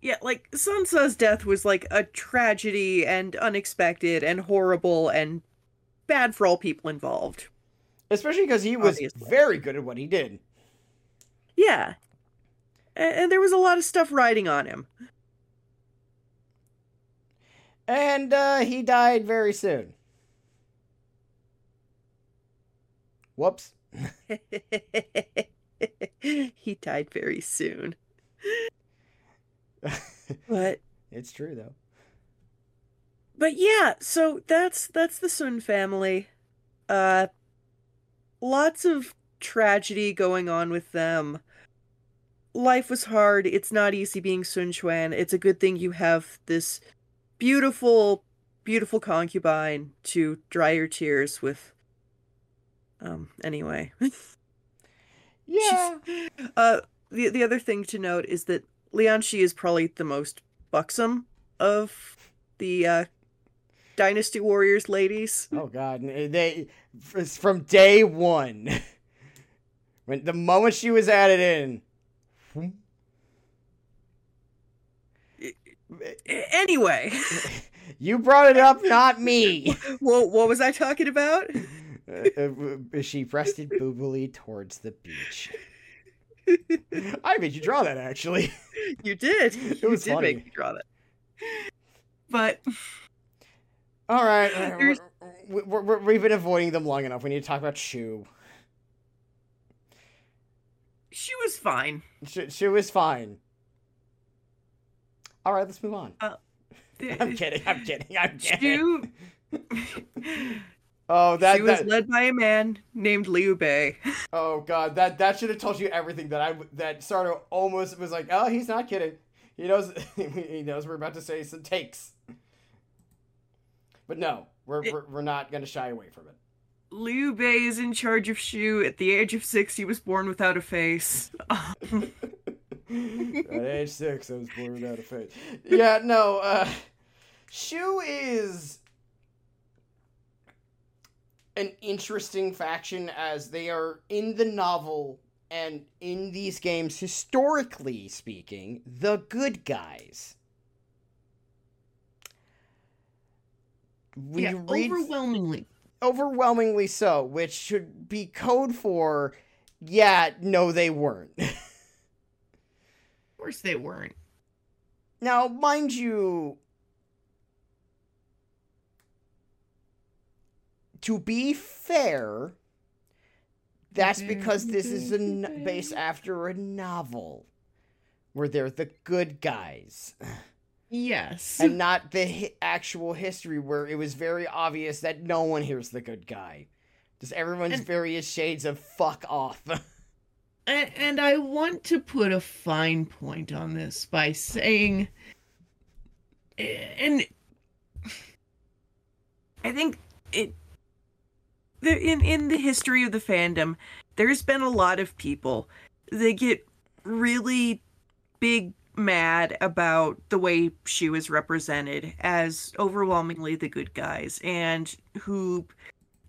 Yeah, like Sun Ce's death was like a tragedy and unexpected and horrible and bad for all people involved. Especially because he was Obviously. very good at what he did Yeah. A- And there was a lot of stuff riding on him. and uh, he died very soon whoops (laughs) he died very soon. But (laughs) it's true though but yeah, so that's that's the Sun family. Uh lots of tragedy going on with them. Life was hard. It's not easy being Sun Quan. It's a good thing you have this beautiful beautiful concubine to dry your tears with. Um anyway. (laughs) yeah Uh, the the other thing to note is that Lianshi is probably the most buxom of the uh, Dynasty Warriors ladies. oh god they from day one when the moment she was added in Anyway, You brought it up, not me. (laughs) well, what was I talking about? Uh, uh, she breasted boobily towards the beach. I made you draw that actually. You did. You was did funny. make me draw that. But All right, uh, we're, we've been avoiding them long enough. We need to talk about Shu. she was fine. Shu, Shu is fine. All right, let's move on. (laughs) I'm kidding. I'm kidding. I'm kidding. Shu (laughs) Oh, that, she was that led by a man named Liu Bei. (laughs) oh god, that that should have told you everything that I that Sardo almost was like, oh, he's not kidding. He knows he knows we're about to say some takes. But no, we're It- we're, we're not gonna shy away from it. Liu Bei is in charge of Shu. At the age of six, he was born without a face. (laughs) At age (laughs) six, I was born without a face. Yeah, no, uh Shu is an interesting faction as they are in the novel and in these games, historically speaking, the good guys. We yeah, read overwhelmingly. overwhelmingly so, which should be code for yeah, no, they weren't. (laughs) Of course they weren't. Now, mind you, to be fair, that's because this is a n- based after a novel where they're the good guys Yes. and not the hi- actual history where it was very obvious that no one here's the good guy. Just everyone's And- various shades of fuck off. (laughs) and, and I want to put a fine point on this by saying, and I think it in in the history of the fandom, there's been a lot of people that get really big mad about the way she was represented as overwhelmingly the good guys and who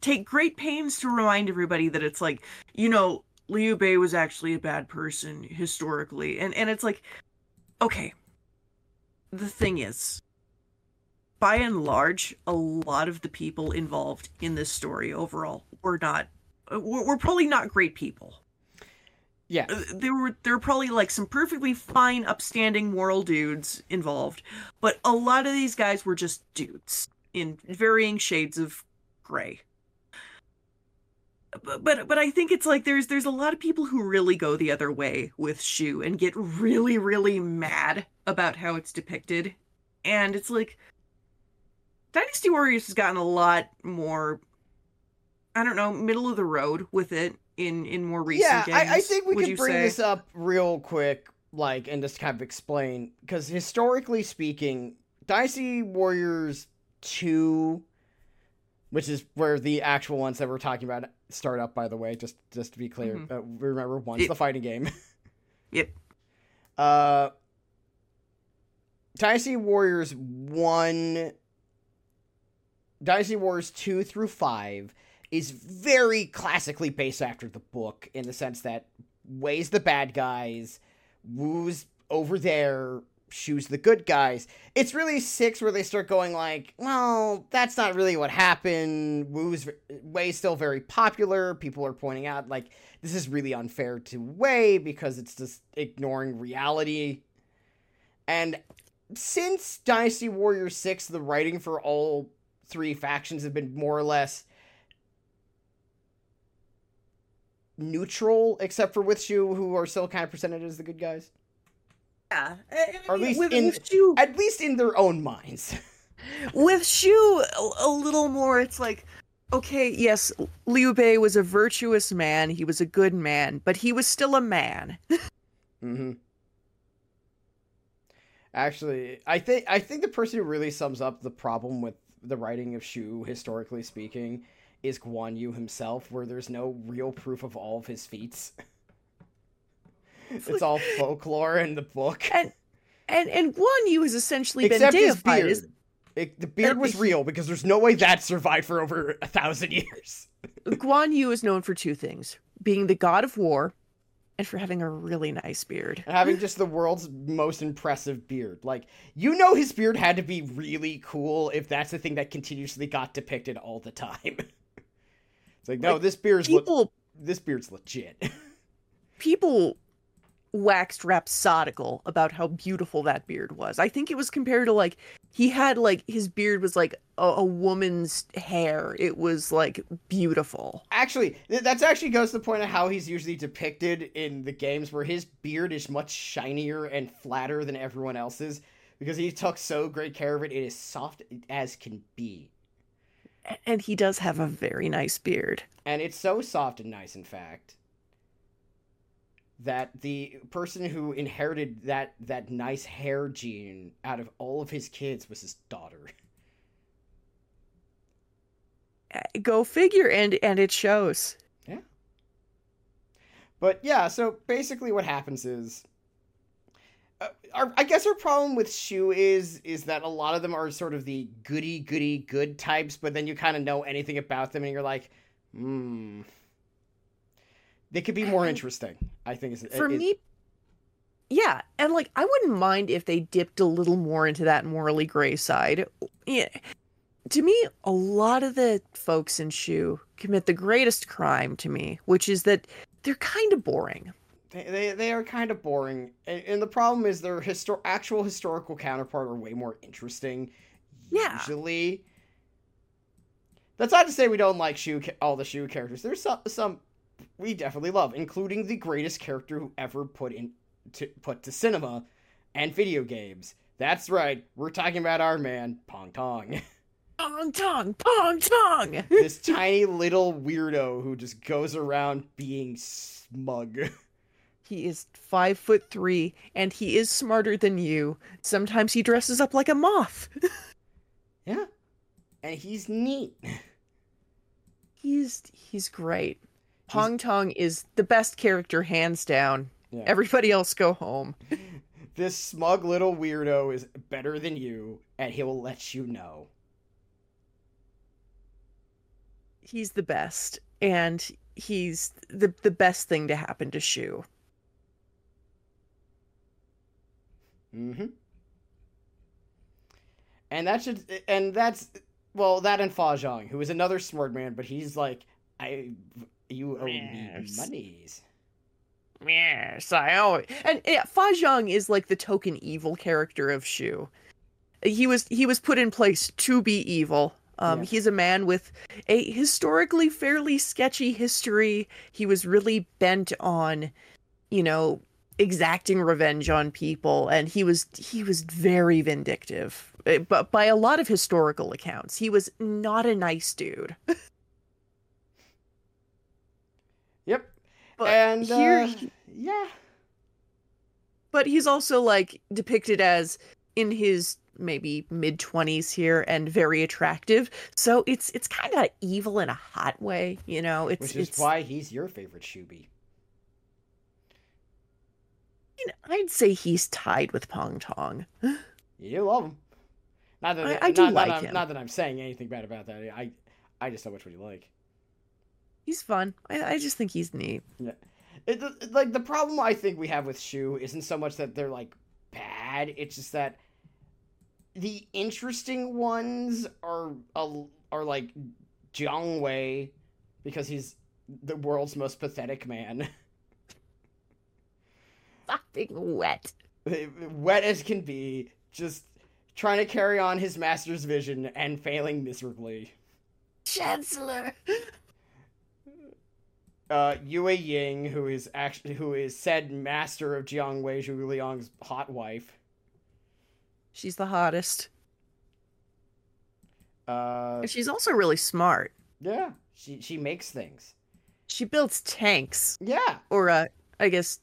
take great pains to remind everybody that it's like, you know, Liu Bei was actually a bad person historically. And and it's like okay. The thing is, by and large, a lot of the people involved in this story overall were not were, were probably not great people. Yeah. Uh, There were there were probably like some perfectly fine, upstanding moral dudes involved, but a lot of these guys were just dudes in varying shades of gray. But, but but I think it's like there's there's a lot of people who really go the other way with Shu and get really really mad about how it's depicted, and it's like Dynasty Warriors has gotten a lot more I don't know middle of the road with it in in more recent yeah, games. I, I think we could bring say? this up real quick, like, and just kind of explain because historically speaking, Dynasty Warriors two, which is where the actual ones that we're talking about start up. By the way, just just to be clear, Mhm. uh, remember one's Yep. the fighting game. (laughs) Yep. Uh, Dynasty Warriors one, Dynasty Warriors two through five is very classically based after the book in the sense that Wei's the bad guys, Wu's over there, Shu's the good guys. It's really six where they start going like, well, that's not really what happened. Wu's Wei's still very popular. People are pointing out like this is really unfair to Wei because it's just ignoring reality. And since Dynasty Warrior 6, the writing for all three factions have been more or less neutral, except for with Shu, who are still kind of presented as the good guys. Yeah, Or at least with, in- with Shu, At least in their own minds. (laughs) with Shu, a, a little more. It's like, okay, yes, Liu Bei was a virtuous man. He was a good man, but he was still a man. (laughs) hmm Actually, I think I think the person who really sums up the problem with the writing of Shu, historically speaking, is Guan Yu himself, where there's no real proof of all of his feats. it's all folklore in the book. And and and Guan Yu has essentially Except been his deified. beard. as- It, the beard was real because there's no way that survived for over a thousand years. Guan Yu is known for two things: being the god of war, and for having a really nice beard. And having just the world's most impressive beard. Like, you know his beard had to be really cool if that's the thing that continuously got depicted all the time. (laughs) it's like, no, Like, this beard's le- this beard's legit. (laughs) people waxed rhapsodical about how beautiful that beard was. I think it was compared to like he had like his beard was like a, a woman's hair. It was like beautiful. actually, th- that's actually goes to the point of how he's usually depicted in the games where his beard is much shinier and flatter than everyone else's because he took so great care of it. It is soft as can be. And he does have a very nice beard. And it's so soft and nice, in fact, that the person who inherited that that nice hair gene out of all of his kids was his daughter. (laughs) Uh, Go figure, and and it shows. Yeah. But yeah, so basically what happens is our, I guess our problem with Shu is is that a lot of them are sort of the goody goody good types, but then you kind of know anything about them and you're like, hmm. They could be more interesting. I think is For is- me, yeah, and like I wouldn't mind if they dipped a little more into that morally gray side. Yeah. To me, a lot of the folks in Shu commit the greatest crime to me, which is that they're kind of boring. They, they, are kind of boring, and, and the problem is their histor- actual historical counterpart are way more interesting. Yeah. Usually, that's not to say we don't like Shu all the Shu characters. There's some some we definitely love, including the greatest character who ever put in to put to cinema and video games. That's right, we're talking about our man Pang Tong, (laughs) Pang Tong, Pang Tong. this (laughs) tiny little weirdo who just goes around being smug. (laughs) He is five foot three, and he is smarter than you. Sometimes he dresses up like a moth. (laughs) yeah, and he's neat. He's he's great. Pang Tong is the best character, hands down. Yeah. Everybody else go home. (laughs) this smug little weirdo is better than you, and he will let you know. He's the best, and he's the the best thing to happen to Shu. Mm-hmm. And that should, and that's, well, that and Fa Zheng, who is another smart man, but he's like, I, you owe me Yes. monies. Yes, I always and yeah, Fa Zheng is like the token evil character of Shu. He was he was put in place to be evil. Um. He's a man with a historically fairly sketchy history. He was really bent on, you know, exacting revenge on people, and he was he was very vindictive. eh, But by a lot of historical accounts, he was not a nice dude. (laughs) Yep. But and, here, uh, yeah. but he's also like depicted as in his maybe mid 20s here and very attractive so it's it's kind of evil in a hot way you know it's Which is it's why he's your favorite Shubi. I'd say he's tied with Pang Tong You love him. Not that, I- I do not, like not, him. Not that I'm saying anything bad about that. I, I just know which one you like. he's fun I, I just think he's neat It, it- like the problem I think we have with Shu isn't so much that they're like bad. It's just that the interesting ones are are like Jiang Wei because he's the world's most pathetic man, (laughs) fucking wet (laughs) wet as can be, just trying to carry on his master's vision and failing miserably. chancellor (laughs) Uh, Yue Ying, who is actually who is said master of Jiang Wei Zhuge Liang's hot wife. she's the hottest Uh, and she's also really smart Yeah, she she makes things. she builds tanks Yeah, or uh i guess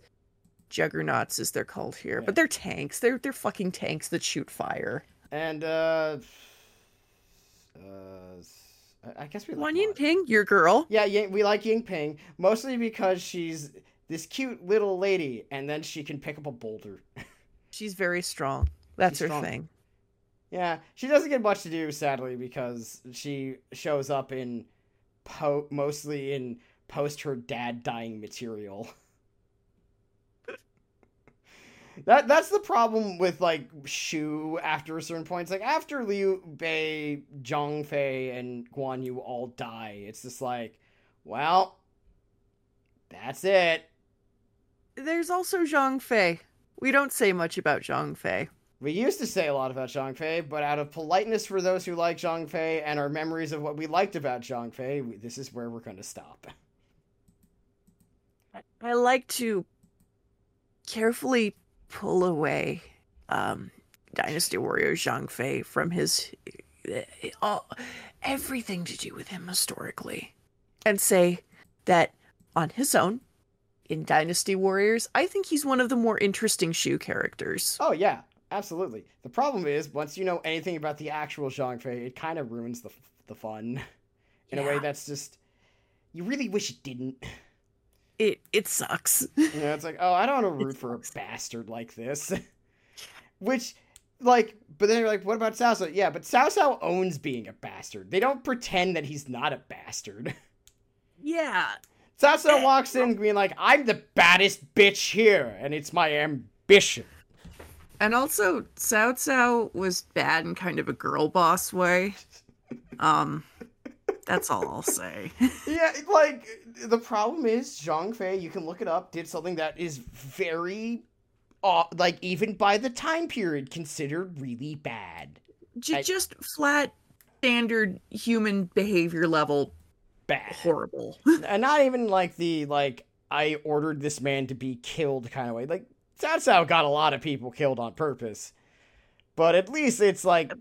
juggernauts as they're called here Yeah. but they're tanks they're they're fucking tanks that shoot fire and uh, uh, I guess we like Wan Mon- Yinping, your girl. Yeah, Ying, we like Yinping mostly because she's this cute little lady, and then she can pick up a boulder. (laughs) She's very strong. That's She's her strong. thing. yeah, she doesn't get much to do sadly because she shows up in po- mostly in post her dad dying material. (laughs) That that's the problem with like Shu after a certain point. It's like after Liu Bei, Zhang Fei, and Guan Yu all die, it's just like, well, that's it. There's also Zhang Fei. We don't say much about Zhang Fei. We used to say a lot about Zhang Fei, but out of politeness for those who like Zhang Fei and our memories of what we liked about Zhang Fei, we- this is where we're going to stop. I like to carefully pull away um, Dynasty Warrior Zhang Fei from his uh, everything to do with him historically and say that on his own, in Dynasty Warriors, I think he's one of the more interesting Shu characters. Oh yeah, absolutely. The problem is once you know anything about the actual Zhang Fei, it kind of ruins the the fun in a way that's just you really wish it didn't. It it sucks. (laughs) Yeah, it's like, oh, I don't want to root for a bastard like this. (laughs) Which, like, but then you're like, what about Cao Cao? Yeah, but Cao Cao owns being a bastard. They don't pretend that he's not a bastard. (laughs) yeah. Cao Cao walks in being like, I'm the baddest bitch here, and it's my ambition. And also, Cao Cao was bad in kind of a girl boss way. Um, that's all I'll say. (laughs) Yeah, like, the problem is, Zhang Fei, you can look it up, did something that is very, uh, like, even by the time period, considered really bad. J- I- just flat, standard human behavior level Bad. horrible. (laughs) and not even like the like I ordered this man to be killed kind of way. Like Cao Cao got a lot of people killed on purpose, but at least it's like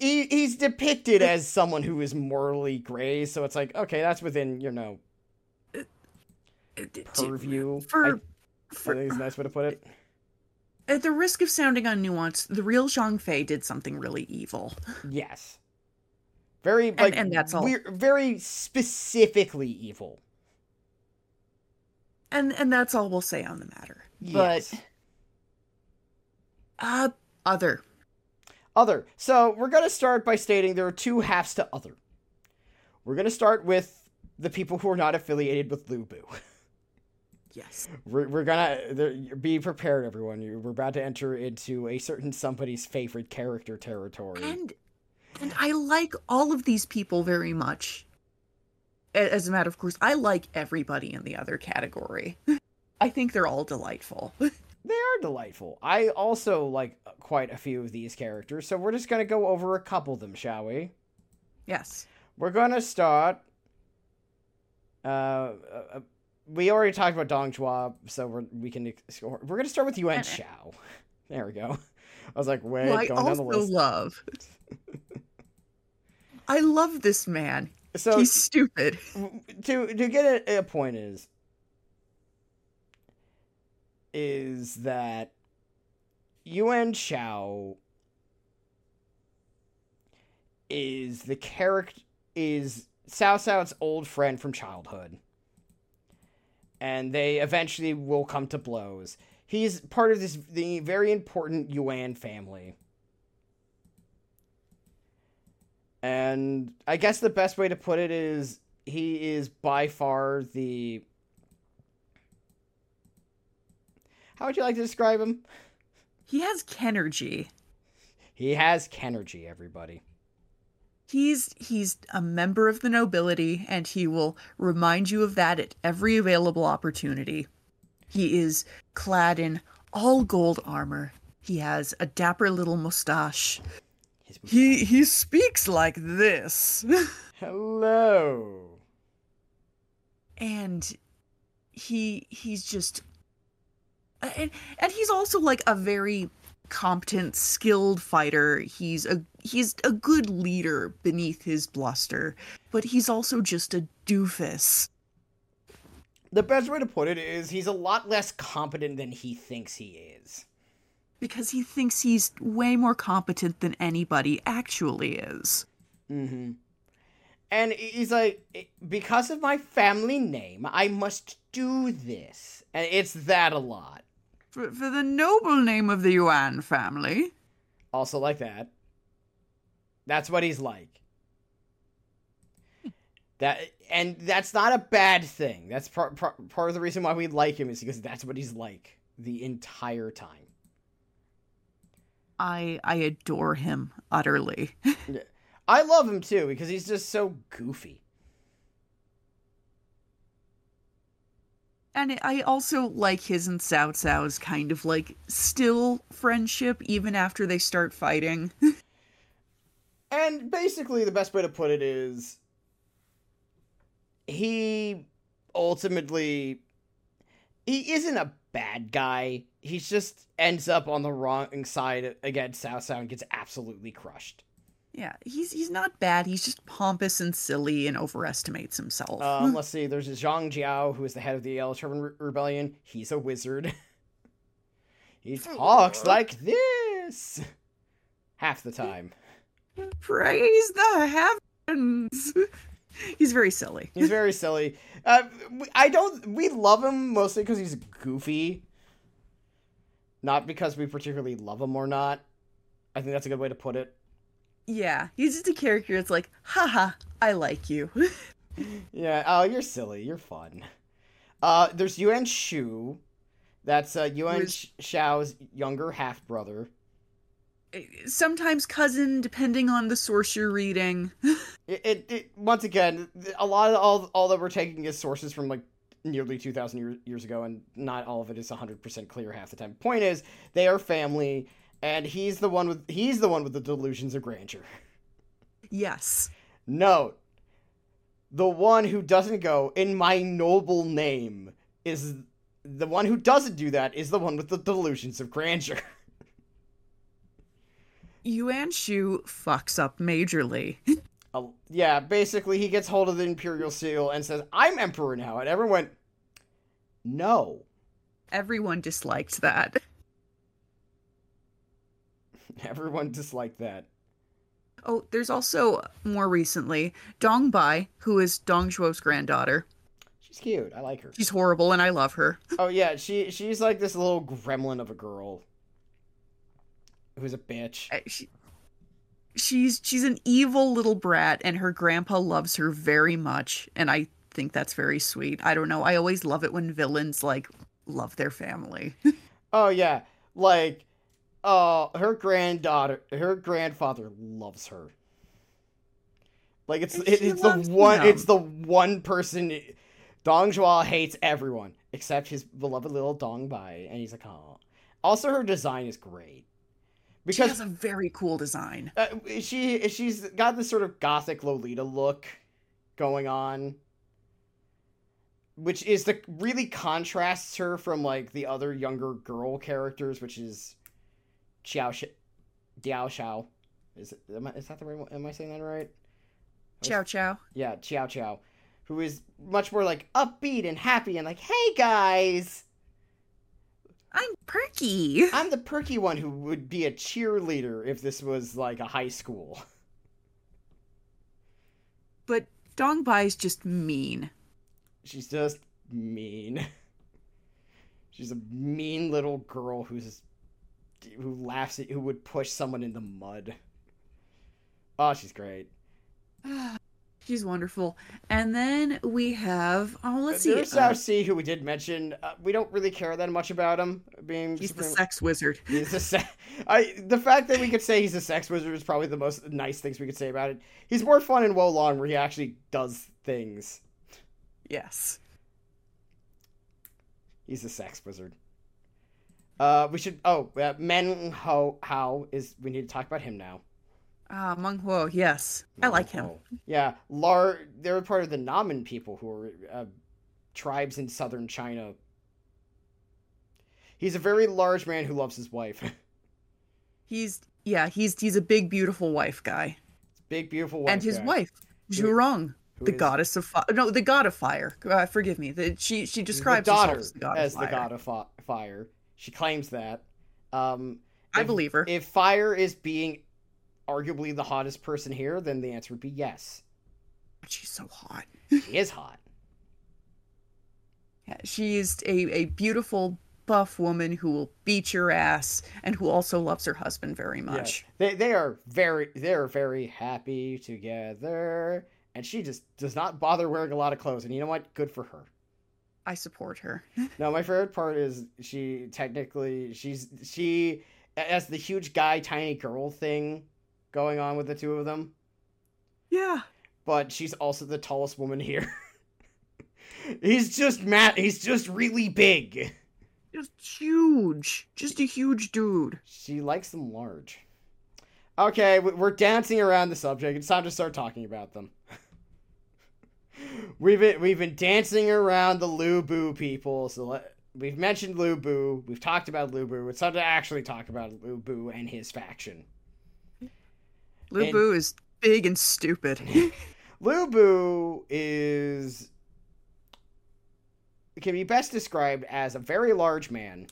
he, he's depicted as someone who is morally gray. So it's like okay, that's within you know purview. For, I, I for think is a nice way to put it. at the risk of sounding unnuanced, the real Zhang Fei did something really evil. Yes, very like and that's all. very specifically evil. And and that's all we'll say on the matter. But Yes. uh other. Other. So we're going to start by stating there are two halves to other. We're going to start with the people who are not affiliated with Lubu. Yes. We're, we're gonna be prepared, everyone. We're about to enter into a certain somebody's favorite character territory. And and I like all of these people very much. As a matter of course, I like everybody in the other category. (laughs) I think they're all delightful. (laughs) They are delightful. I also like quite a few of these characters, so we're just gonna go over a couple of them, shall we? yes. We're gonna start. Uh, uh, uh, we already talked about Dong Zhuo, so we're, we can. We're gonna start with Yuan. Shao. (laughs) There we go. I was like, wait, I going down the also love. (laughs) I love this man. So He's stupid. to to get a, a point is is that Yuan Shao is the character is Cao Cao's old friend from childhood. And they eventually will come to blows. He's part of this the very important Yuan family. And I guess the best way to put it is he is by far the How would you like to describe him? He has Kenergy. He has Kenergy, everybody. He's he's a member of the nobility, and he will remind you of that at every available opportunity. He is clad in all gold armor. He has a dapper little mustache. His He he speaks like this. (laughs) Hello. and he he's just and, and he's also like a very competent skilled fighter he's a he's a good leader beneath his bluster but he's also just a doofus The best way to put it is he's a lot less competent than he thinks he is. because he thinks he's way more competent than anybody actually is Mm-hmm. And he's like, because of my family name, I must do this. And it's that a lot. For, for the noble name of the yuan family Also like that. That's what he's like. That and that's not a bad thing. That's part part, part of the reason why we like him is because that's what he's like the entire time. i i adore him utterly (laughs) I love him too because he's just so goofy. And I also like his and Cao Cao's kind of like still friendship even after they start fighting. (laughs) And basically, the best way to put it is he ultimately he isn't a bad guy. He just ends up on the wrong side against Cao Cao and gets absolutely crushed. Yeah, he's he's not bad. He's just pompous and silly and overestimates himself. Um, let's see. There's Zhang Jiao, who is the head of the Yellow Turban Re- Rebellion. He's a wizard. (laughs) he talks like this half the time. Praise the heavens. (laughs) he's very silly. He's (laughs) very silly. Uh, I don't. We love him mostly because he's goofy, not because we particularly love him or not. I think that's a good way to put it. Yeah, he's just a character that's like, haha, I like you. (laughs) Yeah. Oh, you're silly. You're fun. Uh, there's Yuan Shu. That's uh, Yuan Who's- Sh- Xiao's younger half brother. Sometimes cousin, depending on the source you're reading. (laughs) It, it, it once again, a lot of all all that we're taking is sources from like nearly 2,000 years, years ago, and not all of it is 100% clear half the time. Point is, they are family, and he's the one with he's the one with the delusions of grandeur. Yes. Note, the one who doesn't go in my noble name is the one who doesn't do that is the one with the delusions of grandeur. (laughs) Yuan Shu fucks up majorly. Uh, yeah, basically, he gets hold of the Imperial Seal and says, "I'm Emperor now," and everyone went, "No." Everyone disliked that. (laughs) (laughs) Everyone disliked that. Oh, there's also more recently Dong Bai, who is Dong Zhuo's granddaughter. She's cute. I like her. She's horrible and I love her. (laughs) Oh yeah, she she's like this little gremlin of a girl who's a bitch. Uh, She, she's she's an evil little brat and her grandpa loves her very much and I think that's very sweet. I don't know. I always love it when villains like love their family. (laughs) Oh yeah, like uh her granddaughter, her grandfather loves her. Like it's it, it's the one it's the one person Dong Zhuo hates everyone except his beloved little Dong Bai and he's like, "Oh." Also her design is great. she Because has a very cool design. uh, she she's got this sort of gothic Lolita look going on, which is the really contrasts her from like the other younger girl characters, which is Xiao Sh- Diao Xiao. Is it, I, is that the right one? Am I saying that right? Chow chow. Yeah, Xiao Xiao, who is much more like upbeat and happy and like, hey guys, I'm perky. I'm the perky one who would be a cheerleader if this was like a high school. But Dong Bai is just mean. She's just mean. (laughs) She's a mean little girl who's who laughs at who would push someone in the mud. Oh, she's great. (sighs) She's wonderful. And then we have oh let's see. There's uh, Sea, who we did mention. Uh, we don't really care that much about him being. he's the sex wizard. (laughs) He's the se- I the fact that we could say he's a sex wizard is probably the most nice things we could say about it. He's more fun in Wo Long, where he actually does things. Yes. He's a sex wizard. Uh, we should. Oh, uh, Men Ho How is. We need to talk about him now. Ah, Meng Huo, yes. I like him. Yeah, Lar. They're part of the Nanman people, who are uh, tribes in southern China. He's a very large man who loves his wife. (laughs) He's yeah, he's he's a big beautiful wife guy. Big, beautiful wife. and his guy, wife, Zhurong, the is goddess of fire. No, the god of fire. Uh, forgive me. The, she she the describes daughter herself as the god as the god of fire. She claims that. Um, I if- believe her. If fire is being arguably the hottest person here, then the answer would be yes. She's so hot. She is hot. (laughs) Yeah, she's a, a beautiful buff woman who will beat your ass and who also loves her husband very much. They they are very they're very happy together, and she just does not bother wearing a lot of clothes. And you know what? Good for her. I support her. (laughs) No, my favorite part is she technically she's she has the huge guy tiny girl thing going on with the two of them, Yeah. but she's also the tallest woman here. (laughs) he's just Matt. He's just really big. Just huge. Just a huge dude. She likes them large. Okay, we- we're dancing around the subject. It's time to start talking about them. We've been we've been dancing around the Lubu people. So let, we've mentioned Lubu. We've talked about Lubu. It's time to actually talk about Lubu and his faction. Lubu And- is big and stupid. (laughs) Lubu is can be best described as a very large man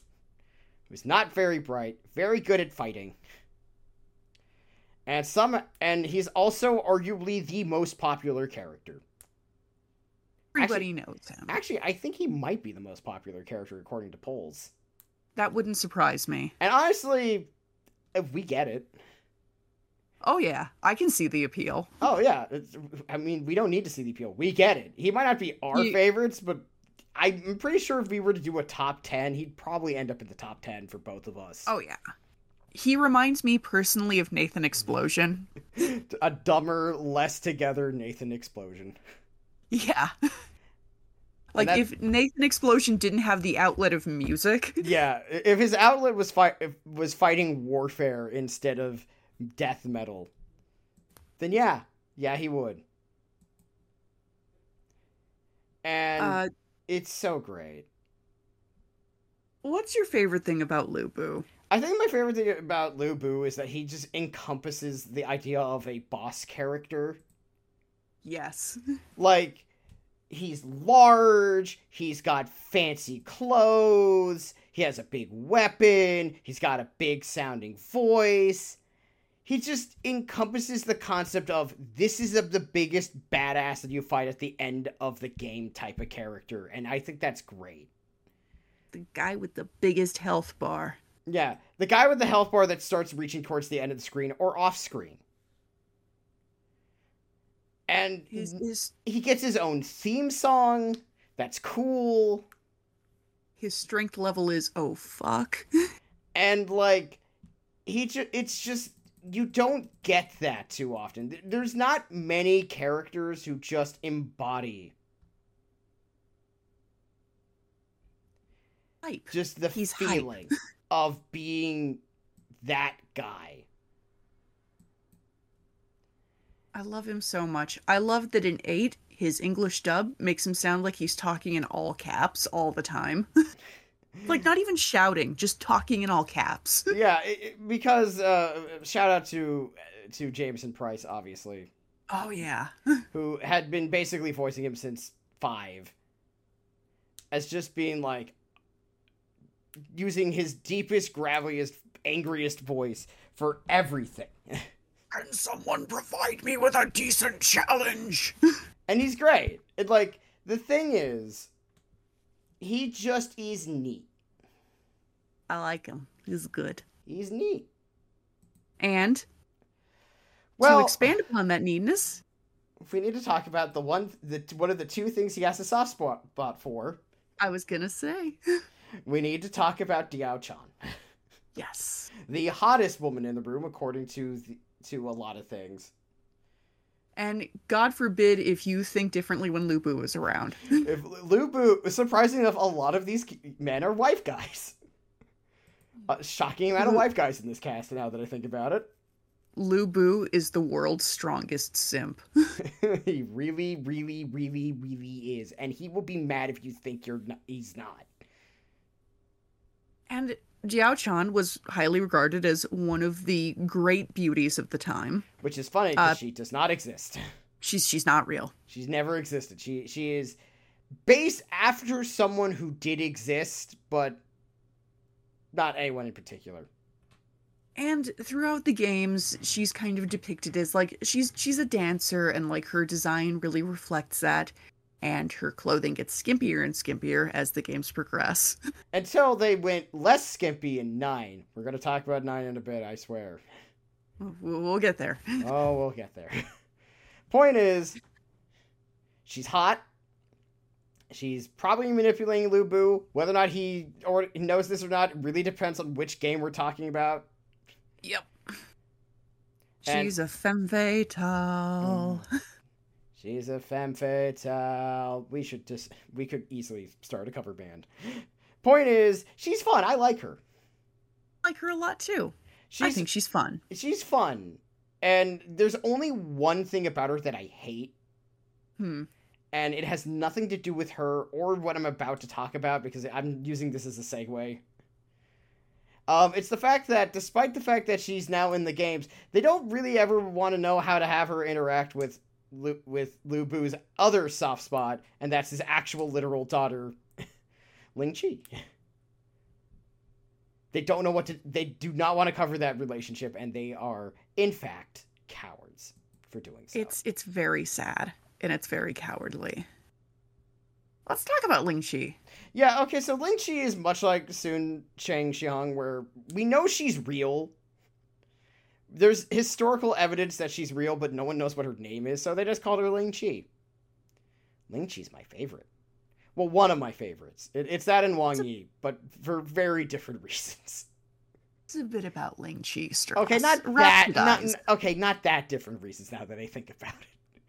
who's not very bright, very good at fighting. And some and he's also arguably the most popular character. Everybody knows him. Actually, I think he might be the most popular character according to polls. That wouldn't surprise me. And honestly, if we get it. Oh yeah, I can see the appeal. Oh yeah, it's, I mean, we don't need to see the appeal. We get it. He might not be our He- favorites, but I'm pretty sure if we were to do a top ten, he'd probably end up in the top ten for both of us. Oh yeah. He reminds me personally of Nathan Explosion. (laughs) a dumber, less together Nathan Explosion. Yeah. Like that- if Nathan Explosion didn't have the outlet of music, (laughs) Yeah, if his outlet was fight was fighting warfare instead of death metal, then yeah, yeah, he would. And uh, it's so great. what's your favorite thing about Lubu? I think my favorite thing about Lubu is that he just encompasses the idea of a boss character. Yes. (laughs) Like, he's large, he's got fancy clothes, he has a big weapon, he's got a big sounding voice. He just encompasses the concept of this is a, the biggest badass that you fight at the end of the game type of character, and I think that's great. The guy with the biggest health bar. Yeah, the guy with the health bar that starts reaching towards the end of the screen or off screen. And His his he gets his own theme song. That's cool. his strength level is oh fuck. (laughs) And like he ju- it's just you don't get that too often. There's not many characters who just embody Hype. just the He's hype. feeling (laughs) of being that guy. I love him so much. I love that in 8 his English dub makes him sound like he's talking in all caps all the time. (laughs) like not even shouting, just talking in all caps. (laughs) yeah, it, it- because uh, shout out to to Jamieson Price, obviously, Oh yeah. (laughs) who had been basically voicing him since five, as just being like using his deepest, graveliest, angriest voice for everything, Can someone provide me with a decent challenge? (laughs) and he's great. And like the thing is, he just is neat. I like him. He's good. He's neat. And Well, to expand upon that neatness, if we need to talk about the one, the one of the two things he has a soft spot spot for, I was gonna say (laughs) we need to talk about Diao Chan, yes. the hottest woman in the room, according to the, to a lot of things. And God forbid if you think differently when Lubu is around. (laughs) if Lubu, surprisingly enough, a lot of these men are wife guys. A shocking amount of wife guys in this cast. Now that I think about it, Lubu is the world's strongest simp. (laughs) (laughs) he really, really, really, really is, and he will be mad if you think you're not. He's not. And Diao Chan was highly regarded as one of the great beauties of the time. Which is funny because Uh, she does not exist. (laughs) She's she's not real. She's never existed. She she is based after someone who did exist, but not anyone in particular. And throughout the games, she's kind of depicted as like she's she's a dancer and like her design really reflects that. And her clothing gets skimpier and skimpier as the games progress. (laughs) Until they went less skimpy in nine. We're gonna talk about nine in a bit, I swear. We'll, get there. (laughs) Oh, we'll get there. (laughs) Point is, she's hot. She's probably manipulating Lubu. Whether or not he or knows this or not really depends on which game we're talking about. Yep. And- She's a femme fatale. Mm. She's a femme fatale. We should just we could easily start a cover band. Point is, she's fun. I like her. I like her a lot too. She's I think she's fun. she's fun. And there's only one thing about her that I hate, Hmm. and it has nothing to do with her or what I'm about to talk about because I'm using this as a segue. Um, it's the fact that despite the fact that she's now in the games, they don't really ever want to know how to have her interact with Lu- with Lu Bu's other soft spot, and that's his actual literal daughter, (laughs) Ling Qi. They don't know what to. They do not want to cover that relationship, and they are, in fact, cowards for doing so. It's it's very sad and it's very cowardly. Let's talk about Ling Qi. Yeah, okay, so Ling Qi is much like Sun Shang Xiang, where we know she's real. There's historical evidence that she's real, but no one knows what her name is, so they just called her Ling Qi. Ling Qi's my favorite. Well, one of my favorites. It, it's that and Wang Yi, but for very different (laughs) reasons. It's a bit about Ling Qi. Stross. Okay, not that. Not, okay, not that different reasons now that I think about it.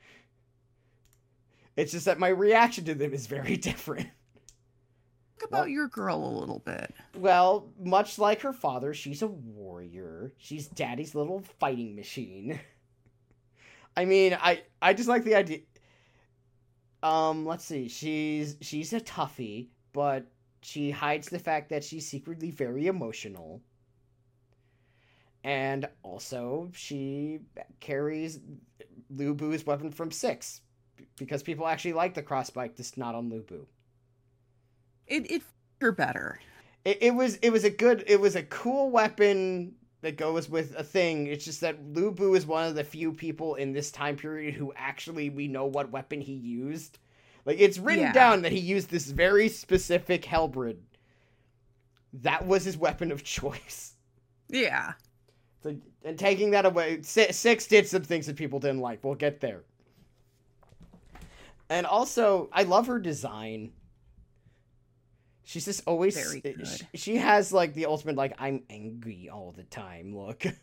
It's just that my reaction to them is very (laughs) different. About your girl a little bit. Well, much like her father, she's a warrior. She's daddy's little fighting machine. (laughs) I mean, I I just like the idea. Um, let's see. She's she's a toughie, but she hides the fact that she's secretly very emotional. And also, she carries Lu Bu's weapon from six because people actually like the crossbike, just not on Lu Bu. It it her better. It, it was it was a good it was a cool weapon that goes with a thing. It's just that Lu Bu is one of the few people in this time period who actually we know what weapon he used. Like it's written Yeah. down that he used this very specific halberd. That was his weapon of choice. Yeah. So, and taking that away, Six did some things that people didn't like. We'll get there. And also, I love her design. She's just always Very eh, good. She, she has like the ultimate like I'm angry all the time look. (laughs)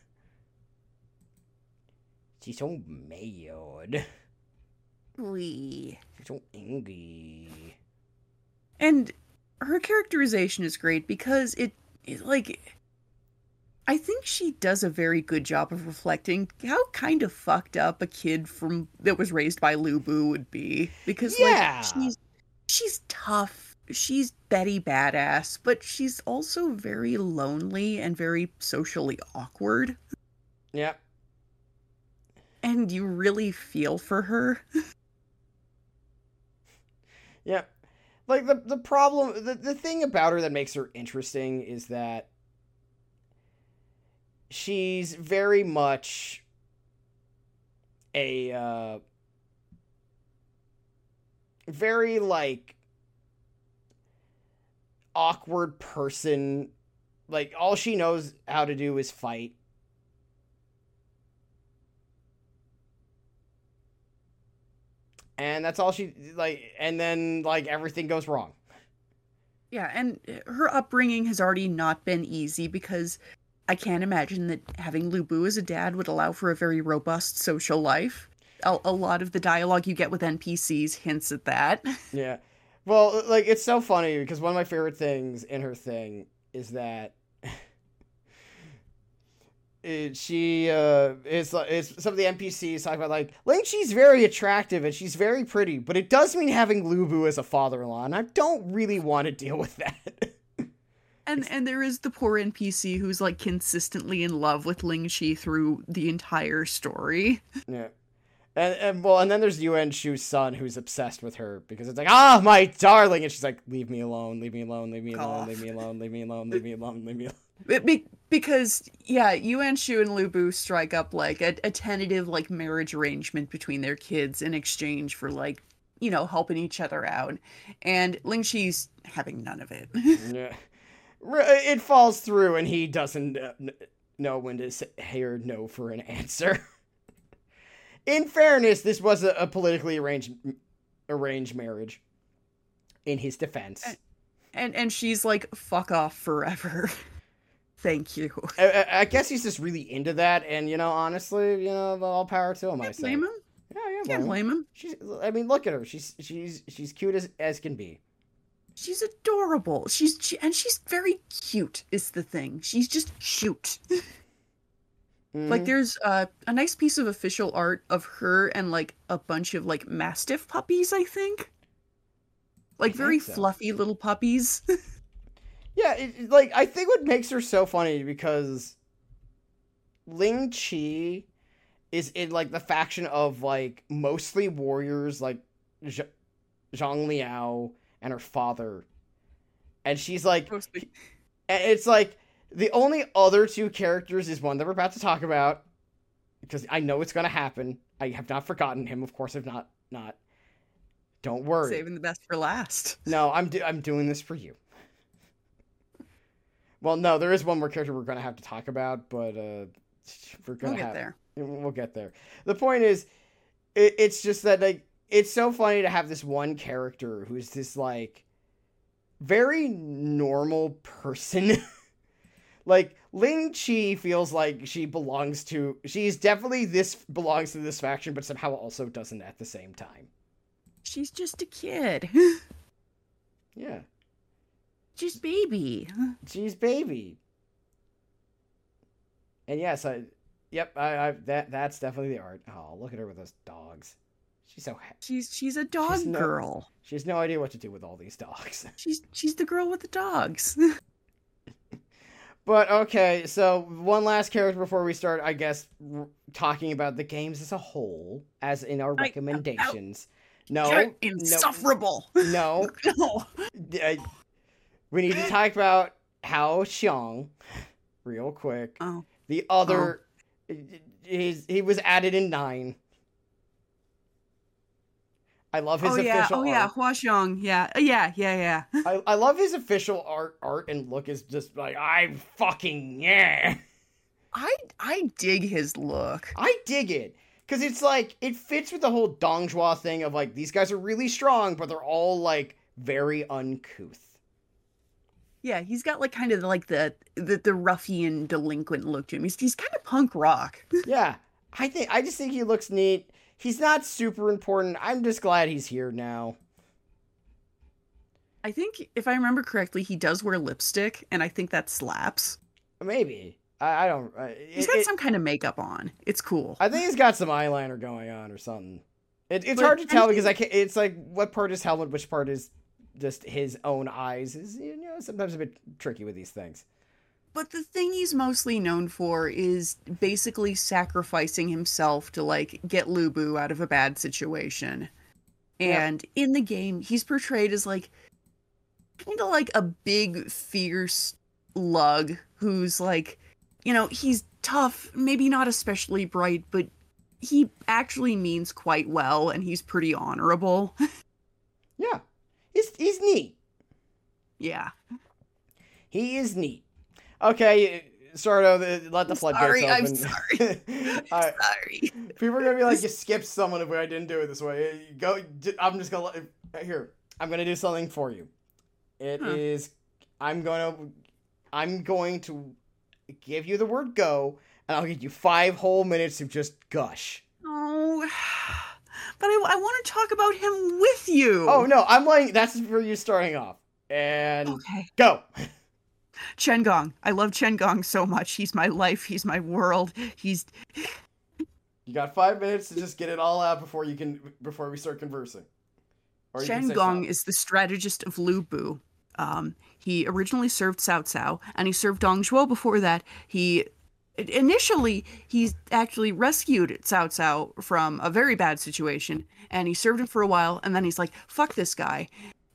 She's so mad. Lee. She's so angry. And her characterization is great because it, it like I think she does a very good job of reflecting how kind of fucked up a kid from that was raised by Lu Bu would be. Because Yeah. like she's she's tough, she's Betty badass, but she's also very lonely and very socially awkward. Yep. And you really feel for her. (laughs) Yep. Like the the problem the, the thing about her that makes her interesting is that she's very much a uh very like awkward person like all she knows how to do is fight and that's all she like and then like everything goes wrong Yeah, and her upbringing has already not been easy because I can't imagine that having Lubu as a dad would allow for a very robust social life. A, a lot of the dialogue you get with NPCs hints at that. (laughs) yeah well like it's so funny because one of my favorite things in her thing is that (laughs) it, she uh is is some of the npcs talk about like ling she's very attractive and she's very pretty but it does mean having lubu as a father-in-law and i don't really want to deal with that (laughs) And and there is the poor NPC who's like consistently in love with Ling Qi through the entire story. Yeah. And, and well, and then there's Yuan Shu's son who's obsessed with her because it's like, ah, my darling, and she's like, leave me alone, leave me alone, leave me alone, leave me alone, leave me alone, leave me alone, leave me alone. (laughs) Be- be- because yeah, Yuan Shu and Lu Bu strike up like a, a tentative like marriage arrangement between their kids in exchange for like you know helping each other out, and Ling Qi's having none of it. (laughs) Yeah. It falls through, and he doesn't uh, n- know when to say hey or no for an answer. (laughs) In fairness, this was a, a politically arranged arranged marriage. In his defense, Eh. and and she's like fuck off forever. (laughs) Thank you. I, I- guess he's just really into that, and you know, honestly, you know, all power to him. I Can't say. blame him. Yeah, yeah, Can't blame him. She's. I mean, look at her. She's she's she's cute as as can be. She's adorable. She's she, and she's very cute. Is the thing. She's just cute. (laughs) Like Mhm. there's uh, a nice piece of official art of her and like a bunch of like mastiff puppies. I think. Like I very think so. fluffy little puppies. (laughs) yeah, it, like I think what makes her so funny because Ling Qi is in like the faction of like mostly warriors, like Zh- Zhang Liao and her father, and she's like, Mostly. and it's like the only other two characters is one that we're about to talk about because I know it's gonna happen. I have not forgotten him, of course. I've not not. Don't worry. Saving the best for last. (laughs) No, I'm do- I'm doing this for you. Well, no, there is one more character we're gonna have to talk about, but uh, we're gonna We'll get have there. we'll get there. The point is, it, it's just that like it's so funny to have this one character who's this like very normal person. (laughs) like Ling Qi feels like she belongs to. She's definitely this belongs to this faction, but somehow also doesn't at the same time. She's just a kid. (gasps) Yeah. She's baby. She's baby. And yes, I, yep, I, I that that's definitely the art. Oh, look at her with those dogs. She's so She's she's a dog no- girl. she has no idea what to do with all these dogs. (laughs) She's she's the girl with the dogs. (laughs) But okay, so one last character before we start, I guess, r- talking about the games as a whole, as in our I- recommendations. No, You're no, insufferable. (laughs) no. (laughs) No. uh, we need to talk about Hua Xiong, real quick. Oh. The other, he's, he was added in nine. I love his oh yeah. official Oh yeah. art. Hua Xiong. Yeah. Uh, Yeah. Yeah. Yeah. (laughs) I, I love his official art art and look is just like I'm fucking yeah. I I dig his look. I dig it because it's like it fits with the whole Dong Zhuo thing of like these guys are really strong, but they're all like very uncouth. Yeah, he's got like kind of like the the, the ruffian delinquent look to him. He's he's kind of punk rock. (laughs) yeah, I think I just think he looks neat. He's not super important. I'm just glad he's here now. I think if I remember correctly, he does wear lipstick, and I think that slaps. Maybe I, I don't. Uh, He's it- got it- some kind of makeup on. It's cool. I think he's got some eyeliner going on or something. It, it's But hard to tell because I can't. It's like what part is helmet, which part is just his own eyes. Is you know sometimes a bit tricky with these things. But the thing he's mostly known for is basically sacrificing himself to like get Lubu out of a bad situation. Yeah. And in the game, he's portrayed as like kind of like a big, fierce lug who's like, you know, he's tough, maybe not especially bright, but he actually means quite well and he's pretty honorable. (laughs) Yeah, he's he's neat. yeah. He is neat. Okay, Sardo, let the I'm floodgates sorry, I'm open. sorry. (laughs) All right, Sorry. people are gonna be like, you (laughs) skipped someone if I didn't do it this way. You Go. I'm just gonna let, here. I'm gonna do something for you. It hmm. is. Huh. I'm gonna. I'm going to give you the word go, and I'll give you five whole minutes to just gush. Oh, but I, I want to talk about him with you. Oh no, I'm letting. That's for you starting off, and Okay. go. Chen Gong. I love Chen Gong so much. He's my life. He's my world. He's You got five minutes to just get it all out before you can before we start conversing. Chen Gong is the strategist of Lu Bu. Um, he originally served Cao Cao, and he served Dong Zhuo before that. He initially he actually rescued Cao Cao from a very bad situation, and he served him for a while, and then he's like, "Fuck this guy,"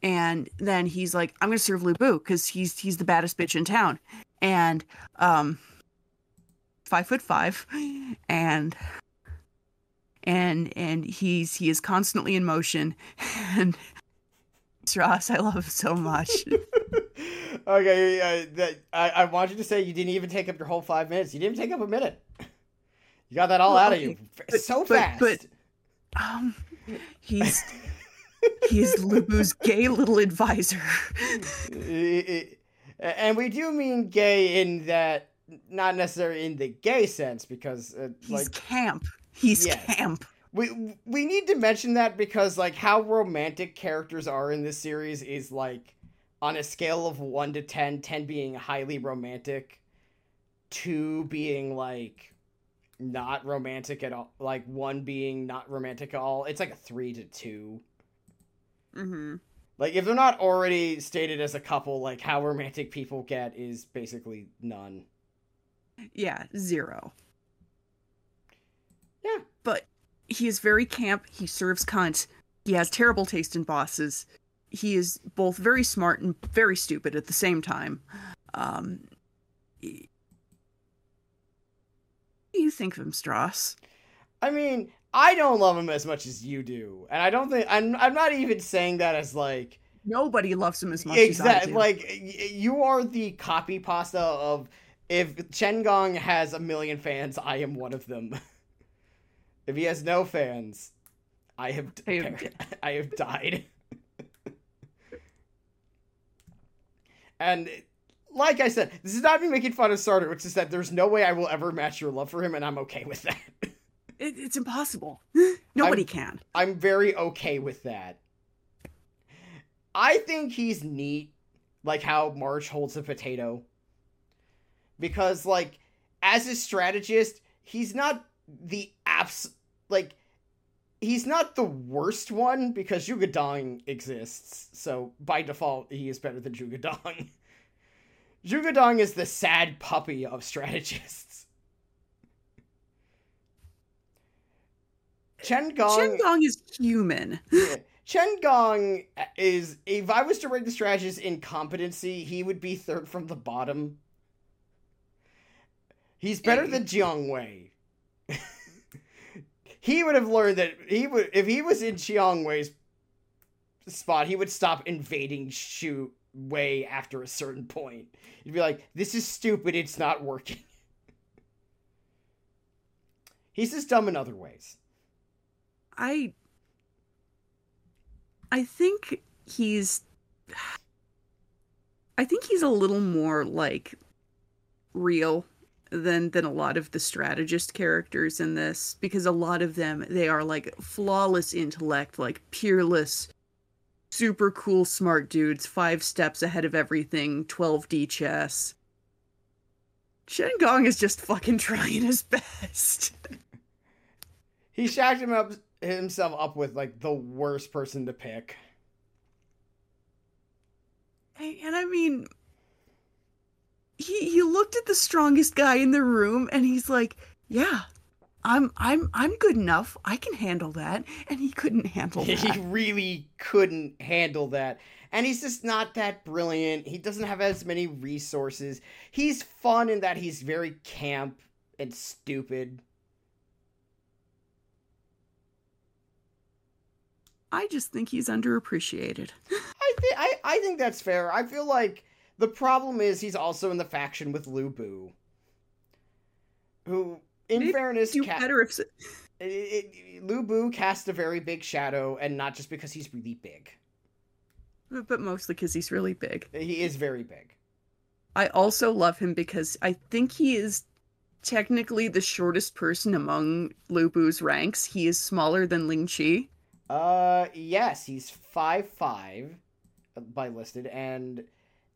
and then he's like, "I'm gonna serve Lu Bu because he's he's the baddest bitch in town," and um, five foot five, and and and he's he is constantly in motion (laughs) and Ross, I love him so much. (laughs) okay, uh, that I, I want you to say you didn't even take up your whole five minutes. You didn't take up a minute. You got that all Well, out of you but- so but- fast. but- um, he's he's Lubu's gay little advisor. And we do mean gay in that, not necessarily in the gay sense, because uh, He's like camp. He's Yes. camp. we we need to mention that because like how romantic characters are in this series is like on a scale of 1 to 10 10 being highly romantic 2 being like not romantic at all like 1 being not romantic at all it's like a 3 to 2 Mm-hmm. Like if they're not already stated as a couple, like how romantic people get is basically none. Yeah, zero. Yeah. But he is very camp. He serves cunt. He has terrible taste in bosses. He is both very smart and very stupid at the same time. Um, he- what do you think of him, Stross? I mean, I don't love him as much as you do, and I don't think I'm. I'm not even saying that as like Nobody loves him as much as exactly do. like you are the copy pasta of if Chen Gong has a million fans, I am one of them. (laughs) if he has no fans, I have I have (laughs) I have died. (laughs) and like I said, this is not me making fun of Sardo, which is that there's no way I will ever match your love for him, and I'm okay with that. It, it's impossible. (gasps) Nobody can. I'm very okay with that. I think he's neat, like how March holds a potato. Because, like, as a strategist, he's not the abs like he's not the worst one because Jugadong exists, so by default he is better than Jugadong. (laughs) Jugadong is the sad puppy of strategists. Chen Gong Chen Gong is human. yeah. Chen Gong is if I was to rate the strategist in competency, he would be third from the bottom. He's better than Jiang Wei. (laughs) he would have learned that he would if he was in Jiang Wei's spot, he would stop invading Shu Wei after a certain point. He'd be like, "This is stupid. It's not working." (laughs) He's just dumb in other ways. I I think he's I think he's a little more like real than than a lot of the strategist characters in this because a lot of them they are like flawless intellect, like peerless super cool smart dudes, 5 steps ahead of everything, 12D chess. Chen Gong is just fucking trying his (laughs) best. He shacked him up himself up with like the worst person to pick. And I mean, he he looked at the strongest guy in the room, and he's like, "Yeah, I'm I'm I'm good enough. I can handle that." And he couldn't handle (laughs) that. He really couldn't handle that. And he's just not that brilliant. He doesn't have as many resources. He's fun in that he's very camp and stupid. I just think he's underappreciated. I think I, I think that's fair. I feel like the problem is he's also in the faction with Lu Bu. Who in fairness Do ca- better if it, it, Lu Bu casts a very big shadow and not just because he's really big. but mostly because he's really big. He is very big. I also love him because I think he is technically the shortest person among Lu Bu's ranks. He is smaller than Ling Qi. Uh, yes, he's five five by listed, and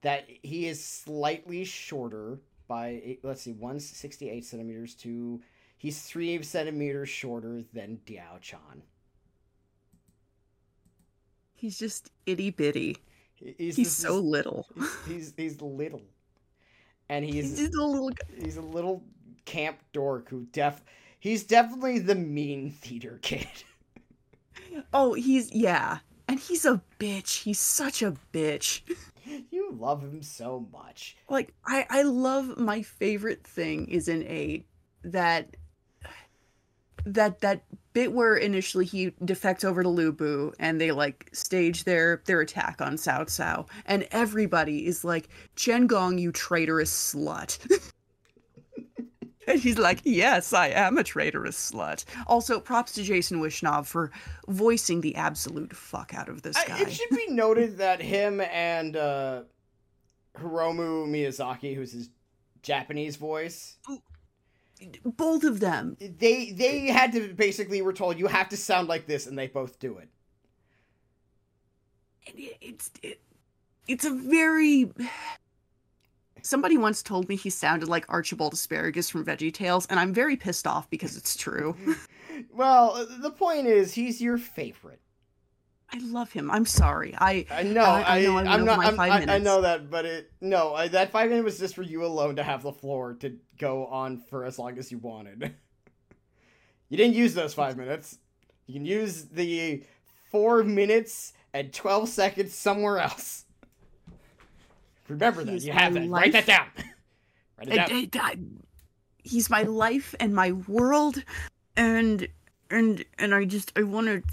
that he is slightly shorter by let's see, one sixty eight centimeters to he's three centimeters shorter than Diao Chan. He's just itty bitty. He's, He's just so little. (laughs) he's, he's he's little, and He's he's a little he's a little camp dork who def he's definitely the mean theater kid. (laughs) Oh, he's yeah. And he's a bitch. He's such a bitch. (laughs) you love him so much. Like I I love my favorite thing is in 8 that that that bit where initially he defects over to Lu Bu and they like stage their their attack on Cao Cao and everybody is like Chen Gong you traitorous slut. (laughs) And he's like, Yes, I am a traitorous slut. Also, props to Jason Wishnov for voicing the absolute fuck out of this I, guy. it should be noted that him and uh, Hiromu Miyazaki, who's his Japanese voice, Both of them. they they had to basically were told you have to sound like this, and they both do it. And it- it's it, it's a very somebody once told me he sounded like archibald asparagus from veggie tales and i'm very pissed off because it's true (laughs) Well, the point is, he's your favorite. I love him. I'm sorry. I I know. I- I, I know I, I'm not. I'm, five I, I know that, but it no. I, that five minutes was just for you alone to have the floor to go on for as long as you wanted. (laughs) You didn't use those five minutes. You can use the four minutes and twelve seconds somewhere else. Remember that. You have that. Write that down. (laughs) Write it I- down. I- I- he's my life and my world, and and and I just I want to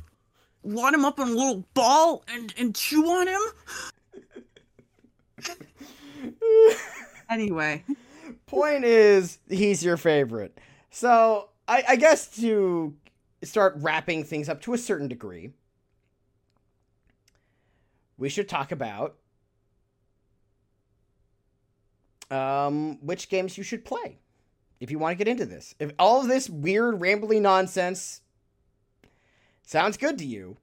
wad him up in a little ball and and chew on him. (laughs) Anyway, Point is, he's your favorite. So I, I guess to start wrapping things up to a certain degree, we should talk about um, which games you should play if you want to get into this. If all of this weird, rambly nonsense sounds good to you,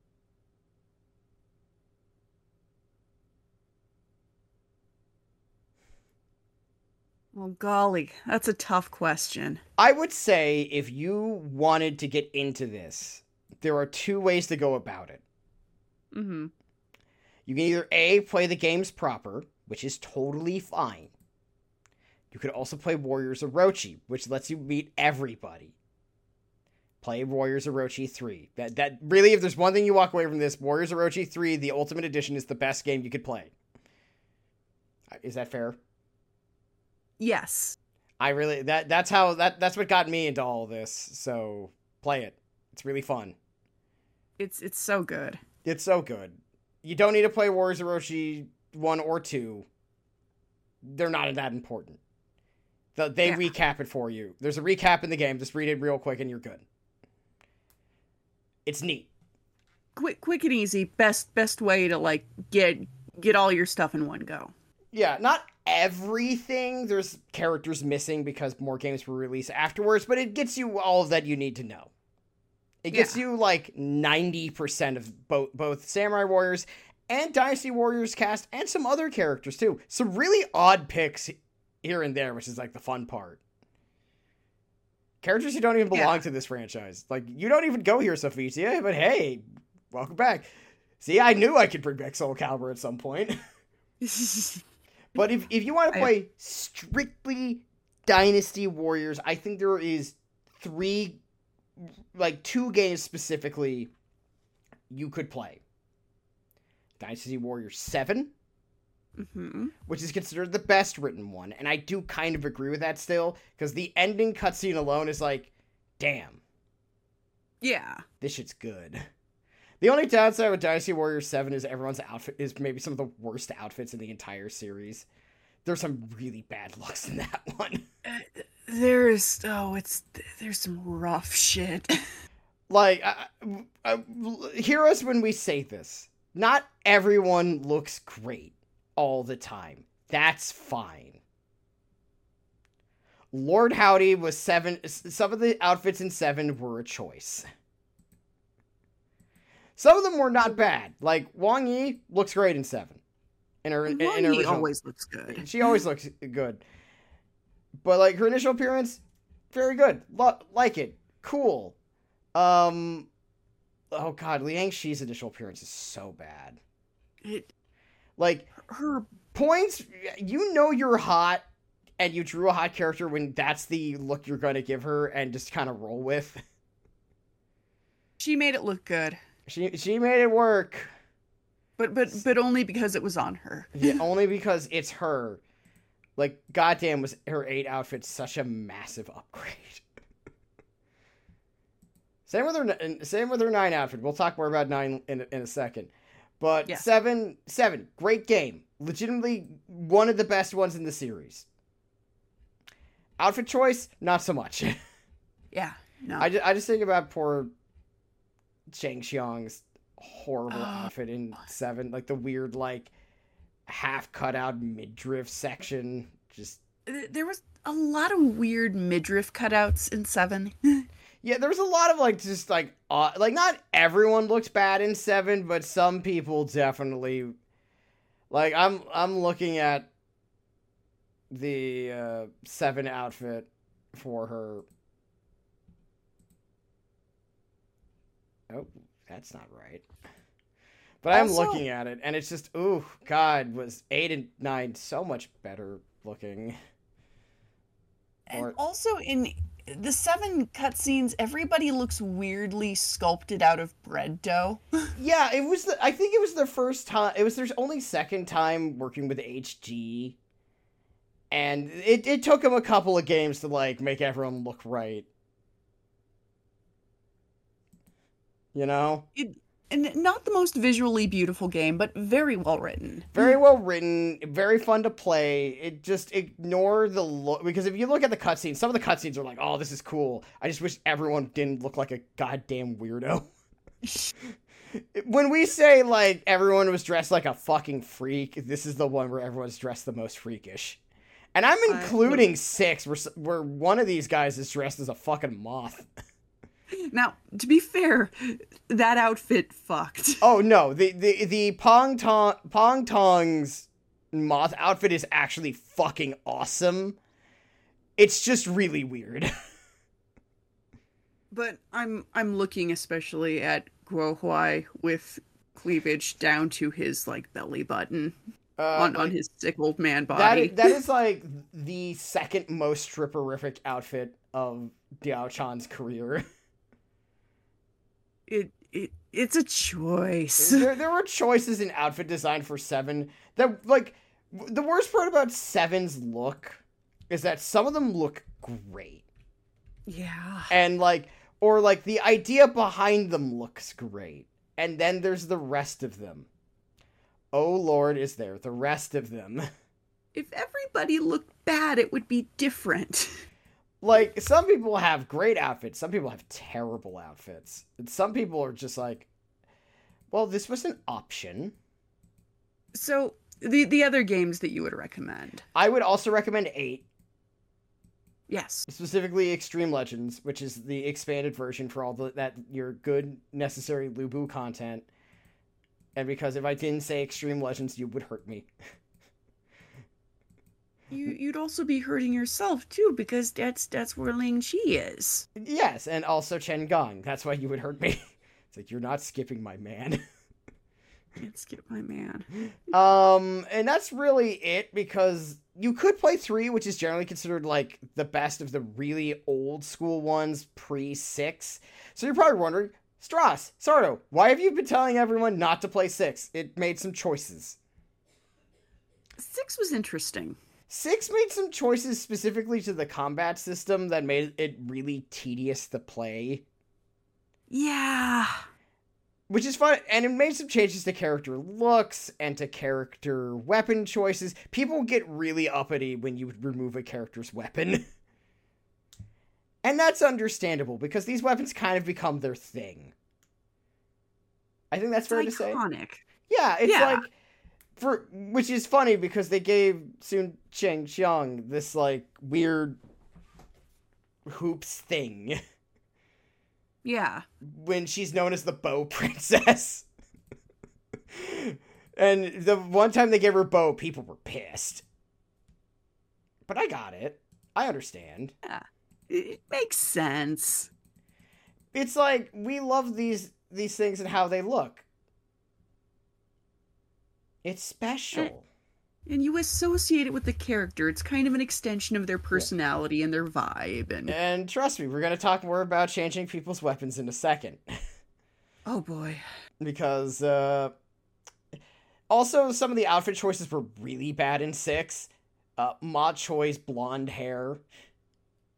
well, golly, that's a tough question. I would say if you wanted to get into this, there are two ways to go about it. Mm-hmm. You can either A, play the games proper, which is totally fine. You could also play Warriors Orochi, which lets you meet everybody. Play Warriors Orochi 3. That that really if there's one thing you walk away from this, Warriors Orochi 3, the Ultimate Edition is the best game you could play. Uh, Is that fair? Yes. I really that that's how that that's what got me into all this. So play it. It's really fun. It's it's so good. It's so good. You don't need to play Warriors Orochi one or two. They're not that important. The, they Yeah. recap it for you. There's a recap in the game. Just read it real quick and you're good. It's neat. Quick quick and easy. Best best way to like get get all your stuff in one go. Yeah, not everything. There's characters missing because more games were released afterwards, but it gets you all that you need to know. It gets you like 90% of both both Samurai Warriors and Dynasty Warriors cast and some other characters too. Some really odd picks here and there, which is like the fun part. Characters who don't even belong Yeah. to this franchise. Like you don't even go here, Sophitia, but hey, welcome back. See, I knew I could bring back Soul Calibur at some point. (laughs) But if, if you want to play strictly Dynasty Warriors, I think there is three, like two games specifically you could play. Dynasty Warriors 7, hmm which is considered the best written one. And I do kind of agree with that still, because the ending cutscene alone is like, damn, Yeah. this shit's good. The only downside with Dynasty Warrior 7 is everyone's outfit is maybe some of the worst outfits in the entire series. There's some really bad looks in that (laughs) one. There's oh, it's there's some rough shit. (laughs) Like, uh, uh, hear us when we say this. Not everyone looks great all the time. That's fine. Lord Howdy was seven. Some of the outfits in seven were a choice. Some of them were not bad. Like Wang Yi looks great in seven. In her, in, in her Wang Yi original- always looks good. she always looks good. But like her initial appearance, very good. Lo- like it. Cool. Um Oh god, Lianshi's initial appearance is so bad. It, Like her points you know you're hot and you drew a hot character when that's the look you're going to give her and just kind of roll with. she made it look good, She she made it work. but but but only because it was on her. Yeah, (laughs) only because it's her. Like, goddamn, was her eight outfit such a massive upgrade. (laughs) same with her, same with her nine outfit. We'll talk more about nine in, in a second. But Yeah. seven, seven, great game. Legitimately one of the best ones in the series. Outfit choice, not so much. (laughs) Yeah, no. I just, I just think about poor Shang Xiang's horrible Oh. outfit in seven, like the weird like half cut out midriff section. Just there was a lot of weird midriff cutouts in seven. (laughs) yeah, there was a lot of like just like uh, like not everyone looks bad in seven, but some people definitely. Like I'm I'm looking at the uh, seven outfit for her. Oh, that's not right. But I'm Also- looking at it, and it's just, ooh, God, was eight and nine so much better looking? And Or- also in the seven cutscenes, everybody looks weirdly sculpted out of bread dough. (laughs) Yeah, it was. The, I think it was the first time. It was their only second time working with HG, and it it took them a couple of games to like make everyone look right. You know, And not the most visually beautiful game, but very well written. very well written, very fun to play. It just ignore the look because if you look at the cutscenes, some of the cutscenes are like, "Oh, this is cool." I just wish everyone didn't look like a goddamn weirdo. (laughs) when we say like everyone was dressed like a fucking freak, this is the one where everyone's dressed the most freakish. And I'm including six, where where one of these guys is dressed as a fucking moth. (laughs) Now, to be fair, that outfit fucked. Oh no, the the the Pang Tong Pang Tong's moth outfit is actually fucking awesome. It's just really weird. (laughs) But I'm I'm looking especially at Guo Huai with cleavage down to his like belly button Uh, on, on his sick old man body. is, that is (laughs) like the second most stripperific outfit of Diao Chan's career. (laughs) it, it it's a choice. there, there were choices in outfit design for Seven that, like, w- the worst part about Seven's look is that some of them look great. Yeah. And, like, or, like, the idea behind them looks great. And then there's the rest of them. Oh, Lord, is there the rest of them? (laughs) If everybody looked bad, it would be different. (laughs) like, some people have great outfits, some people have terrible outfits. And some people are just like, well, this was an option. So the the other games that you would recommend? I would also recommend 8. Yes. specifically Extreme Legends, which is the expanded version for all the, that your good necessary Lu Bu content. And because if I didn't say Extreme Legends, you would hurt me. (laughs) You you'd also be hurting yourself too because that's that's where Ling Qi is. yes, and also Chen Gong. That's why you would hurt me. (laughs) It's like you're not skipping my man. (laughs) Can't skip my man. um, and that's really it because you could play three, which is generally considered like the best of the really old school ones pre six. So you're probably wondering, Stross, Sardo, why have you been telling everyone not to play six? It made some choices. Six was interesting. Six made some choices specifically to the combat system that made it really tedious to play, Yeah. which is fun. And it made some changes to character looks and to character weapon choices. People get really uppity when you remove a character's weapon. (laughs) and that's understandable because these weapons kind of become their thing. I think that's fair to say. Yeah, it's Yeah. like for which is funny because they gave Sun Shang Xiang this like weird hoops thing (laughs) Yeah. when she's known as the bow princess. (laughs) and the one time they gave her bow, people were pissed. But I got it. I understand. Yeah. it makes sense. It's like we love these these things and how they look. It's special. And you associate it with the character. It's kind of an extension of their personality and their vibe. And And trust me, we're going to talk more about changing people's weapons in a second. oh boy, because uh also some of the outfit choices were really bad in 6. Uh Ma Chao's blonde hair.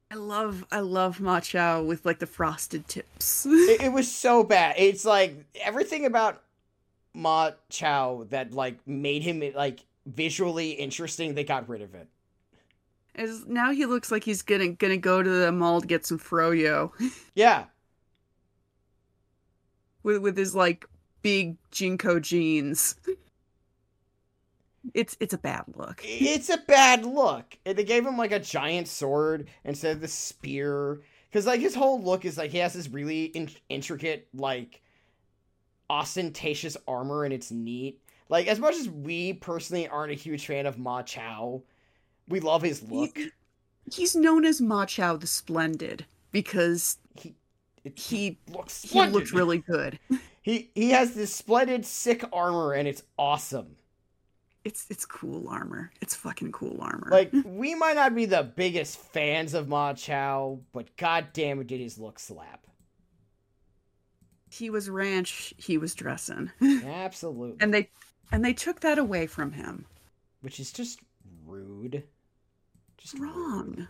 I love I love Ma Chao with like the frosted tips. It, it was so bad. It's like everything about Ma Chao that like made him like visually interesting, they got rid of it. As now he looks like he's gonna gonna go to the mall to get some froyo (laughs) Yeah. with with his like big JNCO jeans. It's it's a bad look. it's a bad look. And they gave him like a giant sword instead of the spear. Because like his whole look is like he has this really in- intricate, like ostentatious armor, and it's neat. Like as much as we personally aren't a huge fan of Ma Chao, we love his look. He- he's known as Ma Chao the Splendid because He it, he looks he looked really good. (laughs) (laughs) He he has this splendid sick armor and it's awesome. It's it's cool armor. It's fucking cool armor. Like (laughs) we might not be the biggest fans of Ma Chao, but god damn it did his look slap. He was ranch, he was dressing. Absolutely. and they and they took that away from him. Which is just rude. Just rude. Wrong.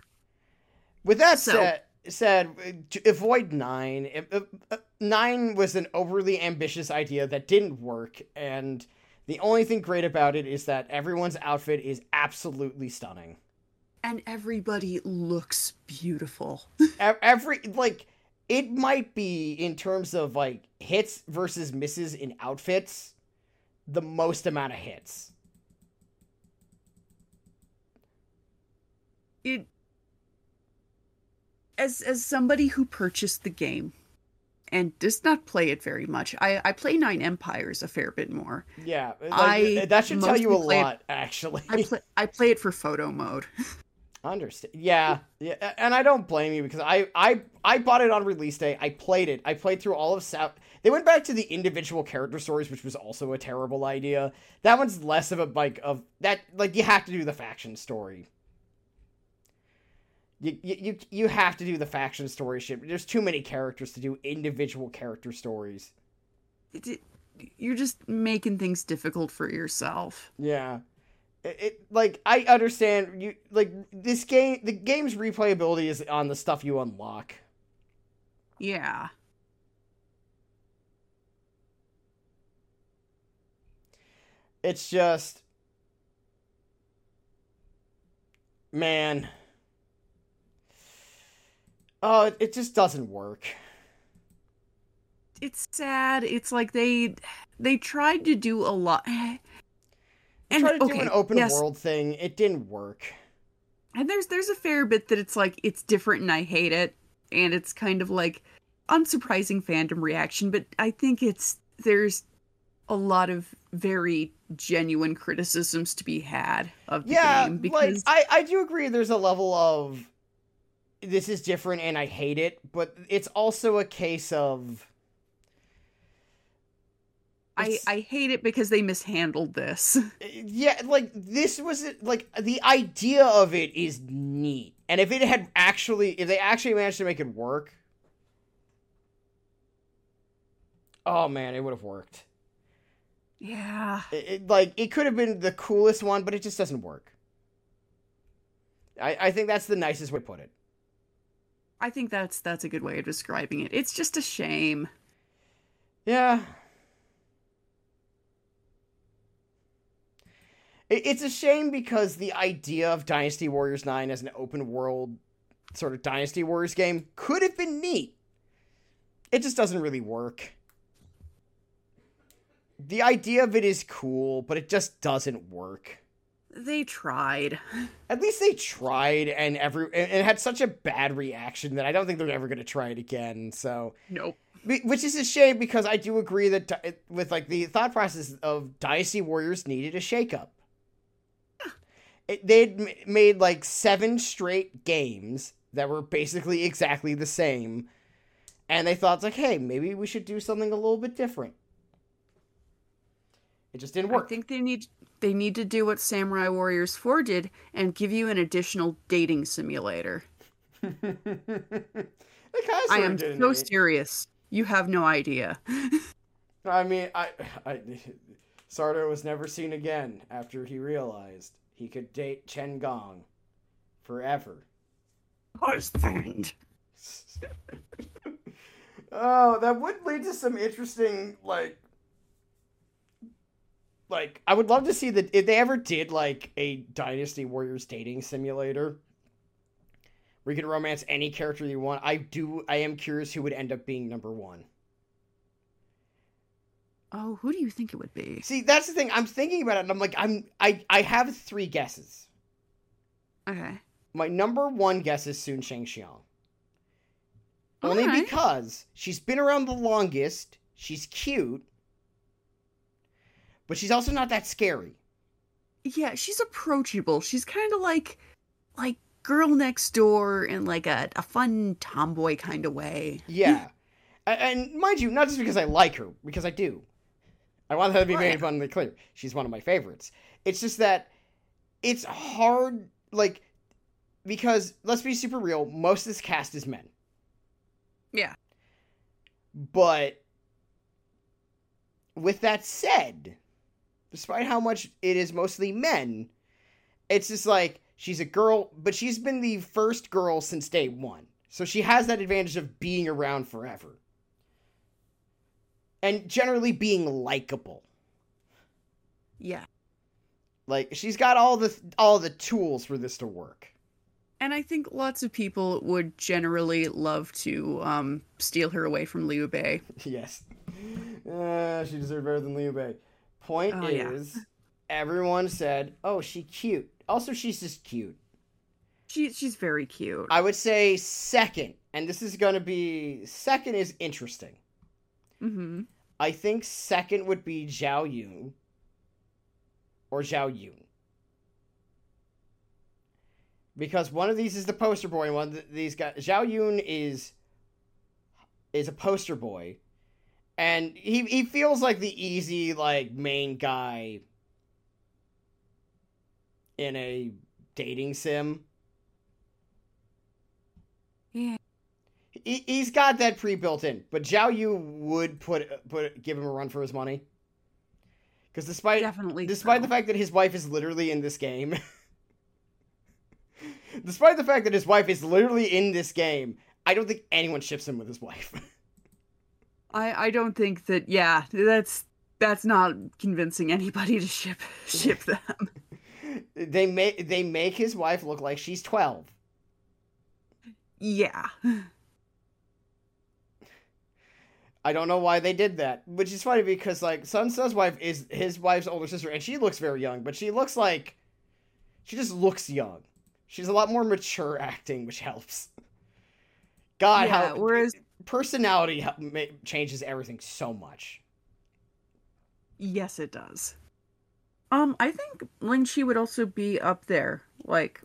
With that So- said, said to avoid nine. If- if- uh, Nine was an overly ambitious idea that didn't work, and the only thing great about it is that everyone's outfit is absolutely stunning. And everybody looks beautiful. Every like, it might be in terms of like hits versus misses in outfits, the most amount of hits. It as as somebody who purchased the game and does not play it very much. I I play Nine Empires a fair bit more. Yeah, like, I that should tell you a lot, actually. I play I play it for photo mode. (laughs) Understand? Yeah, yeah, and I don't blame you because I, I, I bought it on release day. I played it. I played through all of South. They went back to the individual character stories, which was also a terrible idea. That one's less of a like of that. Like you have to do the faction story. You, you, you, have to do the faction story shit. There's too many characters to do individual character stories. It- you're just making things difficult for yourself. Yeah. It, like I understand you like this game the game's replayability is on the stuff you unlock. Yeah. It's just man. Oh, it, it just doesn't work. It's sad. It's like they they tried to do a lot. (laughs) And tried to okay, do an open yes, world thing. It didn't work. And there's there's a fair bit that it's like it's different and I hate it and it's kind of like unsurprising fandom reaction, but I think it's there's a lot of very genuine criticisms to be had of the Yeah, game like because I I do agree. There's a level of this is different and I hate it, but it's also a case of I, I hate it because they mishandled this. (laughs) Uh, yeah, like this was like the idea of it is neat, and if it had actually, if they actually managed to make it work, oh man, it would have worked. Yeah. It, it- like it could have been the coolest one, but it just doesn't work. I I think that's the nicest way to put it. I think that's that's a good way of describing it. It's just a shame. Yeah. It's a shame because the idea of Dynasty Warriors 9 as an open world sort of Dynasty Warriors game could have been neat. It just doesn't really work. The idea of it is cool, but it just doesn't work. They tried. (laughs) At least they tried, and every and it had such a bad reaction that I don't think they're ever going to try it again. So Nope. Which is a shame because I do agree that with like the thought process of Dynasty Warriors needed a shakeup. They'd made like seven straight games that were basically (laughs) exactly the same, and they thought like, hey, maybe we should do something a little bit different. It just didn't work. I think they need they need to do what Samurai Warriors 4 did and give you an additional dating simulator. (laughs) I am so serious. You have no idea. I mean, I, (laughs) I, Sardo was never seen again after he realized he could date Chen Gong forever. Husband. oh, that would lead to some interesting, like, like I would love to see that if they ever did like a Dynasty Warriors dating simulator. Where you can romance any character you want. I do. I am curious who would end up being number one. Oh, who do you think it would be? See, that's the thing. I'm thinking about it, and I'm like, I'm. I. I have three guesses. Okay. My number one guess is Sun Shang Xiang. Only Alright. because she's been around the longest, she's cute, but she's also not that scary. Yeah, she's approachable. She's kind of like like girl next door in like a, a fun tomboy kind of way. Yeah. And mind you, not just because I like her, because I do. I want that to be made Right. abundantly clear. She's one of my favorites. It's just that it's hard, like, because let's be super real. Most of this cast is men, Yeah. but with that said, despite how much it is mostly men, it's just like she's a girl, but she's been the first girl since day one. So she has that advantage of being around forever. And generally being likable. Yeah. Like she's got all the all the tools for this to work. And I think lots of people would generally love to um, steal her away from Liu Bei. (laughs) yes. Uh, she deserved better than Liu Bei. Point Oh, yeah. is, everyone said, "Oh, she cute." Also, she's just cute. She she's very cute. I would say second, and this is going to be second is interesting. Mm-hmm. I think second would be Zhao Yun or Zhao Yun. Because one of these is the poster boy, and one of these guys, Zhao Yun is is a poster boy, and he he feels like the easy like main guy in a dating sim. Yeah. He, he's got that pre-built in, but Zhou Yu would put put give him a run for his money. Because despite Definitely. despite so. the fact that his wife is literally in this game, (laughs) despite the fact that his wife is literally in this game, I don't think anyone ships him with his wife. (laughs) I I don't think that. Yeah, that's that's not convincing anybody to ship (laughs) ship them. they make they make his wife look like she's twelve. Yeah. I don't know why they did that, which is funny because like Sun Ce's wife is his wife's older sister, and she looks very young, but she looks like she just looks young. She's a lot more mature acting, which helps. God, yeah. how Whereas personality changes everything so much. Yes, it does. Um, I think Ling Qi would also be up there, like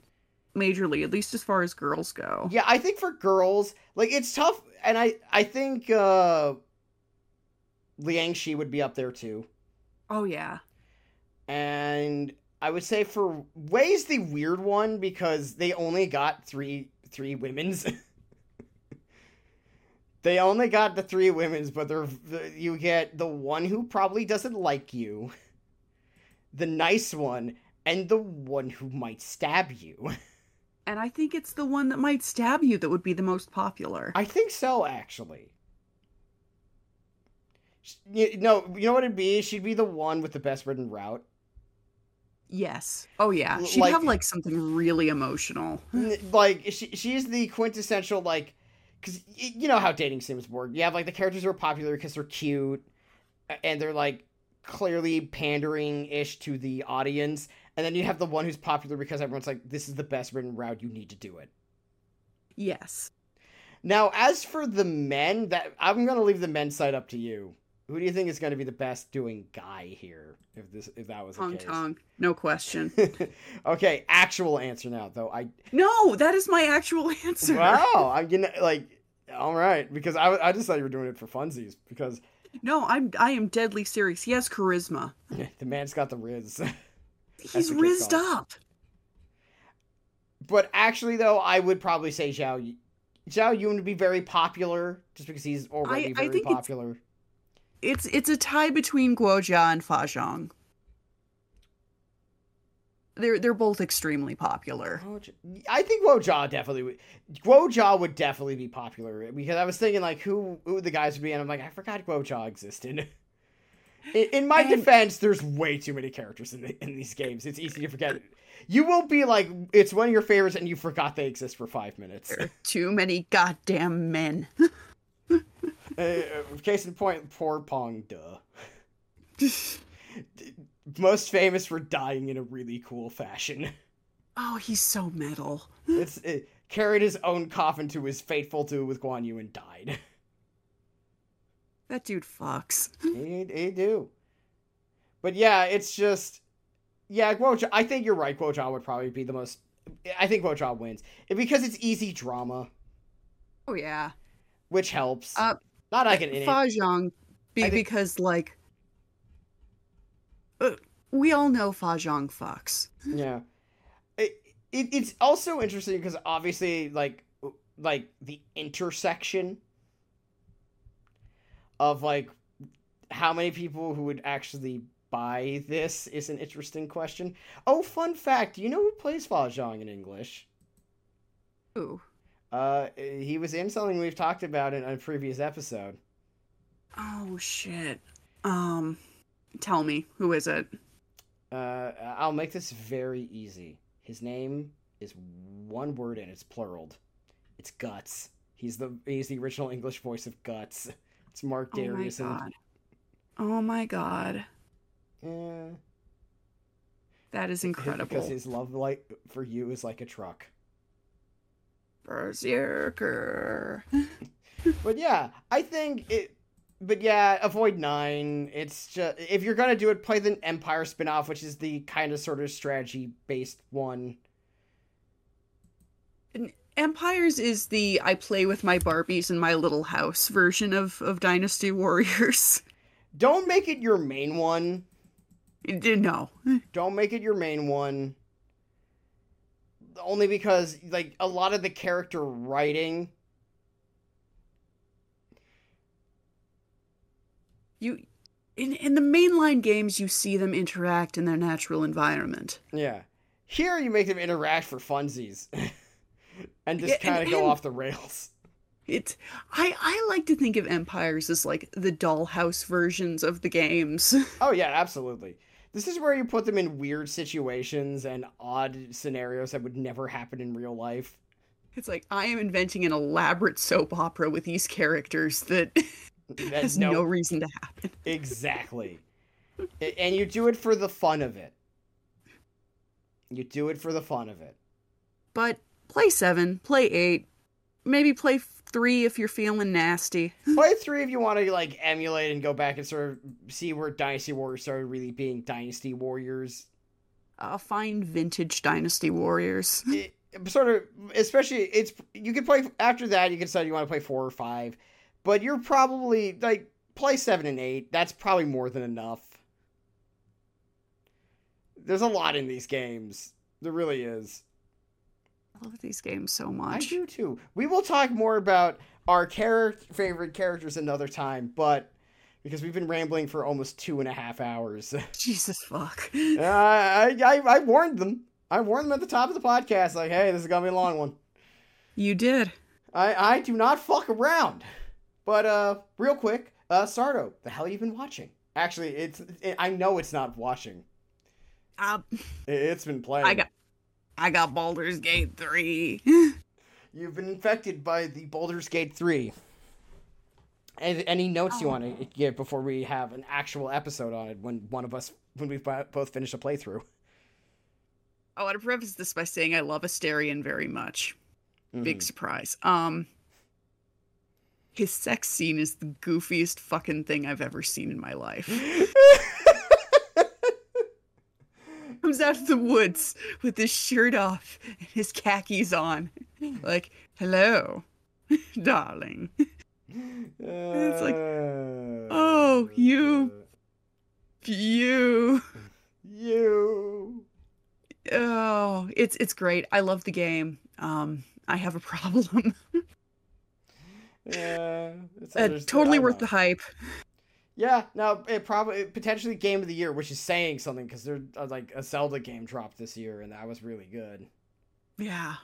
majorly, at least as far as girls go. Yeah, I think for girls, like it's tough, and I I think uh Lianshi would be up there too. Oh yeah. and I would say for Way's the weird one because they only got three three women's. (laughs) they only got the three women's, but they're you get the one who probably doesn't like you, the nice one, and the one who might stab you. (laughs) And I think it's the one that might stab you that would be the most popular. I think so, actually. You, no, you know what it'd be? She'd be the one with the best written route. Yes. Oh yeah. She'd like- have like something really emotional. Like she, she's the quintessential like because you know how dating sims work you have like the characters who are popular because they're cute and they're like clearly pandering ish to the audience and then you have the one who's popular because everyone's like this is the best written route you need to do it Yes. now as for the men that i'm gonna leave the men's side up to you who do you think is going to be the best doing guy here if this if that was the Tong. No question. (laughs) okay actual answer now though i no, that is my actual (laughs) answer. Wow, (laughs) I'm gonna like, all right, because I, I just thought you were doing it for funsies because No, I'm I am deadly serious. He has charisma. the man's got the riz. He's rizzed up. but actually, though, I would probably say Zhao Zhao Yun would be very popular just because he's already I very think it's- popular. It's it's a tie between Guo Jia and Fa Zheng. They're they're both extremely popular. I think Guo Jia definitely would. Guo Jia would definitely be popular because I was thinking like who who the guys would be, and I'm like I forgot Guo Jia existed. (laughs) In, in my And- defense, there's way too many characters in the, in these games. It's easy to forget. You will be like it's one of your favorites, and you forgot they exist for five minutes. Too many goddamn men. (laughs) Uh, case in point, poor Pang De. (laughs) Most famous for dying in a really cool fashion. oh, he's so metal. It's it, carried his own coffin to his fateful do with Guan Yu and died. That dude fucks. he, he do. But yeah, it's just yeah, Guo Jia. I think you're right. Guo Jia would probably be the most. I think Guo Jia wins because it's easy drama, Oh yeah. which helps. Uh, Not like an Fa Zheng, be, think- because like uh, we all know Fa Zheng fucks. Yeah. It, it it's also interesting because obviously like like the intersection of like how many people who would actually buy this is an interesting question. Oh, fun fact, do you know who plays Fa Zheng in English? Ooh. Uh he was in something we've talked about in a previous episode. Oh shit. Um, tell me who is it? Uh I'll make this very easy. His name is one word and it's pluraled. It's Guts. He's the he's the original English voice of Guts. It's Mark Oh my and god. Oh my god. Eh, That is incredible. because his love light for you is like a truck. Berserker. But yeah, I think it. But yeah, avoid nine. It's just if you're gonna do it, play the Empire spin-off, which is the kind of sort of strategy based one. Empires is the I play with my Barbies in my little house version of of Dynasty Warriors. Don't make it your main one. no. Don't make it your main one. Only because like a lot of the character writing You in in the mainline games you see them interact in their natural environment. Yeah. Here you make them interact for funsies. (laughs) and just kind of go and- off the rails. It I I like to think of Empires as like the dollhouse versions of the games. (laughs) Oh yeah, absolutely. This is where you put them in weird situations and odd scenarios that would never happen in real life. It's like I am inventing an elaborate soap opera with these characters that (laughs) has no, no reason to happen. (laughs) exactly. And you do it for the fun of it. You do it for the fun of it. But play 7, play 8, maybe play 3 if you're feeling nasty. (laughs) Play three if you want to like emulate and go back and sort of see where Dynasty Warriors started really being Dynasty Warriors. Uh, find vintage Dynasty Warriors. (laughs) it, sort of especially it's you can play after that you can decide you want to play four or five but you're probably like play seven and eight that's probably more than enough there's a lot in these games there really is love these games so much. i do too we will talk more about our character favorite characters another time but because we've been rambling for almost two and a half hours (laughs) Jesus fuck. Uh, I, I, I warned them i warned them at the top of the podcast like hey this is gonna be a long one You did. I I do not fuck around. But uh, real quick, uh, Sardo, the hell you been watching? Actually, it's it, I know it's not watching. Uh, It, it's been playing. I got I got Baldur's Gate 3. (laughs) You've been infected by the Baldur's Gate three. And any notes you want to give before we have an actual episode on it when one of us when we both finish a playthrough? I want to preface this by saying I love Astarion very much. Big Mhm. surprise. Um his sex scene is the goofiest fucking thing I've ever seen in my life. (laughs) Comes out of the woods with his shirt off and his khakis on. (laughs) Like, hello, (laughs) darling. It's like, oh, you- You. you. Oh, it's it's great. I love the game. Um, I have a problem. (laughs) Yeah, it's uh, totally worth the hype. Yeah, no, it probably potentially game of the year, which is saying something because there's uh, like a Zelda game dropped this year, and that was really good. Yeah.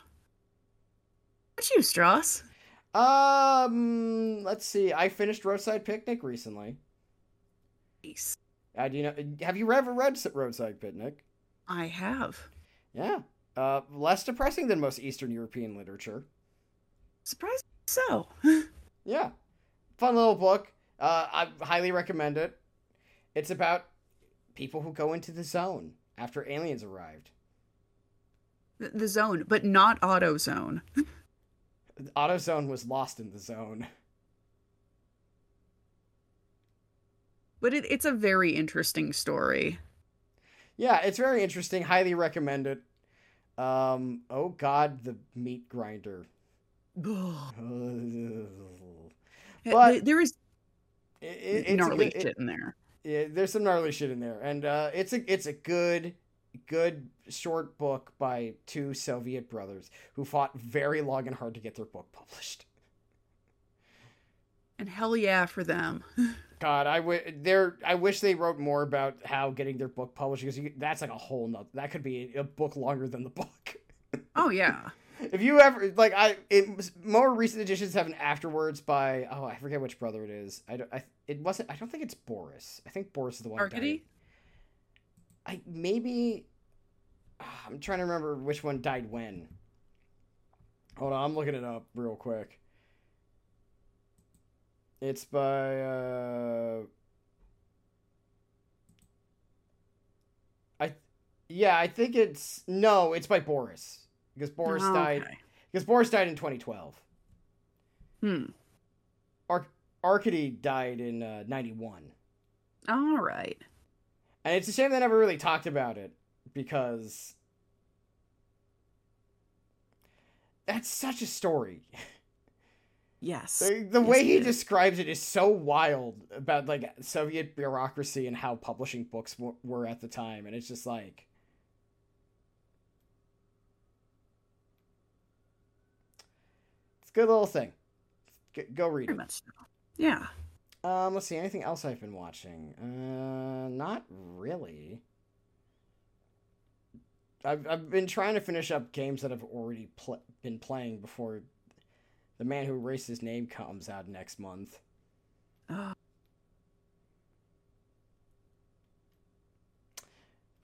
What you, Stross? Um, let's see. I finished Roadside Picnic recently. Nice. Uh, do you know? Have you ever read Roadside Picnic? I have. Yeah. Uh, less depressing than most Eastern European literature. Surprised so. (laughs) Yeah. Fun little book. Uh, I highly recommend it. It's about people who go into the zone after aliens arrived. The, the zone, but not AutoZone. (laughs) AutoZone was lost in the zone. But it, it's a very interesting story. Yeah, it's very interesting. Highly recommend it. Um, oh god, the meat grinder. (sighs) But- there is It, gnarly good- it- shit in there. Yeah, there's some gnarly shit in there, and uh, it's a it's a good good short book by two Soviet brothers who fought very long and hard to get their book published. And hell yeah for them. (laughs) God, I w- there I wish they wrote more about how getting their book published because you, that's like a whole nother that could be a book longer than the book. (laughs) Oh yeah. if you ever like I it, more recent editions have an afterwards by oh I forget which brother it is. I don't I it wasn't I don't think it's Boris. I think Boris is the one. died. I maybe ah, I'm trying to remember which one died when. Hold on, I'm looking it up real quick. It's by uh I yeah, I think it's no, it's by Boris. Because Boris Oh, died okay. because Boris died in 2012. Hmm. Ar- Arkady died in uh, 91. All right. And it's a shame they never really talked about it because that's such a story. Yes. The, the Yes, way he describes it is so wild about like Soviet bureaucracy and how publishing books w- were at the time, and it's just like. It's a good little thing. G- go read Very it. much so. Yeah. Um, let's see. Anything else I've been watching? Uh, not really. I've I've been trying to finish up games that I've already pl- been playing before the man who erased his name comes out next month. Oh,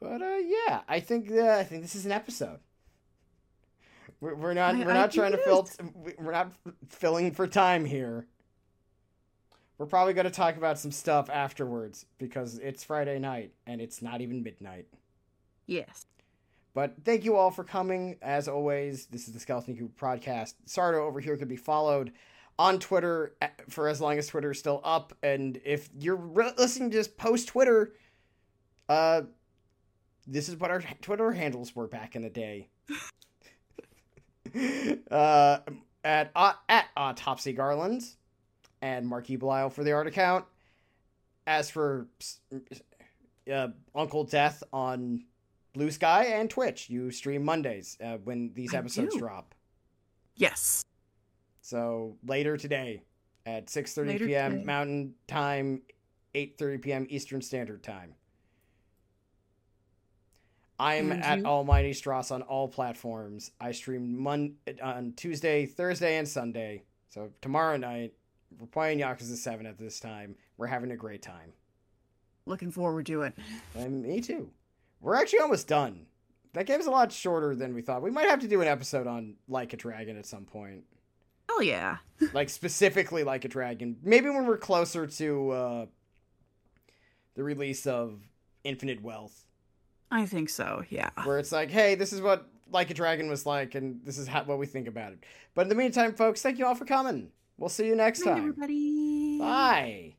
But uh, yeah, I think uh, I think this is an episode. We're, we're not I- we're not think trying to fill we're not filling for time here. We're probably going to talk about some stuff afterwards because it's Friday night and it's not even midnight. yes. But thank you all for coming. As always, this is the Skeleton Crew podcast. Sardo over here could be followed on Twitter for as long as Twitter is still up. And if you're re- listening to this post Twitter, uh, this is what our Twitter handles were back in the day. (laughs) uh, at uh, at Autopsy Garlands and Marquis Belial for the art account. As for uh, Unkle Death on Blue Sky and Twitch. You stream Mondays uh, when these episodes drop. Yes. So later today at 6:30 Later p.m. today. Mountain Time, 8:30 p.m. Eastern Standard Time. I'm And at you? Almighty Stross on all platforms. I stream Mon- on Tuesday, Thursday, and Sunday. So tomorrow night, we're playing Yakuza 7 at this time. We're having a great time. Looking forward to it. And me too. We're actually almost done. That game's a lot shorter than we thought. We might have to do an episode on Like a Dragon at some point. Hell yeah. (laughs) like specifically Like a Dragon. Maybe when we're closer to uh, the release of Infinite Wealth, I think so. Yeah. where it's like, hey, this is what Like a Dragon was like, and this is how, what we think about it. But in the meantime, folks, thank you all for coming. We'll see you next Night, time. everybody. Bye.